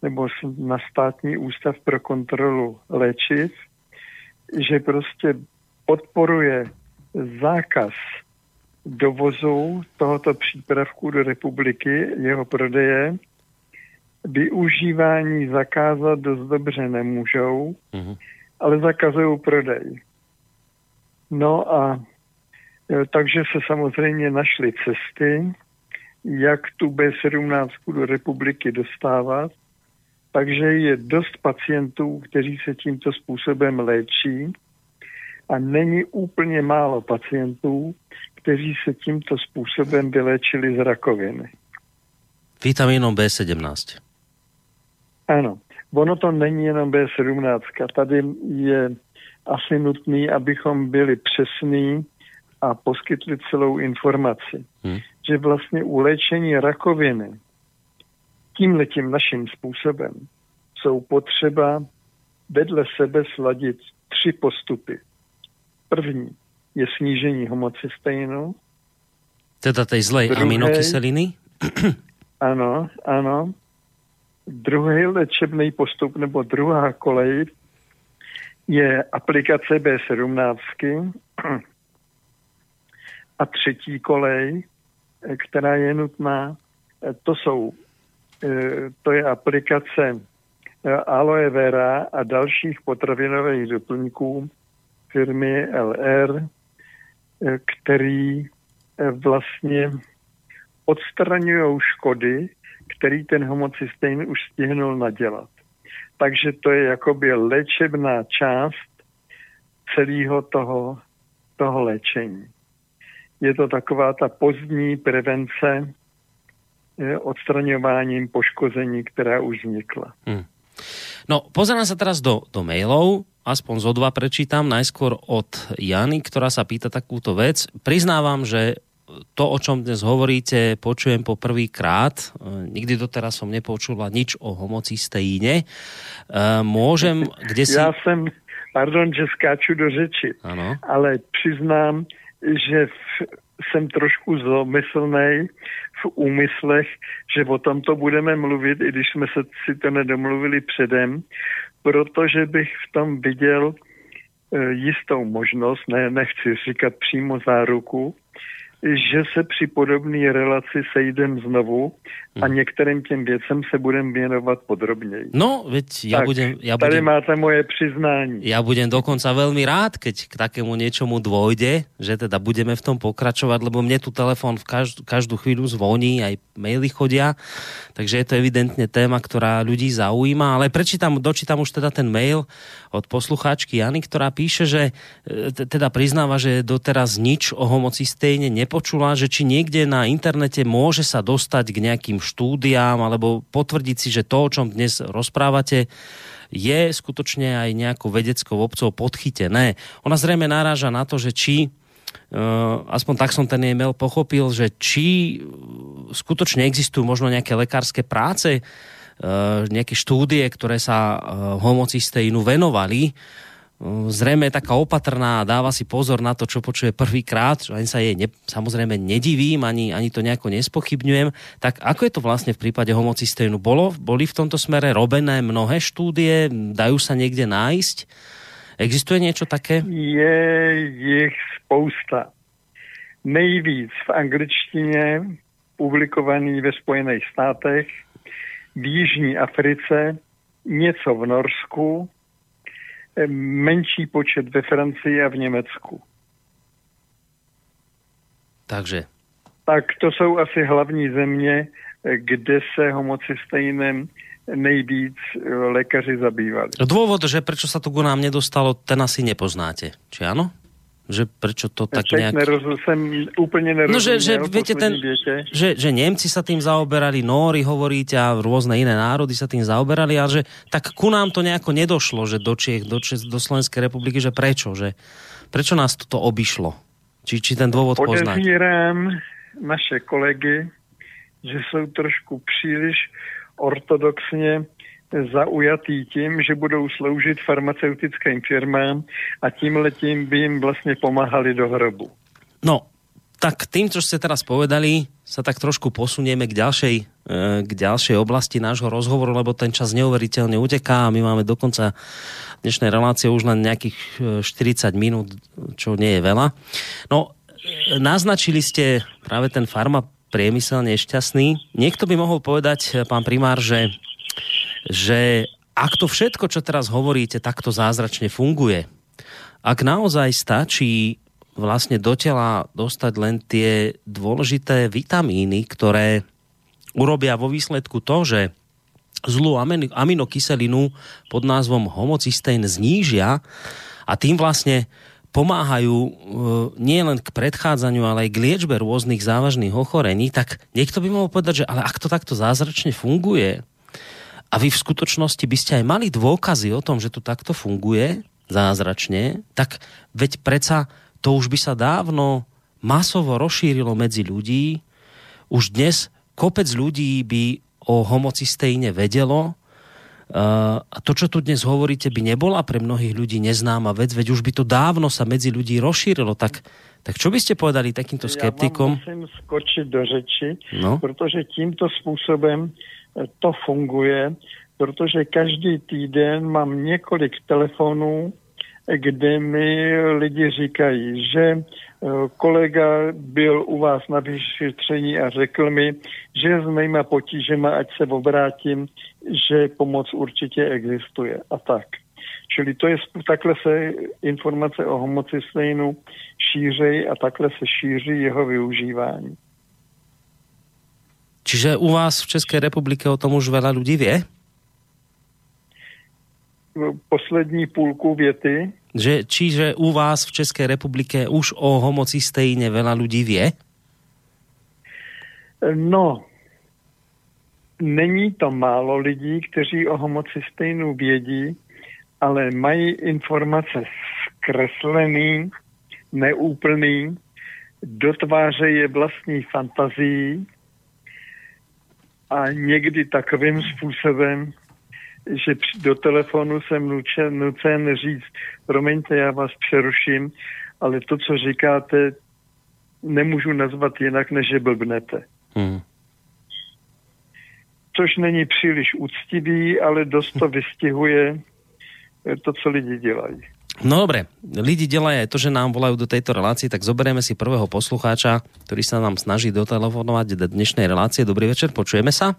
nebo na státní ústav pro kontrolu léčiv, že prostě podporuje zákaz dovozu tohoto přípravku do republiky, jeho prodeje, využívání zakázat dost dobře nemůžou, mm-hmm. ale zakazují prodej. No a e, takže se samozřejmě našly cesty, jak tu B17 do republiky dostávat. Takže je dost pacientů, kteří se tímto způsobem léčí a není úplně málo pacientů, kteří se tímto způsobem vylečili z rakoviny. Vitamínom B17. Ano, ono to není jenom B17. Tady je asi nutný, abychom byli přesní a poskytli celou informaci. Hmm. Že vlastně u léčení rakoviny tímhletím naším způsobem jsou potřeba vedle sebe sladit tři postupy. První je snížení homocysteinu. Teda tej zlej Druhé, aminokyseliny? ano, ano. Druhý léčebný postup nebo druhá kolej je aplikace B17 a třetí kolej, která je nutná, to jsou, e, to je aplikace aloe vera a dalších potravinových doplňků firmy LR, který vlastně odstraňují škody, který ten homocystein už stihnul nadělat. Takže to je jakoby léčebná část celého toho, toho léčení. Je to taková ta pozdní prevence odstraňováním poškození, která už vznikla. Hmm. No, pozerám sa teraz do, do mailov, aspoň zo dva prečítam, najskôr od Jany, ktorá sa pýta takúto vec. Priznávam, že to, o čom dnes hovoríte, počujem po prvý krát. E, nikdy doteraz som nepočula nič o homocysteíne. E, môžem, kde si... Ja som, pardon, že skáču do řeči, ano. ale přiznám, že v, jsem trošku zlomyslnej v úmyslech, že o tomto budeme mluvit, i když jsme se si to nedomluvili předem, protože bych v tom viděl e, jistou možnost, ne, nechci říkat přímo záruku, že se při podobné relaci sejdem znovu a hmm. některým těm věcem se budem věnovat podrobněji. No, veď ja tak, budem... Ja tady budem, máte moje přiznání. Ja budem dokonca veľmi rád, keď k takému niečomu dôjde, že teda budeme v tom pokračovať, lebo mne tu telefon v každú, každú chvíľu zvoní, aj maily chodia, takže je to evidentne téma, ktorá ľudí zaujíma, ale prečítam, dočítam už teda ten mail od poslucháčky Jany, ktorá píše, že e, teda priznáva, že doteraz nič o homocysténe nepočula, že či niekde na internete môže sa dostať k nejakým štúdiám alebo potvrdiť si, že to, o čom dnes rozprávate, je skutočne aj nejakou vedeckou obcov podchytené. Ona zrejme naráža na to, že či Uh, aspoň tak som ten e-mail pochopil, že či skutočne existujú možno nejaké lekárske práce, uh, nejaké štúdie, ktoré sa homocysteínu venovali zrejme je taká opatrná a dáva si pozor na to, čo počuje prvýkrát, ani sa jej ne, samozrejme nedivím, ani, ani to nejako nespochybňujem. Tak ako je to vlastne v prípade homocysténu? Bolo, boli v tomto smere robené mnohé štúdie? Dajú sa niekde nájsť? Existuje niečo také? Je jich spousta. Nejvíc v angličtině, publikovaný ve Spojených státech, v Jižní Africe, něco v Norsku, menší počet ve Francii a v Německu. Takže. Tak to jsou asi hlavní země, kde se homocystejnem nejvíc eh, lékaři zabývali. Dôvod, že prečo sa to ku nám nedostalo, ten asi nepoznáte. Či áno? Že prečo to tak Však nejak... nerozum, jsem úplně nerozuměl. No, že, že viete, ten, že, že Nemci sa tým zaoberali, Nóri hovoríte a rôzne iné národy sa tým zaoberali, ale že tak ku nám to nejako nedošlo, že do Čiech, do, Čes, do Slovenskej republiky, že prečo? Že, prečo nás toto obišlo? Či, či ten dôvod poznáte? Podezírám naše kolegy, že jsou trošku příliš ortodoxně zaujatý tím, že budou sloužit farmaceutickým firmám a tím letím by jim vlastně pomáhali do hrobu. No, tak tým, čo ste teraz povedali, sa tak trošku posunieme k ďalšej, e, k ďalšej oblasti nášho rozhovoru, lebo ten čas neuveriteľne uteká a my máme dokonca dnešnej relácie už len nejakých e, 40 minút, čo nie je veľa. No, e, naznačili ste práve ten farma priemysel nešťastný. Niekto by mohol povedať, pán primár, že, že ak to všetko, čo teraz hovoríte, takto zázračne funguje, ak naozaj stačí vlastne do tela dostať len tie dôležité vitamíny, ktoré urobia vo výsledku to, že zlú amino- aminokyselinu pod názvom homocystein znížia a tým vlastne pomáhajú e, nie len k predchádzaniu, ale aj k liečbe rôznych závažných ochorení, tak niekto by mohol povedať, že ale ak to takto zázračne funguje a vy v skutočnosti by ste aj mali dôkazy o tom, že to takto funguje zázračne, tak veď predsa to už by sa dávno masovo rozšírilo medzi ľudí. Už dnes kopec ľudí by o homocysteíne vedelo, Uh, a to, čo tu dnes hovoríte, by nebola pre mnohých ľudí neznáma vec, veď už by to dávno sa medzi ľudí rozšírilo. Tak, tak čo by ste povedali takýmto skeptikom? Já vám musím skočit do řeči, No. protože tímto způsobem to funguje, protože každý týden mám několik telefonů, kde mi lidi říkají, že eh, kolega byl u vás na vyšetření a řekl mi, že s mýma potížema, ať se obrátím, že pomoc určitě existuje a tak. Čili to je, takhle se informace o homocysteinu šířej a takhle se šíří jeho využívání. Čiže u vás v Českej republike o tom už veľa ľudí vie? Poslední půlku věty. Že, čiže u vás v Českej republike už o homocysteíne veľa ľudí vie? No, není to málo lidí, kteří o homocysteinu vědí, ale mají informace zkreslený, neúplný, dotvářejí je vlastní fantazií a někdy takovým způsobem, že do telefonu jsem nucen říct, promiňte, já vás přeruším, ale to, co říkáte, nemůžu nazvat jinak, než že blbnete. Hmm. Což není příliš úctivý, ale dost to vystihuje to, co lidi dělají. No dobre, lidi delajú aj to, že nám volajú do tejto relácie, tak zoberieme si prvého poslucháča, ktorý sa nám snaží dotelefonovať do dnešnej relácie. Dobrý večer, počujeme sa?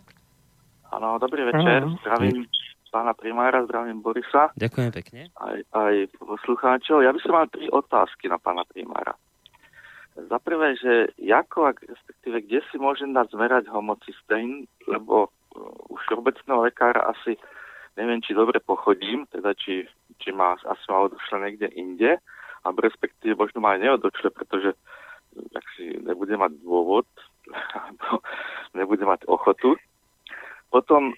Áno, dobrý večer. Áno. Zdravím pána primára, zdravím Borisa, Ďakujem pekne. aj, aj poslucháčov. Ja by som mal tri otázky na pána primára. Za prvé, že ako, ak, respektíve, kde si môžem dať zmerať homocystein, lebo uh, už obecného lekára asi neviem, či dobre pochodím, teda či, či má, asi ma odošle niekde inde, alebo respektíve možno ma aj neodošle, pretože ak si nebude mať dôvod, alebo nebude mať ochotu. Potom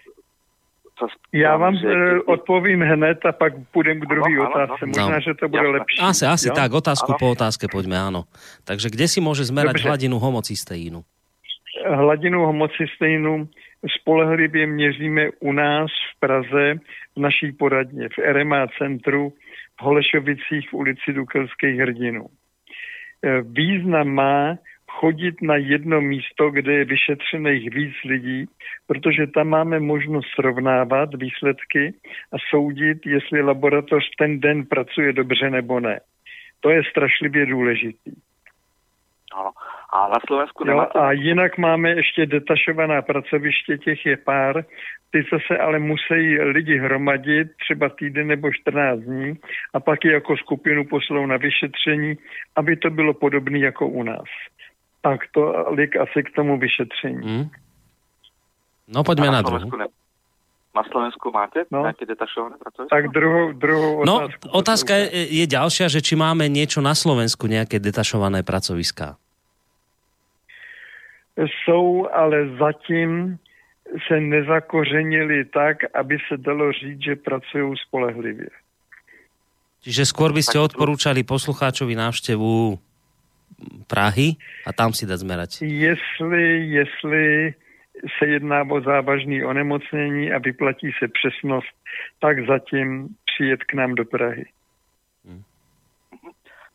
sa spýtam, Já vám že keď- odpovím hned a pak půjdem k ano, otázce. ano. Možná, že to bude Jasné. lepší. Asi, asi jo? tak, otázku Áno. po otázke poďme, áno. Takže kde si môže zmerať Dobře. hladinu homocysteínu? Hladinu homocysteinu spolehlivě měříme u nás v Praze v naší poradně v RMA centru v Holešovicích v ulici Dukelských hrdinů. Eh, Význam má chodit na jedno místo, kde je vyšetřených víc lidí, protože tam máme možnost srovnávat výsledky a soudit, jestli laboratoř ten den pracuje dobře nebo ne. To je strašlivě důležitý. Áno. A na Slovensku Jo, nemáte... a jinak máme ještě detašovaná pracoviště, těch je pár, ty zase ale musí lidi hromadit třeba týden nebo 14 dní a pak je jako skupinu poslou na vyšetření, aby to bylo podobné jako u nás. Tak to lik asi k tomu vyšetření. Hm? No poďme A na Slovensku druhú. ne... Na Slovensku máte No. nejaké detašované pracovisko? Tak druhou, druhou No, otázku. otázka je, je ďalšia, že či máme niečo na Slovensku, nejaké detašované pracoviská. Jsou, ale zatím se nezakořenili tak, aby se dalo říct, že pracují spolehlivě. Čiže skôr by ste odporúčali poslucháčovi návštevu Prahy a tam si dať zmerať. Jestli, jestli se jedná o závažné onemocnění a vyplatí se přesnost, tak zatím přijet k nám do Prahy.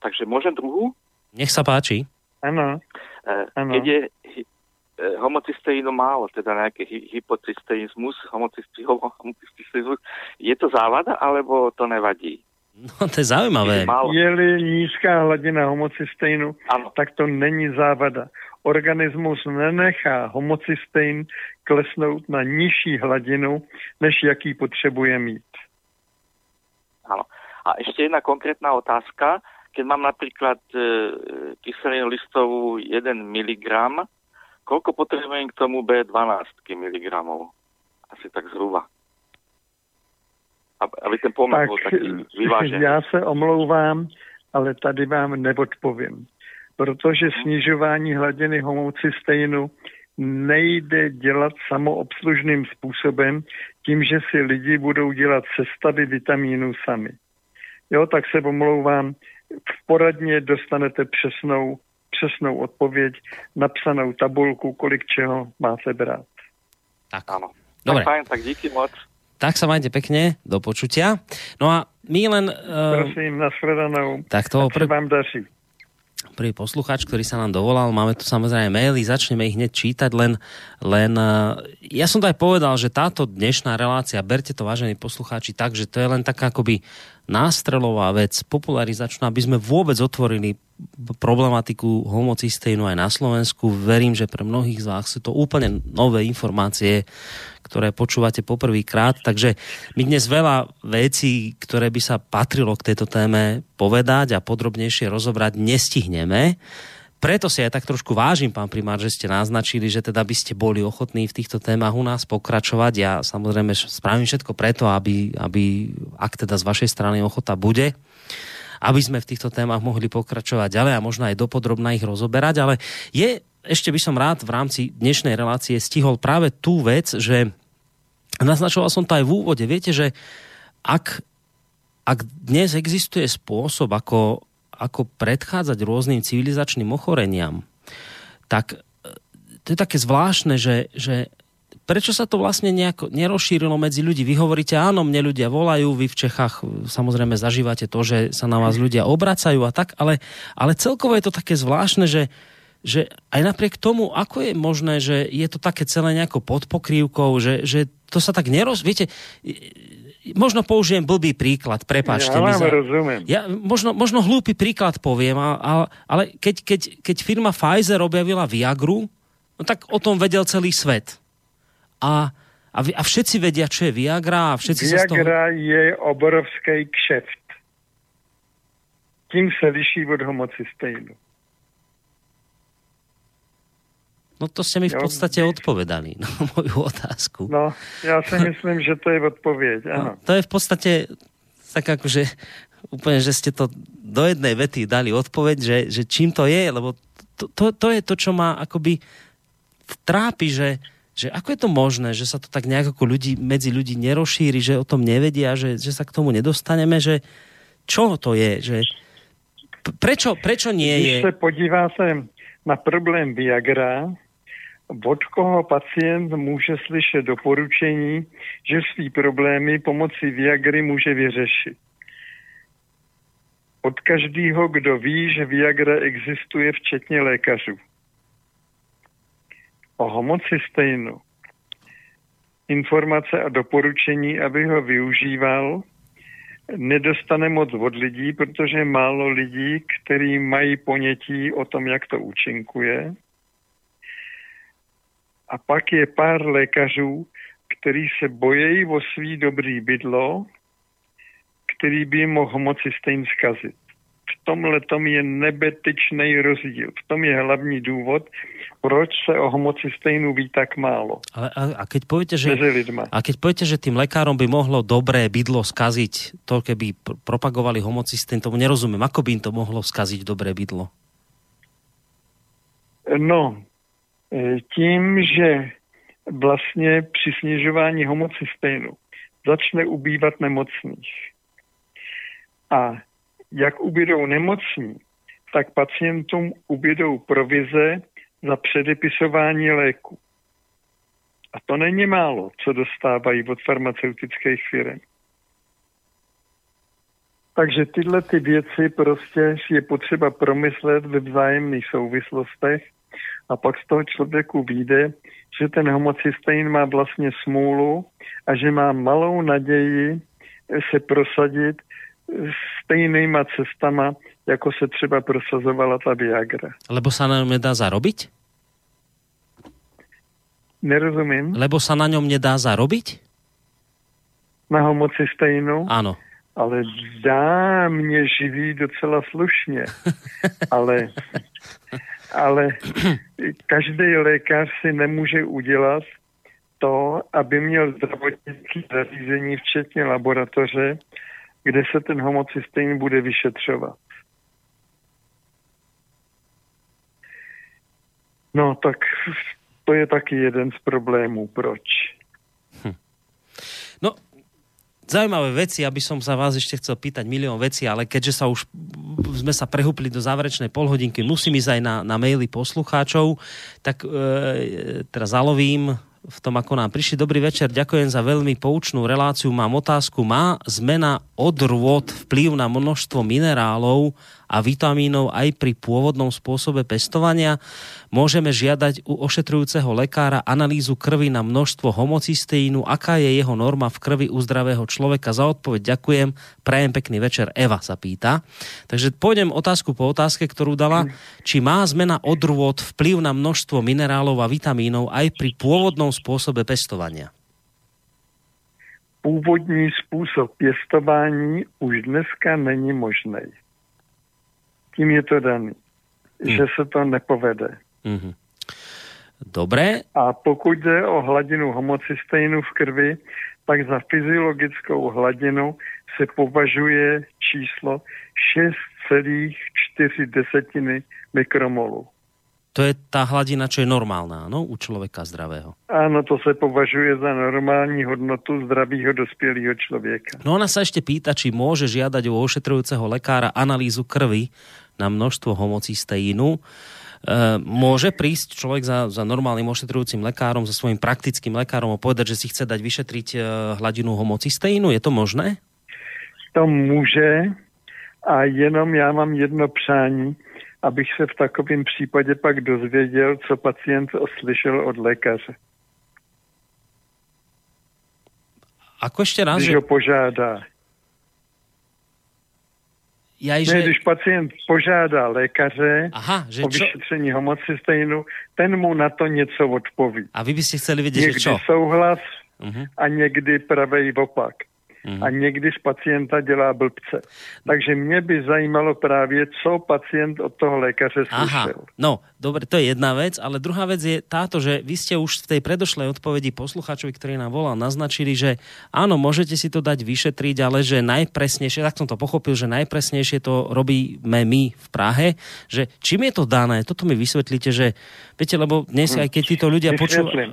Takže môžem druhú? Nech sa páči. Ano, Áno. keď je homocysteínu málo, teda nejaký hy- hypocysteizmus, homocysteizmus, je to závada, alebo to nevadí? No to je zaujímavé. Je-li nízká hladina homocysteinu, Áno. tak to není závada. Organismus nenechá homocystein klesnout na nižší hladinu, než jaký potřebuje mít. Áno. A ešte jedna konkrétna otázka. Keď mám napríklad e, kyselinu listovú 1 mg, koľko potrebujem k tomu B12 mg? Asi tak zhruba. Ab- Aby ten pomer bol taký vyvážený. já se omlouvám, ale tady vám neodpovím. Protože snižování hladiny homocysteinu nejde dělat samoobslužným způsobem, tím, že si lidi budou dělat sestavy vitamínů sami. Jo, tak se omlouvám, v poradně dostanete přesnou, přesnou odpověď, napsanou tabulku, kolik čeho máte brát. Tak. Áno. Dobre. Tak fajn, tak díky moc. Tak sa majte pekne, do počutia. No a my len... Uh, Prosím, nashledanou. tak se pr- vám daří. Prvý posluchač, ktorý sa nám dovolal, máme tu samozrejme maily, začneme ich hneď čítať, len, len uh, ja som to aj povedal, že táto dnešná relácia, berte to vážení poslucháči tak, že to je len taká akoby nástrelová vec, popularizačná, aby sme vôbec otvorili problematiku homocysteínu aj na Slovensku. Verím, že pre mnohých z vás sú to úplne nové informácie, ktoré počúvate poprvýkrát. Takže my dnes veľa vecí, ktoré by sa patrilo k tejto téme povedať a podrobnejšie rozobrať, nestihneme. Preto si aj tak trošku vážim, pán primár, že ste naznačili, že teda by ste boli ochotní v týchto témach u nás pokračovať. Ja samozrejme spravím všetko preto, aby, aby ak teda z vašej strany ochota bude, aby sme v týchto témach mohli pokračovať ďalej a možno aj dopodrobná ich rozoberať, ale je, ešte by som rád v rámci dnešnej relácie stihol práve tú vec, že naznačoval som to aj v úvode, viete, že ak, ak dnes existuje spôsob, ako, ako predchádzať rôznym civilizačným ochoreniam, tak e, to je také zvláštne, že, že prečo sa to vlastne nejako nerozšírilo medzi ľudí? Vy hovoríte, áno, mne ľudia volajú, vy v Čechách e, samozrejme zažívate to, že sa na vás ľudia obracajú a tak, ale, ale celkovo je to také zvláštne, že, že aj napriek tomu, ako je možné, že je to také celé nejako pod pokrývkou, že, že to sa tak neroz... Viete, možno použijem blbý príklad, prepáčte Ja mi. vám rozumiem. Ja možno, možno hlúpy príklad poviem, a, a, ale keď, keď, keď firma Pfizer objavila Viagru, no tak o tom vedel celý svet. A, a, a všetci vedia, čo je Viagra a všetci sa z toho... Viagra je obrovský kšeft. Tím se liší od homocysteinu. No to ste mi v podstate odpovedali na moju otázku. No, já si myslím, že to je odpověď, ano. No, to je v podstate tak akože úplne, že ste to do jednej vety dali odpoveď, že, že čím to je, lebo to, to, to je to, čo ma akoby trápi, že, že ako je to možné, že sa to tak nejak ako ľudí, medzi ľudí nerozšíri, že o tom nevedia, že, že sa k tomu nedostaneme, že čo to je, že prečo, prečo nie je... Když se podíváte na problém Viagra, od koho pacient může slyšet doporučení, že svý problémy pomocí Viagry může vyřešit. Od každého, kdo ví, že Viagra existuje, včetně lékařů. o homocystejnu informace a doporučení, aby ho využíval, nedostane moc od lidí, protože málo lidí, kteří mají ponětí o tom, jak to účinkuje. A pak je pár lékařů, kteří se bojejí o svý dobrý bydlo, který by jim mohl homocystejn zkazit. V tomhle tom je nebetyčný rozdíl. V tom je hlavní důvod, proč se o homocystejnu ví tak málo. Ale, a, a, keď poviete, že, a keď poviete, že tým lekárom by mohlo dobré bydlo skaziť, to keby pr- propagovali homocystén, tomu nerozumiem. Ako by im to mohlo skaziť dobré bydlo? No, tím, že vlastně při snižování homocystejnu začne ubývat nemocných. A jak ubydou nemocní, tak pacientům ubydou provize za předepisování léku. A to není málo, co dostávají od farmaceutických firm. Takže tyhle ty věci prostě je potřeba promyslet ve vzájemných souvislostech a pak z toho člověku vyjde, že ten homocystein má vlastně smůlu a že má malou naději se prosadit stejnýma cestama, jako se třeba prosazovala ta Viagra. Lebo sa na ňom nedá zarobiť? Nerozumím? Lebo sa na ňom nedá zarobiť? Na homocysteinu? Áno. Ale dá mě živí docela slušně. ale, ale každý lékař si nemůže udělat to, aby měl zdravotnické zařízení, včetně laboratoře, kde se ten homocystein bude vyšetřovat. No tak to je taky jeden z problémů. Proč? No, zaujímavé veci, aby som sa vás ešte chcel pýtať milión vecí, ale keďže sa už sme sa prehúpli do záverečnej polhodinky, musím ísť aj na, na maily poslucháčov, tak e, teraz zalovím v tom, ako nám prišli. Dobrý večer, ďakujem za veľmi poučnú reláciu. Mám otázku, má zmena odrôd vplyv na množstvo minerálov a vitamínov aj pri pôvodnom spôsobe pestovania? Môžeme žiadať u ošetrujúceho lekára analýzu krvi na množstvo homocysteínu. Aká je jeho norma v krvi u zdravého človeka? Za odpoveď ďakujem. Prajem pekný večer. Eva sa pýta. Takže pôjdem otázku po otázke, ktorú dala. Či má zmena odrôd vplyv na množstvo minerálov a vitamínov aj pri pôvodnom spôsobe pestovania? Původní způsob pěstování už dneska není možný. Tím je to daný, hmm. že se to nepovede. Mm-hmm. Dobre. A pokud jde o hladinu homocysteinu v krvi, tak za fyziologickou hladinu se považuje číslo 6,4 mikromolu. To je tá hladina, čo je normálna, no, u človeka zdravého. Áno, to se považuje za normální hodnotu zdravého dospělého člověka. No ona sa ešte pýta, či môže žiadať u ošetrujúceho lekára analýzu krvi na množstvo homocysteínu. E, môže prísť človek za, za normálnym ošetrujúcim lekárom, za svojím praktickým lekárom a povedať, že si chce dať vyšetriť e, hladinu homocysteínu? Je to možné? To může a jenom já mám jedno přání, abych se v takovém případě pak dozvěděl, co pacient slyšel od lékaře. Ako ešte raz? Když Že... ho požádá. Ja, Ne, že... když pacient požádá lékaře Aha, že o čo... vyšetření homocysteinu, ten mu na to něco odpoví. A vy by ste chceli že Někdy čo? souhlas Uh-huh. a někdy pravej opak. Mhm. A někdy z pacienta dělá blbce. Takže mě by zajímalo právě, co pacient od toho lékaře Aha, slyšel. no, dobre, to je jedna vec, ale druhá vec je táto, že vy ste už v tej predošlej odpovedi poslucháčovi, ktorý nám volal, naznačili, že áno, môžete si to dať vyšetriť, ale že najpresnejšie, tak som to pochopil, že najpresnejšie to robíme my v Prahe, že čím je to dané, toto mi vysvetlíte, že viete, lebo dnes aj keď títo ľudia počúvajú... Vysvětlím.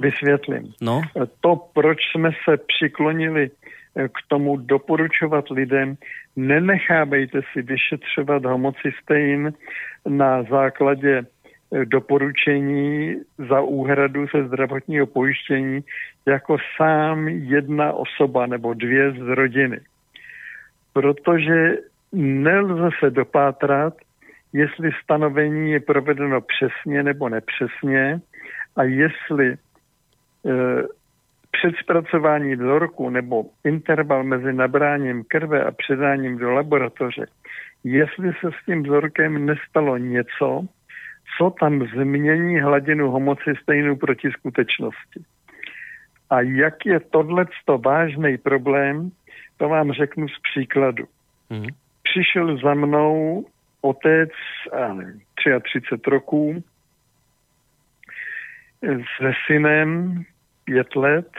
Vysvětlím. No, To, proč jsme se přiklonili eh, k tomu doporučovat lidem, nenechávejte si vyšetřovat homocystein na základě eh, doporučení za úhradu ze zdravotního pojištění jako sám jedna osoba nebo dvě z rodiny. Protože nelze se dopátrat, jestli stanovení je provedeno přesně nebo nepřesně A jestli e, před zpracování vzorku nebo interval mezi nabráním krve a předáním do laboratoře, jestli se s tím vzorkem nestalo něco, co tam změní hladinu homocysteinu proti skutečnosti. A jak je tohleto vážný problém, to vám řeknu z příkladu. Mm. Přišel za mnou otec, a nevím, 33 roků, se synem pět let,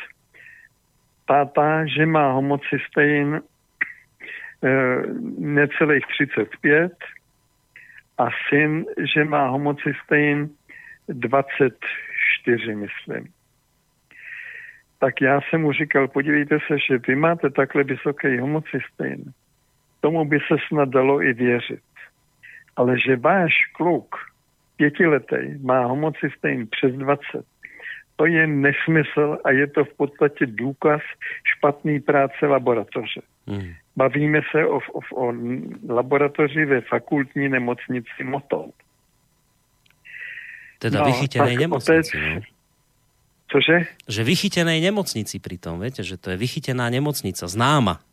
táta, že má homocystein e, necelých 35 a syn, že má homocystein 24, myslím. Tak já jsem mu říkal, podívejte se, že vy máte takhle vysoký homocystein. Tomu by se snad dalo i věřit. Ale že váš kluk, pětiletý, má homocystein přes 20, to je nesmysl a je to v podstatě důkaz špatný práce laboratoře. Hmm. Bavíme se o, o, o laboratoři ve fakultní nemocnici Motol. Teda no, vychytenej nemocnici. Otec, no. Cože? Že vychytenej nemocnici pritom, viete, že to je vychytená nemocnica, známa.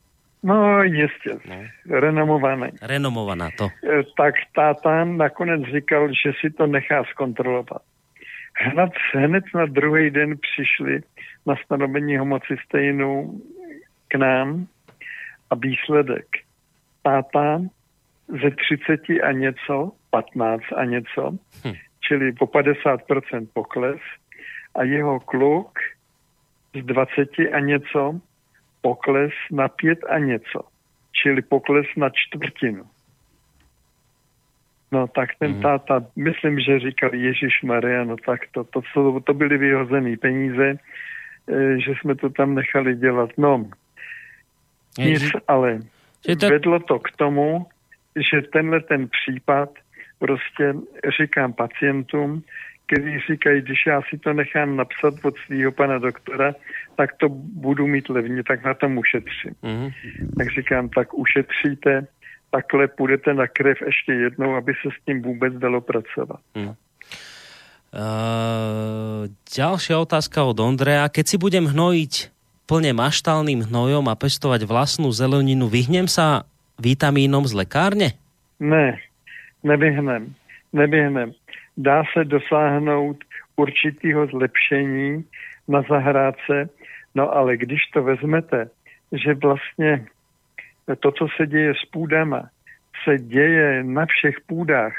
No, jistě, no. renomované. Renomovaná to. E, tak táta nakonec říkal, že si to nechá zkontrolovat. Hned, hned na druhý den přišli na stanovení homocysteinu k nám a výsledek. Táta ze 30 a něco, 15 a něco, hm. čili po 50% pokles a jeho kluk z 20 a něco pokles na 5 a něco, čili pokles na čtvrtinu. No tak ten mm. táta, myslím, že říkal Ježíš Maria, no tak to, to, to, to byly vyhozené peníze, e, že jsme to tam nechali dělat. No, nic, ale to... vedlo to k tomu, že tenhle ten případ prostě říkám pacientům, kteří říkají, když já si to nechám napsat od svého pana doktora, tak to budu mít levně, tak na tom ušetřím. Mm-hmm. Tak říkám, tak ušetříte, takhle půjdete na krev ještě jednou, aby se s tím vůbec dalo pracovat. Mm. Uh, ďalšia otázka od Ondreja. Keď si budem hnojiť plne maštálnym hnojom a pestovať vlastnú zeleninu, vyhnem sa vitamínom z lekárne? Ne, nevyhnem. Nevyhnem. Dá se dosáhnout určitého zlepšení na zahrádce, no ale když to vezmete, že vlastně to, co se děje s půdama, se děje na všech půdách,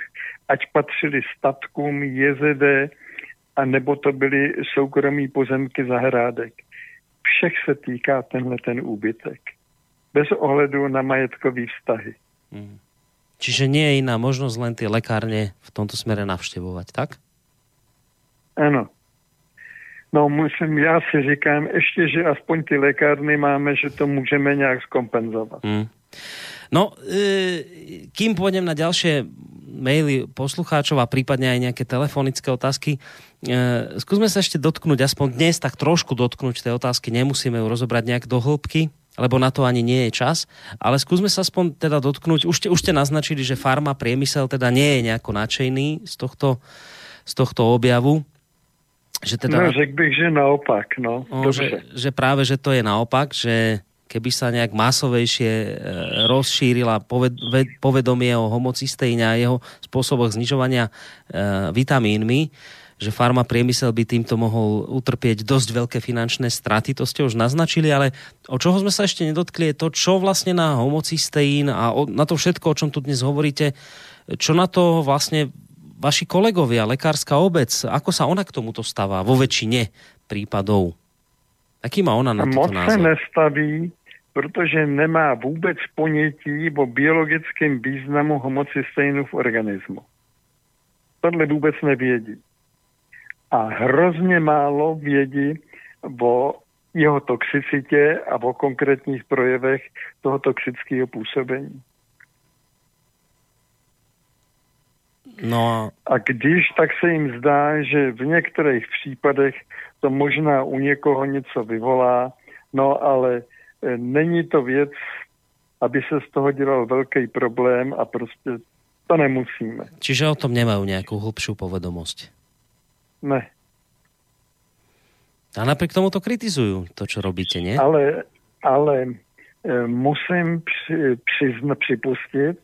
ať patřili statkům, jezede, a nebo to byly soukromí pozemky zahrádek. Všech se týká tenhle ten úbytek. Bez ohledu na majetkové vztahy. Hmm. Čiže nie je iná možnosť len tie lekárne v tomto smere navštevovať, tak? Ano. No musím, já si říkám ještě, že aspoň ty lékárny máme, že to můžeme nějak skompenzovat. Hmm. No, e, kým pôjdem na ďalšie maily poslucháčov a prípadne aj nejaké telefonické otázky, e, skúsme sa ešte dotknúť, aspoň dnes tak trošku dotknúť tej otázky, nemusíme ju rozobrať nejak do hĺbky, lebo na to ani nie je čas, ale skúsme sa aspoň teda dotknúť, už ste, už ste naznačili, že farma priemysel teda nie je nejako nadšený z tohto, z tohto objavu, že teda... No, řekl bych, že naopak, no. no že, že práve, že to je naopak, že keby sa nejak masovejšie e, rozšírila povedomie o homocysteíne a jeho spôsoboch znižovania e, vitamínmi, že farma priemysel by týmto mohol utrpieť dosť veľké finančné straty, to ste už naznačili, ale o čoho sme sa ešte nedotkli je to, čo vlastne na homocysteín a na to všetko, o čom tu dnes hovoríte, čo na to vlastne vaši kolegovia, lekárska obec, ako sa ona k tomuto stáva vo väčšine prípadov? Aký má ona na to Moc názor? se nestaví, protože nemá vůbec ponětí o biologickém významu homocysteinu v organismu. Tohle vůbec nevědí. A hrozně málo vědí o jeho toxicitě a o konkrétních projevech toho toxického působení. No. A když, tak se jim zdá, že v některých případech to možná u někoho něco vyvolá, no ale e, není to věc, aby se z toho dělal velký problém a prostě to nemusíme. Čiže o tom nemajú nejakú hlbšiu povedomosť? Ne. A napriek tomu to kritizujú, to, čo robíte, nie? Ale, ale e, musím při, přizna, připustit,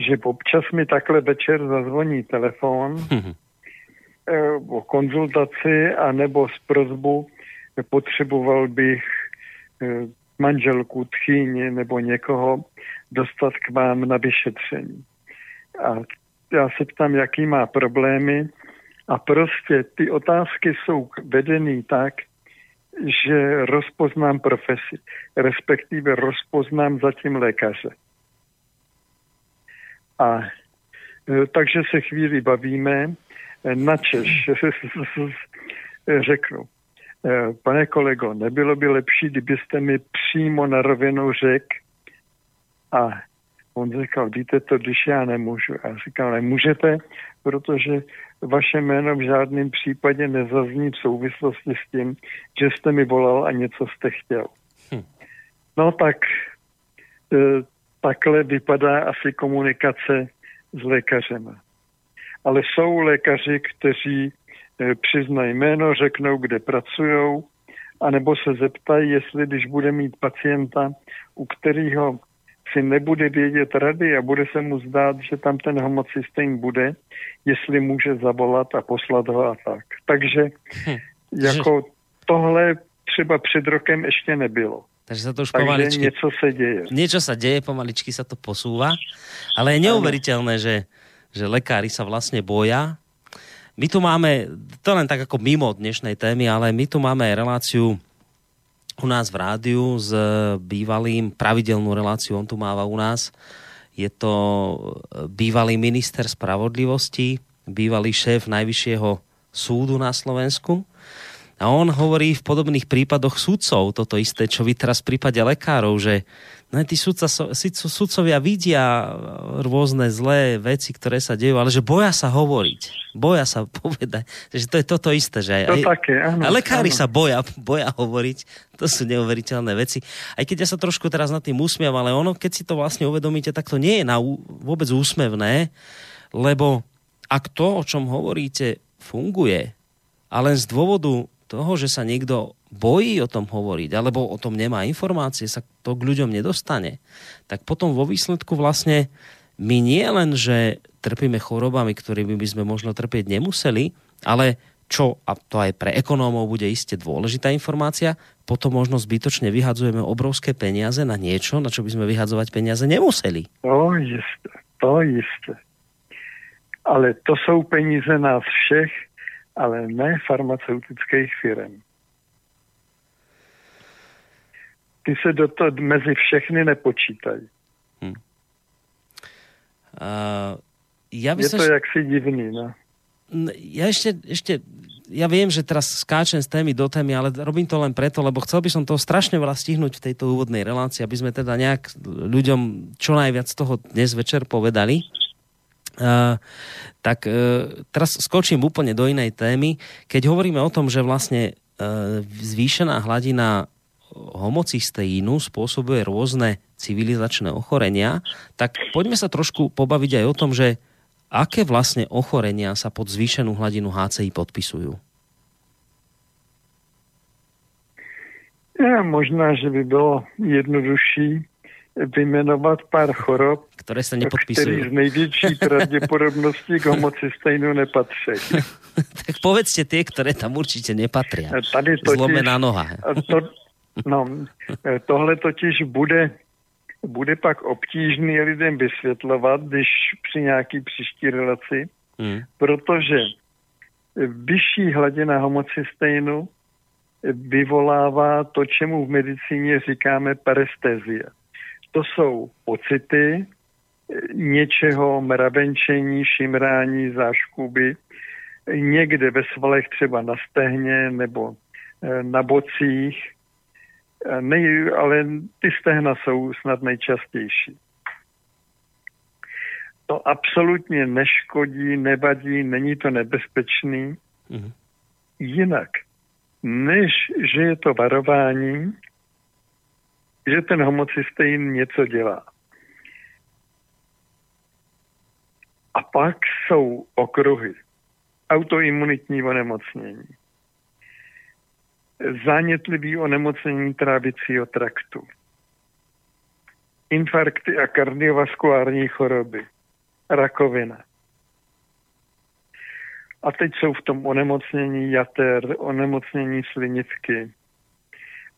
že občas mi takhle večer zazvoní telefon Mhm. e, o konzultaci a nebo z prozbu potřeboval bych e, manželku, tchýni nebo někoho dostat k vám na vyšetření. A já se ptám, jaký má problémy a prostě ty otázky jsou vedený tak, že rozpoznám profesi, respektive rozpoznám zatím lékaře. A e, takže se chvíli bavíme, e, načež řeknu, e, pane kolego, nebylo by lepší, kdybyste mi přímo na rovinu řekl a on říkal, víte to, když já nemůžu. A říkal, nemůžete, protože vaše jméno v žádném případě nezazní v souvislosti s tím, že jste mi volal a něco jste chtěl. Hm. No tak takhle vypadá asi komunikace s lékařem. Ale jsou lékaři, kteří e, přiznají jméno, řeknou, kde pracují, anebo se zeptají, jestli když bude mít pacienta, u kterého si nebude vědět rady a bude se mu zdát, že tam ten homocystén bude, jestli může zavolat a poslat ho a tak. Takže Hm. jako tohle třeba před rokem ještě nebylo. Takže sa to už Takže pomaličky... něco se děje. Niečo sa deje, pomaličky sa to posúva, ale je neuveriteľné, že, že lekári sa vlastne boja. My tu máme, to len tak ako mimo dnešnej témy, ale my tu máme reláciu u nás v rádiu s bývalým, pravidelnú reláciu, on tu máva u nás. Je to bývalý minister spravodlivosti, bývalý šéf Najvyššieho súdu na Slovensku. A on hovorí v podobných prípadoch sudcov toto isté, čo vy teraz v prípade lekárov, že no, tí sudca, sudcovia vidia rôzne zlé veci, ktoré sa dejú, ale že boja sa hovoriť. Boja sa povedať. Že to je toto isté. Že aj, To aj, také, áno, a lekári áno. sa boja, boja hovoriť. To sú neuveriteľné veci. Aj keď ja sa trošku teraz nad tým usmievam, ale ono, keď si to vlastne uvedomíte, tak to nie je na, vôbec úsmevné, lebo ak to, o čom hovoríte, funguje, a len z dôvodu toho, že sa niekto bojí o tom hovoriť, alebo o tom nemá informácie, sa to k ľuďom nedostane, tak potom vo výsledku vlastne my nie len, že trpíme chorobami, ktorými by sme možno trpieť nemuseli, ale čo, a to aj pre ekonómov bude iste dôležitá informácia, potom možno zbytočne vyhadzujeme obrovské peniaze na niečo, na čo by sme vyhadzovať peniaze nemuseli. To jisté, to jisté. Ale to jsou peníze nás všech, ale ne farmaceutických firm. Ty se do toho mezi všechny nepočítají. Uh, ja by Je som... to jaksi divný, no. Ja ešte, ešte, ja viem, že teraz skáčem z témy do témy, ale robím to len preto, lebo chcel by som toho strašne veľa stihnúť v tejto úvodnej relácii, aby sme teda nejak ľuďom čo najviac z toho dnes večer povedali. Uh, tak uh, teraz skočím úplne do inej témy. Keď hovoríme o tom, že vlastne uh, zvýšená hladina homocysteínu spôsobuje rôzne civilizačné ochorenia, tak poďme sa trošku pobaviť aj o tom, že aké vlastne ochorenia sa pod zvýšenú hladinu HCI podpisujú. Ja, možná, že by bylo jednodušší vymenovat pár chorob, Ktoré sa který z největší pravděpodobností k homocystejnu nepatří. tak povedzte tie, ktoré tam určite nepatria. Tady totiž, Zlomená noha. a to, no, eh, tohle totiž bude, bude pak obtížný lidem vysvětlovat, když při nějaký příští relaci, Mm. protože vyšší hladina homocystejnu vyvolává to, čemu v medicíně říkáme parestézie. To jsou pocity eh, něčeho, mravenčení, šimrání, záškuby, někde ve svalech třeba na stehně nebo eh, na bocích, Eh, Nej, ale ty stehna jsou snad nejčastější. To absolutně neškodí, nevadí, není to nebezpečný. Mhm. Jinak, než že je to varování, že ten homocystein něco dělá. A pak jsou okruhy. Autoimunitní onemocnění. zánětlivý onemocnění trávicího traktu, infarkty a kardiovaskulární choroby, rakovina. A teď jsou v tom onemocnění jater, onemocnění slinivky,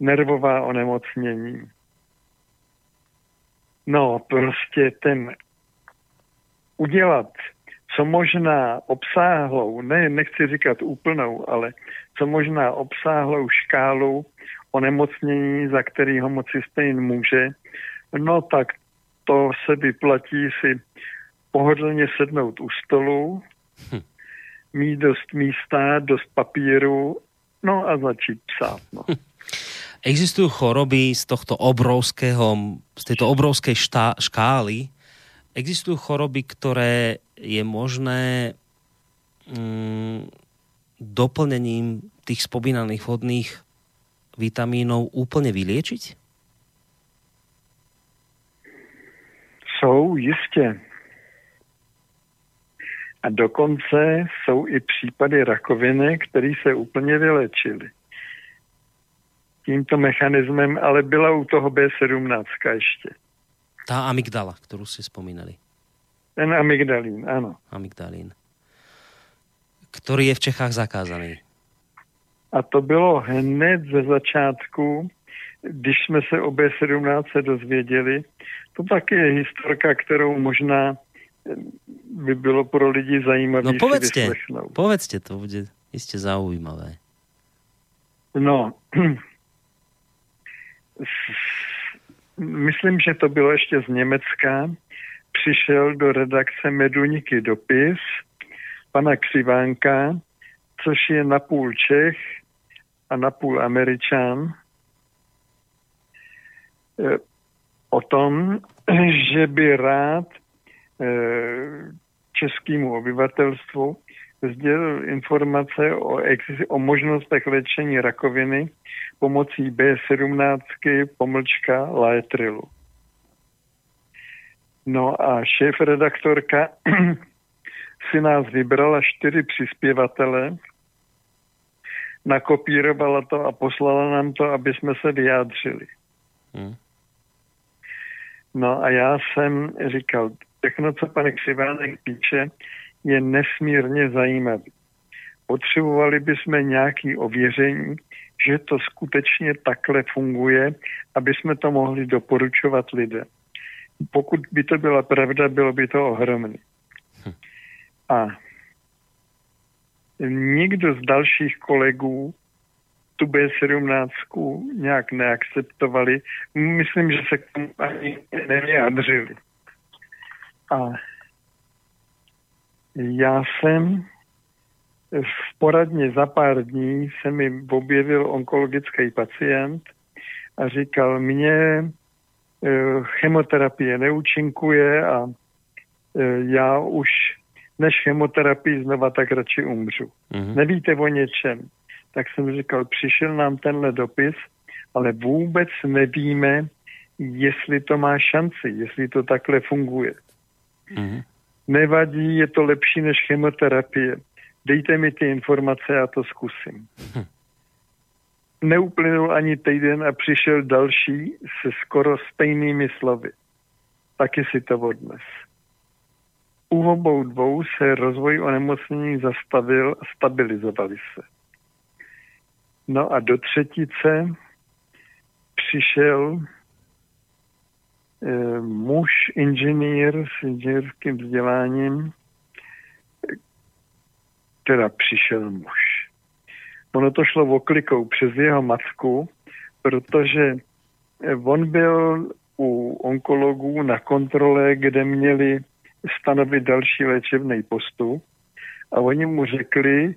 nervová onemocnění. No, prostě ten udělat co možná obsáhlou, ne, nechci říkat úplnou, ale co možná obsáhlou škálu onemocnění, za který homocystejn může, no tak to se vyplatí si pohodlně sednout u stolu, hm. mít dost místa, dost papíru, no a začít psát. No. Existujú choroby z tohto obrovského, z tejto obrovskej štá, škály, existujú choroby, ktoré je možné mm, doplnením tých spomínaných vodných vitamínov úplne vyliečiť? Jsou, jistě. A dokonce jsou i případy rakoviny, které se úplně vylečily. Tímto mechanismem, ale byla u toho B17 ještě. Tá amygdala, ktorú ste spomínali. Ten amygdalín, áno. Amygdalín. Ktorý je v Čechách zakázaný. A to bylo hned ze začátku, když jsme se o B17 dozvěděli. To taky je historka, kterou možná by bylo pro lidi zajímavé no, povedzte, povedzte, to bude iste zaujímavé. No, myslím, že to bylo ještě z Německa. Přišel do redakce Meduniky dopis pana Křivánka, což je napůl Čech a napůl Američan, e, o tom, že by rád e, českému obyvatelstvu sdělil informace o, o možnostech léčení rakoviny pomocí B17 pomlčka Laetrilu. No a šéf-redaktorka si nás vybrala čtyři přispěvatele, nakopírovala to a poslala nám to, aby jsme se vyjádřili. Hmm. No a já jsem říkal, všechno, co pan Křivánek píše, je nesmírně zajímavý. Potřebovali bychom nějaké ověření, že to skutečně takhle funguje, aby jsme to mohli doporučovat lidem. Pokud by to byla pravda, bylo by to ohromné. A nikdo z dalších kolegů tu B17 nějak neakceptovali. Myslím, že se k tomu ani nevyjádřili. A já jsem v poradně za pár dní se mi objevil onkologický pacient a říkal, mě eh, chemoterapie neúčinkuje a eh, já už než chemoterapii znova tak radši umřu. Mm-hmm. Nevíte o něčem? Tak jsem říkal, přišel nám tenhle dopis, ale vůbec nevíme, jestli to má šanci, jestli to takhle funguje. Mm-hmm. Nevadí, je to lepší než chemoterapie. Dejte mi ty informace, já to zkusím. Hm. Neuplynul ani týden a přišel další se skoro stejnými slovy. Taky si to odnes. U obou dvou se rozvoj onemocnění zastavil a stabilizovali se. No a do třetice přišel Eh, muž, inženýr s inženýrským vzděláním, teda přišel muž. Ono to šlo oklikou přes jeho matku, protože eh, on byl u onkologů na kontrole, kde měli stanovit další léčebný postup a oni mu řekli,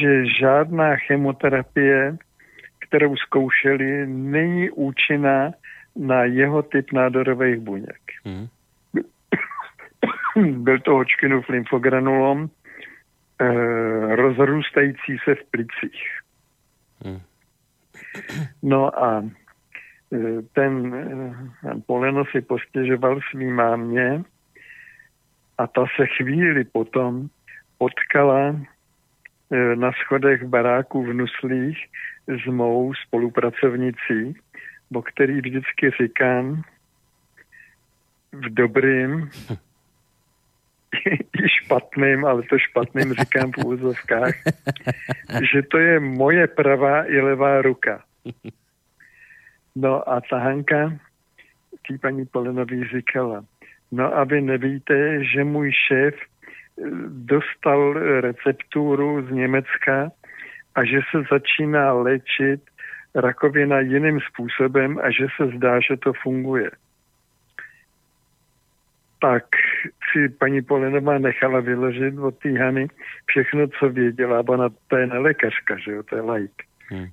že žádná chemoterapie, kterou zkoušeli, není účinná na jeho typ nádorových buněk. Hmm. Byl to Hodgkinův lymfogranulom, rozrůstající se v plicích. Hmm. No a eh, ten eh, Poleno si postěžoval svý mámě a ta se chvíli potom potkala na schodech baráku v Nuslích s mou spolupracovnicí, o který vždycky říkám v dobrým i špatným, ale to špatným říkám v úzovkách, že to je moje pravá i levá ruka. No a ta Hanka tý paní Polenový říkala, no a vy nevíte, že můj šéf eh, dostal recepturu z Německa a že se začíná léčit rakovina jiným způsobem a že se zdá, že to funguje. Tak si paní Polenová nechala vyložit od té Hany všechno, co věděla, bo ona to je nelékařka, že jo, to je laik. Hmm.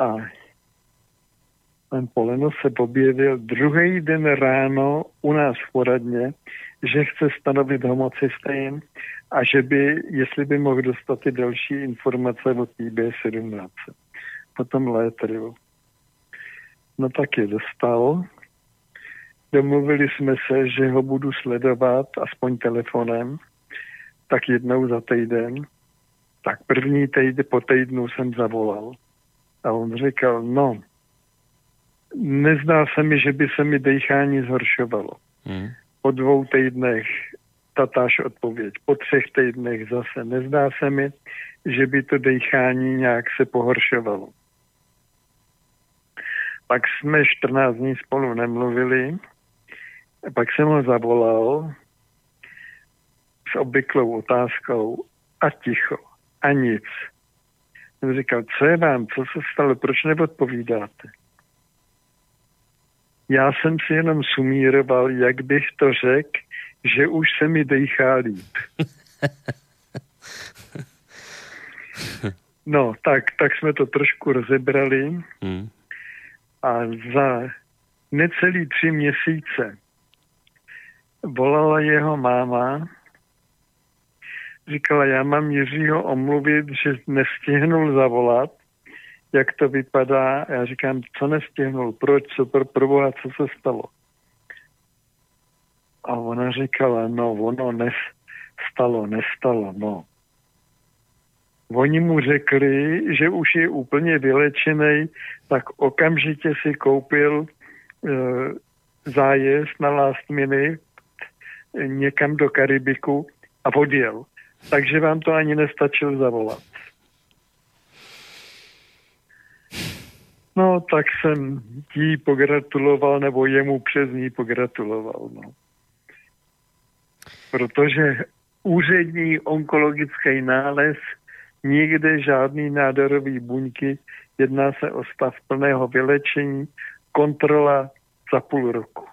A pan Poleno se objevil druhý den ráno u nás v poradně, že chce stanovit homocystén a že by, jestli by mohl dostat i další informace o TB17. Potom létriu. No tak je dostal. Domluvili jsme se, že ho budu sledovat aspoň telefonem, tak jednou za týden. Tak první týden po týdnu jsem zavolal. A on říkal, no, nezdá se mi, že by se mi dechání zhoršovalo. Hmm. Po dvou týdnech tatáž odpověď. Po třech týdnech zase nezdá se mi, že by to dechání nějak se pohoršovalo. Pak jsme 14 dní spolu nemluvili, pak jsem ho zavolal s obvyklou otázkou a ticho, a nic. Jsem říkal, co je vám, co se stalo, proč neodpovídáte? Já jsem si jenom sumíroval, jak bych to řekl, že už se mi dejchá líp. No, tak, tak jsme to trošku rozebrali hmm. a za necelý tři měsíce volala jeho máma, říkala, já mám Jiřího omluvit, že nestihnul zavolat, jak to vypadá. Já říkám, co nestihnul, proč, co pro, proboha, co se stalo. A ona říkala, no ono nestalo, nestalo, no. Oni mu řekli, že už je úplně vylečený, tak okamžitě si koupil e, zájezd na last minute někam do Karibiku a odjel. Takže vám to ani nestačil zavolat. No, tak jsem jí pogratuloval, nebo jemu přes ní pogratuloval. No. Protože úřední onkologický nález, nikde žádný nádorový buňky, jedná se o stav plného vylečení, kontrola za půl roku.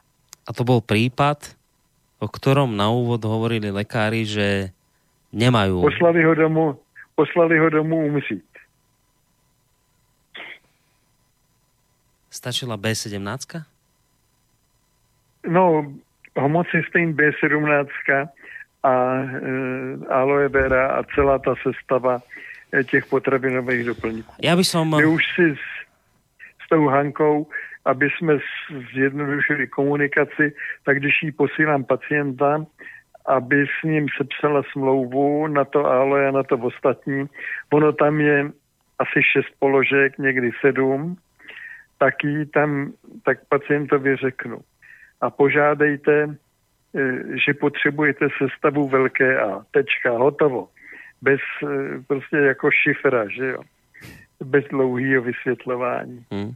A to byl případ, o ktorom na úvod hovorili lekári, že nemajú... Poslali ho domů, poslali ho domů umřít. Stačila B17? No, homocystein B17 a e, aloe vera a celá ta sestava e, těch potravinových doplňků. Já by som... My už si s, s tou Hankou, aby jsme zjednodušili komunikaci, tak když jí posílám pacienta, aby s ním sepsala smlouvu na to aloe a na to ostatní. Ono tam je asi šest položek, někdy sedm tak jí tam, tak pacientovi řeknu. A požádejte, e, že potřebujete sestavu velké A. Tečka, hotovo. Bez e, prostě jako šifra, že jo. Bez dlouhého vysvětlování. Hmm.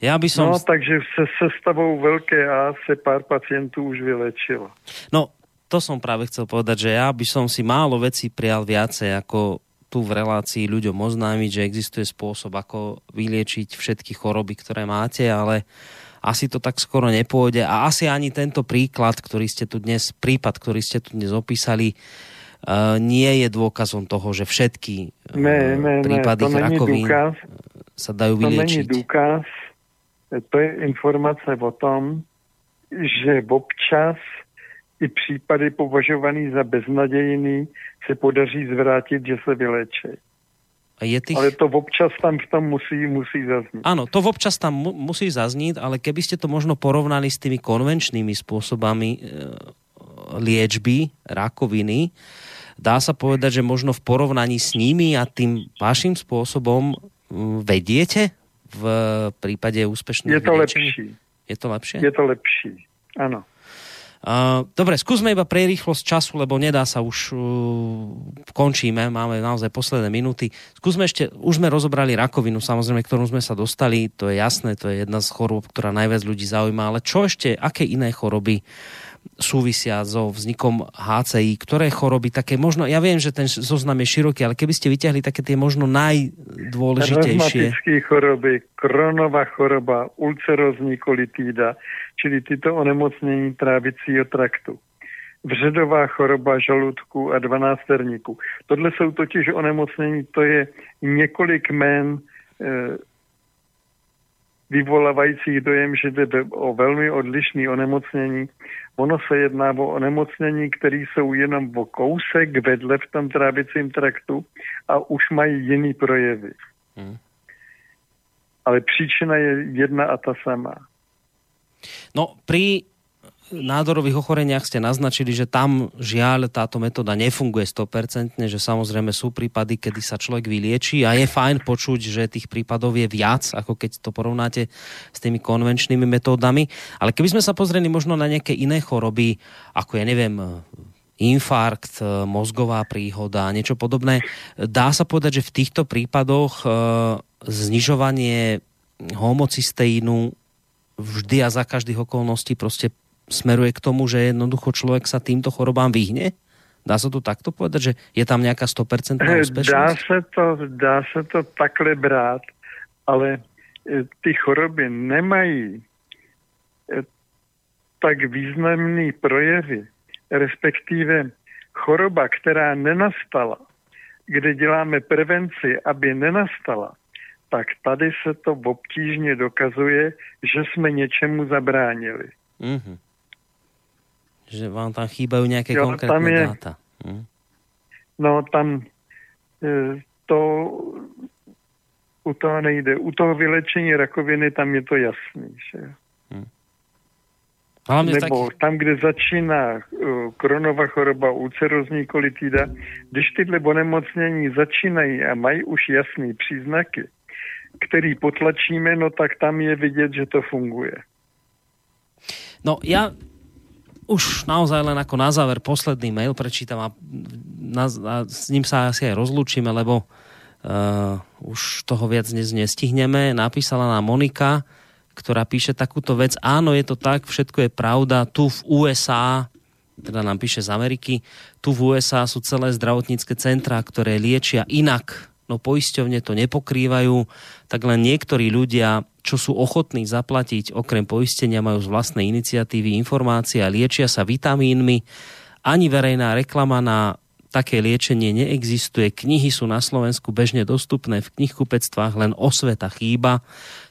Já by som... No, takže se sestavou veľké A se pár pacientů už vylečilo. No, to som práve chcel povedať, že ja by som si málo vecí prijal viacej ako tu v relácii ľuďom oznámiť, že existuje spôsob, ako vyliečiť všetky choroby, ktoré máte, ale asi to tak skoro nepôjde a asi ani tento príklad, ktorý ste tu dnes, prípad, ktorý ste tu dnes opísali, uh, nie je dôkazom toho, že všetky uh, ne, ne, prípady ne, rakovín důkaz, sa dajú vyliečiť. To není důkaz, to je informace o tom, že občas i případy považovaný za beznadějný se podaří zvrátit, že se vylečí. Je tých... Ale to občas tam v tom musí, musí zaznít. Áno, to občas tam mu, musí zaznít, ale keby ste to možno porovnali s tými konvenčnými spôsobami e, liečby rakoviny, dá sa povedať, že možno v porovnaní s nimi a tým vašim spôsobom mm, vediete v prípade úspešných Je to vyliečení? lepší. Je to lepšie? Je to lepší, áno. Uh, dobre, skúsme iba pre rýchlosť času, lebo nedá sa už, uh, končíme, máme naozaj posledné minúty. Skúsme ešte, už sme rozobrali rakovinu, samozrejme, ktorú sme sa dostali, to je jasné, to je jedna z chorôb, ktorá najviac ľudí zaujíma, ale čo ešte, aké iné choroby súvisia so vznikom HCI, ktoré choroby také možno, ja viem, že ten zoznam je široký, ale keby ste vyťahli také tie možno najdôležitejšie. Reumatické choroby, kronová choroba, ulcerózní kolitída, čili tyto onemocnění trávicího traktu. Vředová choroba žaludku a dvanácterníku. Tohle jsou totiž onemocnění, to je několik jmén e, vyvolávajících dojem, že jde o velmi odlišný onemocnění. Ono se jedná o onemocnění, které jsou jenom o kousek vedle v tom trávicím traktu a už mají jiný projevy. Hmm. Ale příčina je jedna a ta samá. No, pri nádorových ochoreniach ste naznačili, že tam žiaľ táto metóda nefunguje 100%, že samozrejme sú prípady, kedy sa človek vylieči a je fajn počuť, že tých prípadov je viac, ako keď to porovnáte s tými konvenčnými metódami. Ale keby sme sa pozreli možno na nejaké iné choroby, ako ja neviem, infarkt, mozgová príhoda, niečo podobné. Dá sa povedať, že v týchto prípadoch e, znižovanie homocysteínu vždy a za každých okolností proste smeruje k tomu, že jednoducho človek sa týmto chorobám vyhne? Dá sa to takto povedať, že je tam nejaká 100% úspešnosť? Dá se to, dá se to takhle brát, ale e, ty choroby nemají e, tak významný projevy, respektíve choroba, která nenastala, kde děláme prevenci, aby nenastala, tak tady se to obtížně dokazuje, že jsme něčemu zabránili. Mm-hmm. Že vám tam chýbajú nejaké Jo, konkrétne tam je- dáta. Mm. No tam e, to u toho nejde. U toho vylečení rakoviny tam je to jasný. Hlavne z Nebo tam, kde začíná uh, kronová choroba, ulcerozní kolitída, když tyhle onemocnění začínají a mají už jasné příznaky, který potlačíme, no tak tam je vidět, že to funguje. No ja už naozaj len ako na záver posledný mail prečítam a, na, a s ním sa asi aj rozlúčime, lebo uh, už toho viac dnes nestihneme. Napísala nám Monika, ktorá píše takúto vec. Áno, je to tak, všetko je pravda. Tu v USA, teda nám píše z Ameriky, tu v USA sú celé zdravotnícke centrá, ktoré liečia inak. No poisťovne to nepokrývajú, tak len niektorí ľudia, čo sú ochotní zaplatiť, okrem poistenia majú z vlastnej iniciatívy informácie a liečia sa vitamínmi. Ani verejná reklama na také liečenie neexistuje. Knihy sú na Slovensku bežne dostupné v knihkupectvách, len osveta chýba.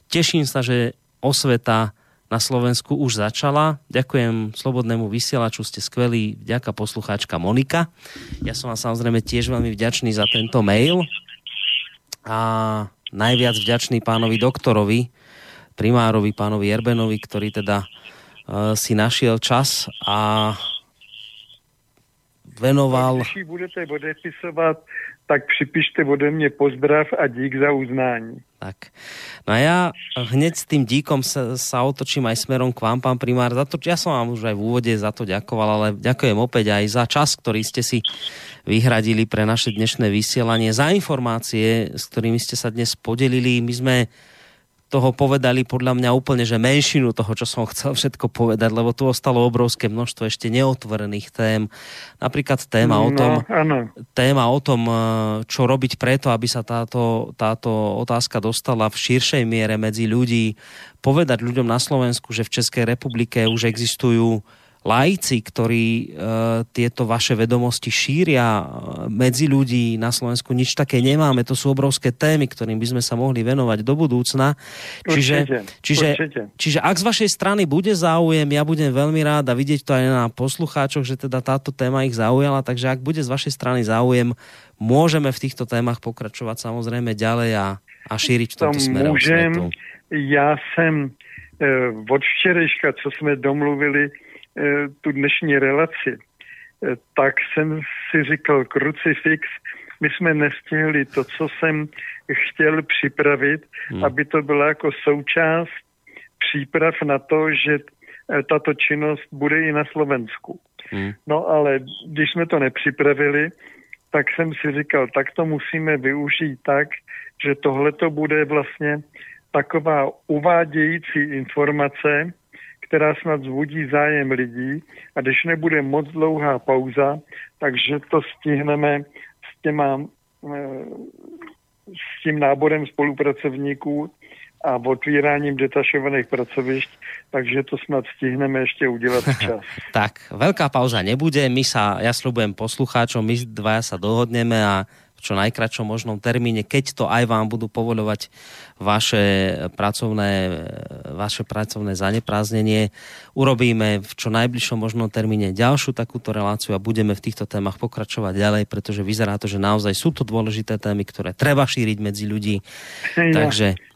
Teším sa, že osveta na Slovensku už začala. Ďakujem Slobodnému vysielaču, ste skvelí. Ďaká poslucháčka Monika. Ja som vám samozrejme tiež veľmi vďačný za tento mail. A najviac vďačný pánovi doktorovi, primárovi, pánovi Erbenovi, ktorý teda uh, si našiel čas a venoval... Když budete odepisovat, tak připište ode mě pozdrav a dík za uznání. Tak. No a ja hneď s tým díkom sa, sa otočím aj smerom k vám, pán primár. Za to, ja som vám už aj v úvode za to ďakoval, ale ďakujem opäť aj za čas, ktorý ste si vyhradili pre naše dnešné vysielanie, za informácie, s ktorými ste sa dnes podelili. My sme toho povedali podľa mňa úplne, že menšinu toho, čo som chcel všetko povedať, lebo tu ostalo obrovské množstvo ešte neotvorených tém. Napríklad téma o No, tom, áno. téma o tom, eh, čo robiť preto, aby sa táto, táto otázka dostala v širšej miere medzi ľudí. Povedať ľuďom na Slovensku, že v Českej republike už existujú laici, ktorí e, tieto vaše vedomosti šíria e, medzi ľudí na Slovensku. Nič také nemáme. To sú obrovské témy, ktorým by sme sa mohli venovať do budúcna. Čiže, Určite, čiže, určite. čiže ak z vašej strany bude záujem, ja budem veľmi rád a vidieť to aj na poslucháčoch, že teda táto téma ich zaujala, takže ak bude z vašej strany záujem, môžeme v týchto témach pokračovať samozrejme ďalej a, a šíriť To můžem. svetu. Já jsem eh, od včerejška, co jsme domluvili tu dnešní relaci, tak jsem si říkal krucifix, my jsme nestihli to, co jsem chtěl připravit, hmm. aby to byla jako součást příprav na to, že tato činnost bude i na Slovensku. Hmm. No ale když jsme to nepřipravili, tak jsem si říkal, tak to musíme využít tak, že tohle to bude vlastně taková uvádějící informace, která snad zvodí zájem lidí a když nebude moc dlouhá pauza, takže to stihneme s těma eh, s tím náborem spolupracovníků a otvíráním detašovaných pracovišť, takže to snad stihneme ešte udělat včas. tak, veľká pauza nebude, my sa, ja slúbujem poslucháčom, my dvaja sa dohodneme a v čo najkračom možnom termíne, keď to aj vám budú povoľovať vaše pracovné, vaše pracovné zanepráznenie, urobíme v čo najbližšom možnom termíne ďalšiu takúto reláciu a budeme v týchto témach pokračovať ďalej, pretože vyzerá to, že naozaj sú to dôležité témy, ktoré treba šíriť medzi ľudí. Ja. Takže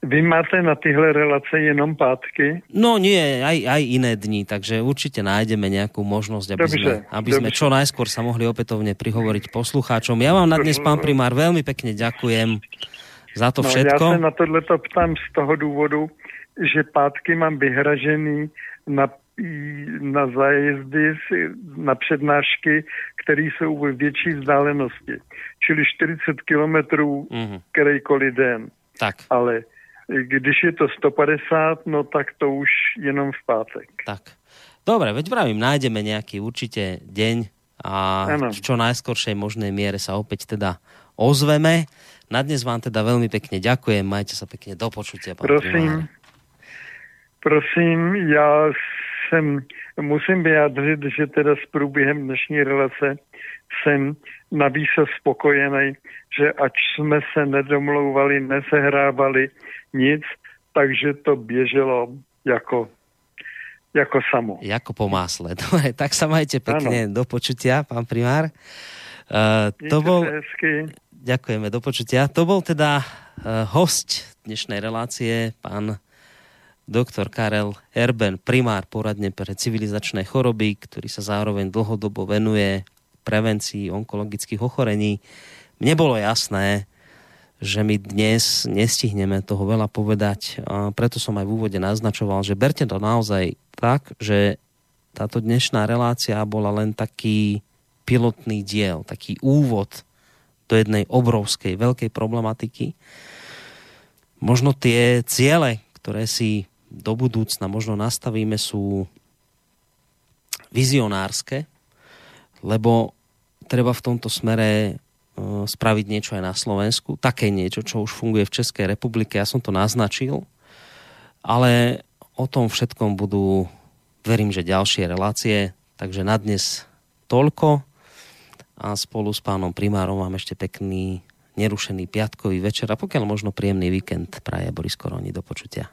vy máte na tyhle relace jenom pátky? No nie, aj, aj iné dni, takže určite nájdeme nejakú možnosť, aby, dobře, sme, aby sme čo najskôr sa mohli opätovne prihovoriť poslucháčom. Ja vám na dnes, pán primár, veľmi pekne ďakujem za to no, všetko. Ja sa na tohleto ptám z toho dôvodu, že pátky mám vyhražený na na zájezdy, na přednášky, které jsou ve větší vzdálenosti. Čili 40 kilometrů mm-hmm. kterýkoliv den. Tak. Ale když je to 150, no tak to už jenom v pátek. Tak. Dobre, veď pravím, nájdeme nejaký určite deň a ano. v čo najskoršej možnej miere sa opäť teda ozveme. Na dnes vám teda veľmi pekne ďakujem, majte sa pekne do počutia. Pán prosím, prosím, já jsem, musím vyjádřit, že teda s průběhem dnešní relace jsem navíc spokojený, že ač jsme se nedomlouvali, nesehrávali, nic, takže to běželo jako jako samo. Jako po másle. Dobre, tak sa majte pekne ano. do počutia, pán primár. Uh, to bol... Hezky. Ďakujeme, do počutia. To bol teda uh, host dnešnej relácie, pán doktor Karel Erben, primár poradne pre civilizačné choroby, ktorý sa zároveň dlhodobo venuje prevencii onkologických ochorení. Mne bolo jasné, že my dnes nestihneme toho veľa povedať. A preto som aj v úvode naznačoval, že berte to naozaj tak, že táto dnešná relácia bola len taký pilotný diel, taký úvod do jednej obrovskej, veľkej problematiky. Možno tie ciele, ktoré si do budúcna možno nastavíme, sú vizionárske, lebo treba v tomto smere spraviť niečo aj na Slovensku, také niečo, čo už funguje v Českej republike. Ja som to naznačil, ale o tom všetkom budú, verím, že ďalšie relácie. Takže na dnes toľko a spolu s pánom primárom vám ešte pekný nerušený piatkový večer a pokiaľ možno príjemný víkend praje Boris Koroni. Do počutia.